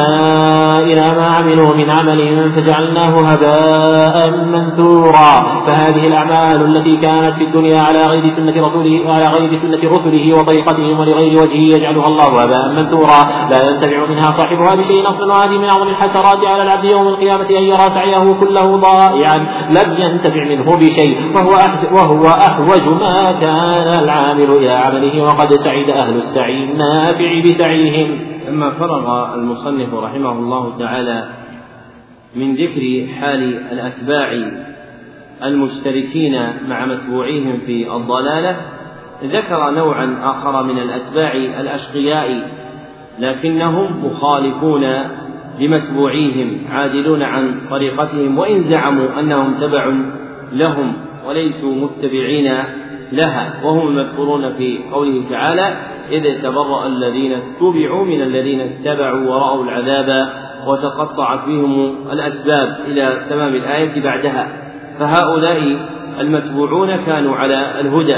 إلى ما عملوا من عمل فجعلناه هباء منثورا. فهذه الأعمال التي كانت في الدنيا على غير سنة رسوله على غير سنة رسله وطريقتهم ولغير وجهه يجعلها الله هباء منثورا. لا ينتفع منها صاحبها بشيء أصلا وهذه من أعظم الحسرات على العبد يوم القيامة أن يرى سعيه كله ضائعا. لم ينتفع منه بشيء. وهو وهو أحوج ما كان العامل إلى عمله وقد سعد أهل السعي النافع بسعيهم. لما فرغ المصنف رحمه الله تعالى من ذكر حال الأتباع المشتركين مع متبوعيهم في الضلالة ذكر نوعا آخر من الأتباع الأشقياء لكنهم مخالفون لمتبوعيهم عادلون عن طريقتهم وإن زعموا أنهم تبع لهم. وليسوا متبعين لها وهم المذكورون في قوله تعالى إذ تبرأ الذين اتبعوا من الذين اتبعوا ورأوا العذاب وتقطعت بهم الأسباب إلى تمام الآية بعدها. فهؤلاء المتبوعون كانوا على الهدى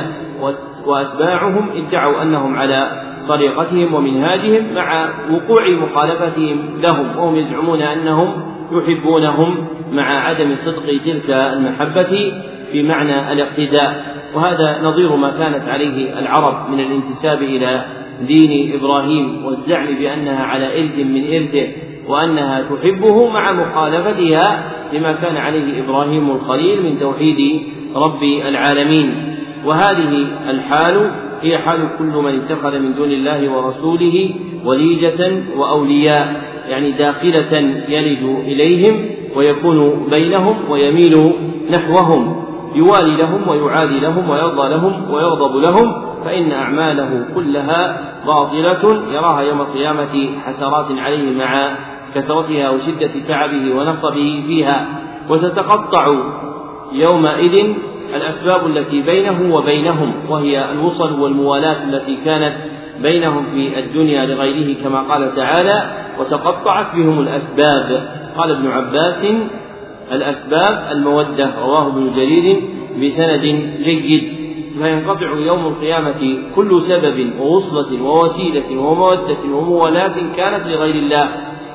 وأتباعهم ادعوا أنهم على طريقتهم ومنهاجهم مع وقوع مخالفتهم لهم وهم يزعمون أنهم يحبونهم مع عدم صدق تلك المحبة في معنى الاقتداء وهذا نظير ما كانت عليه العرب من الانتساب إلى دين إبراهيم والزعم بأنها على إرث من إرثه وأنها تحبه مع مخالفتها لما كان عليه إبراهيم الخليل من توحيد رب العالمين. وهذه الحال هي حال كل من اتخذ من دون الله ورسوله وليجة وأولياء يعني داخلة يلد إليهم ويكون بينهم ويميل نحوهم. يوالي لهم ويعادي لهم ويرضى لهم ويغضب لهم فإن أعماله كلها باطلة يراها يوم القيامة حسرات عليه مع كثرتها وشدة تعبه ونصبه فيها. وتتقطع يومئذ الأسباب التي بينه وبينهم وهي الوصل والموالاة التي كانت بينهم في الدنيا لغيره كما قال تعالى وتقطعت بهم الأسباب. قال ابن عباس الأسباب المودة رواه ابن جرير بسند جيد. فينقطع يوم القيامة كل سبب ووصلة ووسيلة ومودة وموالاة كانت لغير الله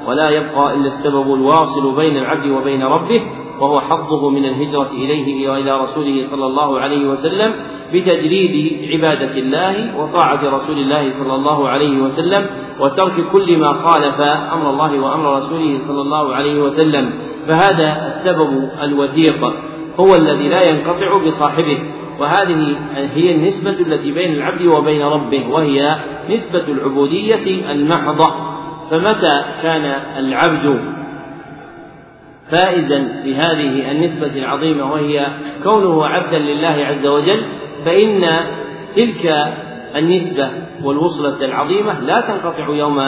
ولا يبقى إلا السبب الواصل بين العبد وبين ربه وهو حظه من الهجرة إليه وإلى رسوله صلى الله عليه وسلم بتجريد عبادة الله وطاعة رسول الله صلى الله عليه وسلم وترك كل ما خالف أمر الله وأمر رسوله صلى الله عليه وسلم. فهذا السبب الوثيق هو الذي لا ينقطع بصاحبه. وهذه هي النسبة التي بين العبد وبين ربه وهي نسبة العبودية المحضة. فمتى كان العبد فائزا بهذه النسبة العظيمة وهي كونه عبدا لله عز وجل فإن تلك النسبة والوصلة العظيمة لا تنقطع يوم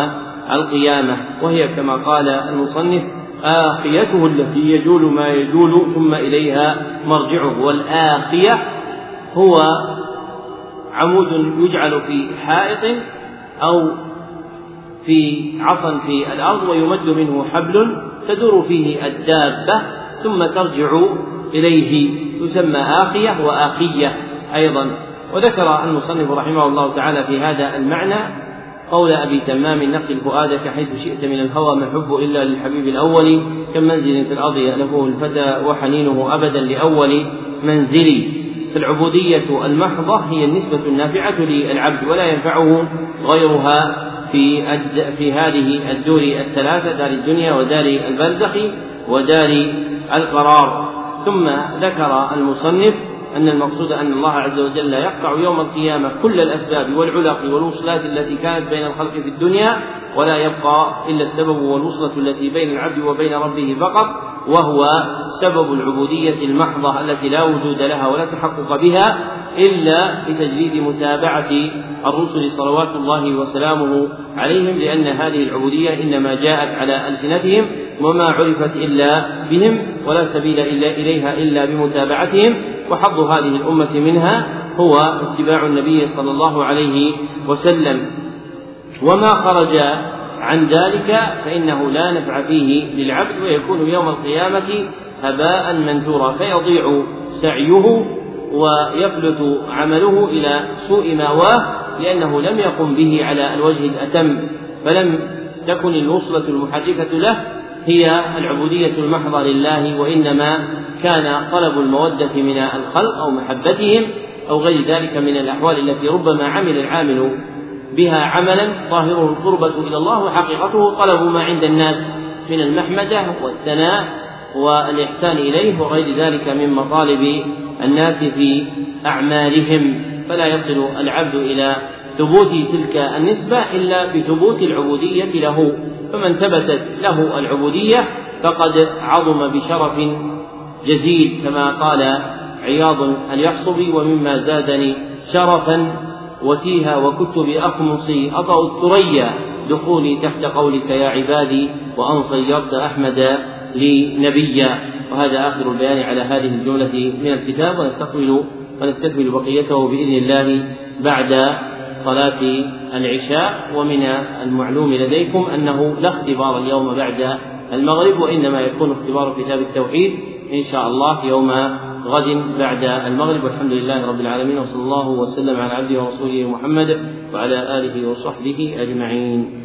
القيامة. وهي كما قال المصنف آخيته التي يجول ما يجول ثم إليها مرجعه والآخية هو عمود يجعل في حائط أو في عصا في الأرض ويمد منه حبل تدور فيه الدابة ثم ترجع إليه تسمى آخية وآخية أيضا. وذكر المصنف رحمه الله تعالى في هذا المعنى قول أبي تمام نقل فؤادك حيث شئت من الهوى ما الحب إلا للحبيب الأول كم منزل في الأرض يألفه الفتى وحنينه أبدا لأول منزلي فالعبودية المحضة هي النسبة النافعة للعبد ولا ينفعه غيرها في في هذه الدور الثلاثة دار الدنيا ودار البرزخ ودار القرار. ثم ذكر المصنف أن المقصود أن الله عز وجل يقطع يوم القيامة كل الأسباب والعلق والوصلات التي كانت بين الخلق في الدنيا ولا يبقى إلا السبب والوصلة التي بين العبد وبين ربه فقط وهو سبب العبودية المحضة التي لا وجود لها ولا تحقق بها إلا بتجديد متابعة الرسل صلوات الله وسلامه عليهم لأن هذه العبودية إنما جاءت على ألسنتهم وما عرفت إلا بهم ولا سبيل إلا إليها إلا بمتابعتهم. وحظ هذه الأمة منها هو اتباع النبي صلى الله عليه وسلم. وما خرج عن ذلك فإنه لا نفع فيه للعبد ويكون يوم القيامة هباء منثورا فيضيع سعيه ويفلت عمله إلى سوء ماواه لأنه لم يقم به على الوجه الأتم فلم تكن الوصلة المحركة له هي العبودية المحضة لله وإنما كان طلب المودة من الخلق أو محبتهم أو غير ذلك من الأحوال التي ربما عمل العامل بها عملا. ظاهره القربة إلى الله وحقيقته طلب ما عند الناس من المحمدة والثناء والإحسان إليه وغير ذلك من مطالب الناس في أعمالهم. فلا يصل العبد إلى ثبوت تلك النسبة إلا بثبوت العبودية له. فمن ثبتت له العبودية فقد عظم بشرف جزيل كما قال عياض اليحصبي ومما زادني شرفا وتيها وكنت بأخمصي أطأ الثريا دخولي تحت قولك يا عبادي وأن صيرت أحمد لي نبيا. وهذا آخر البيان على هذه الجملة من الكتاب ونستقبل ونستكمل بقيته بإذن الله بعد صلاة العشاء ومن المعلوم لديكم أنه لا اختبار اليوم بعد المغرب وإنما يكون اختبار كتاب التوحيد إن شاء الله يوم غد بعد المغرب. والحمد لله رب العالمين وصلى الله وسلم على عبده ورسوله محمد وعلى آله وصحبه أجمعين.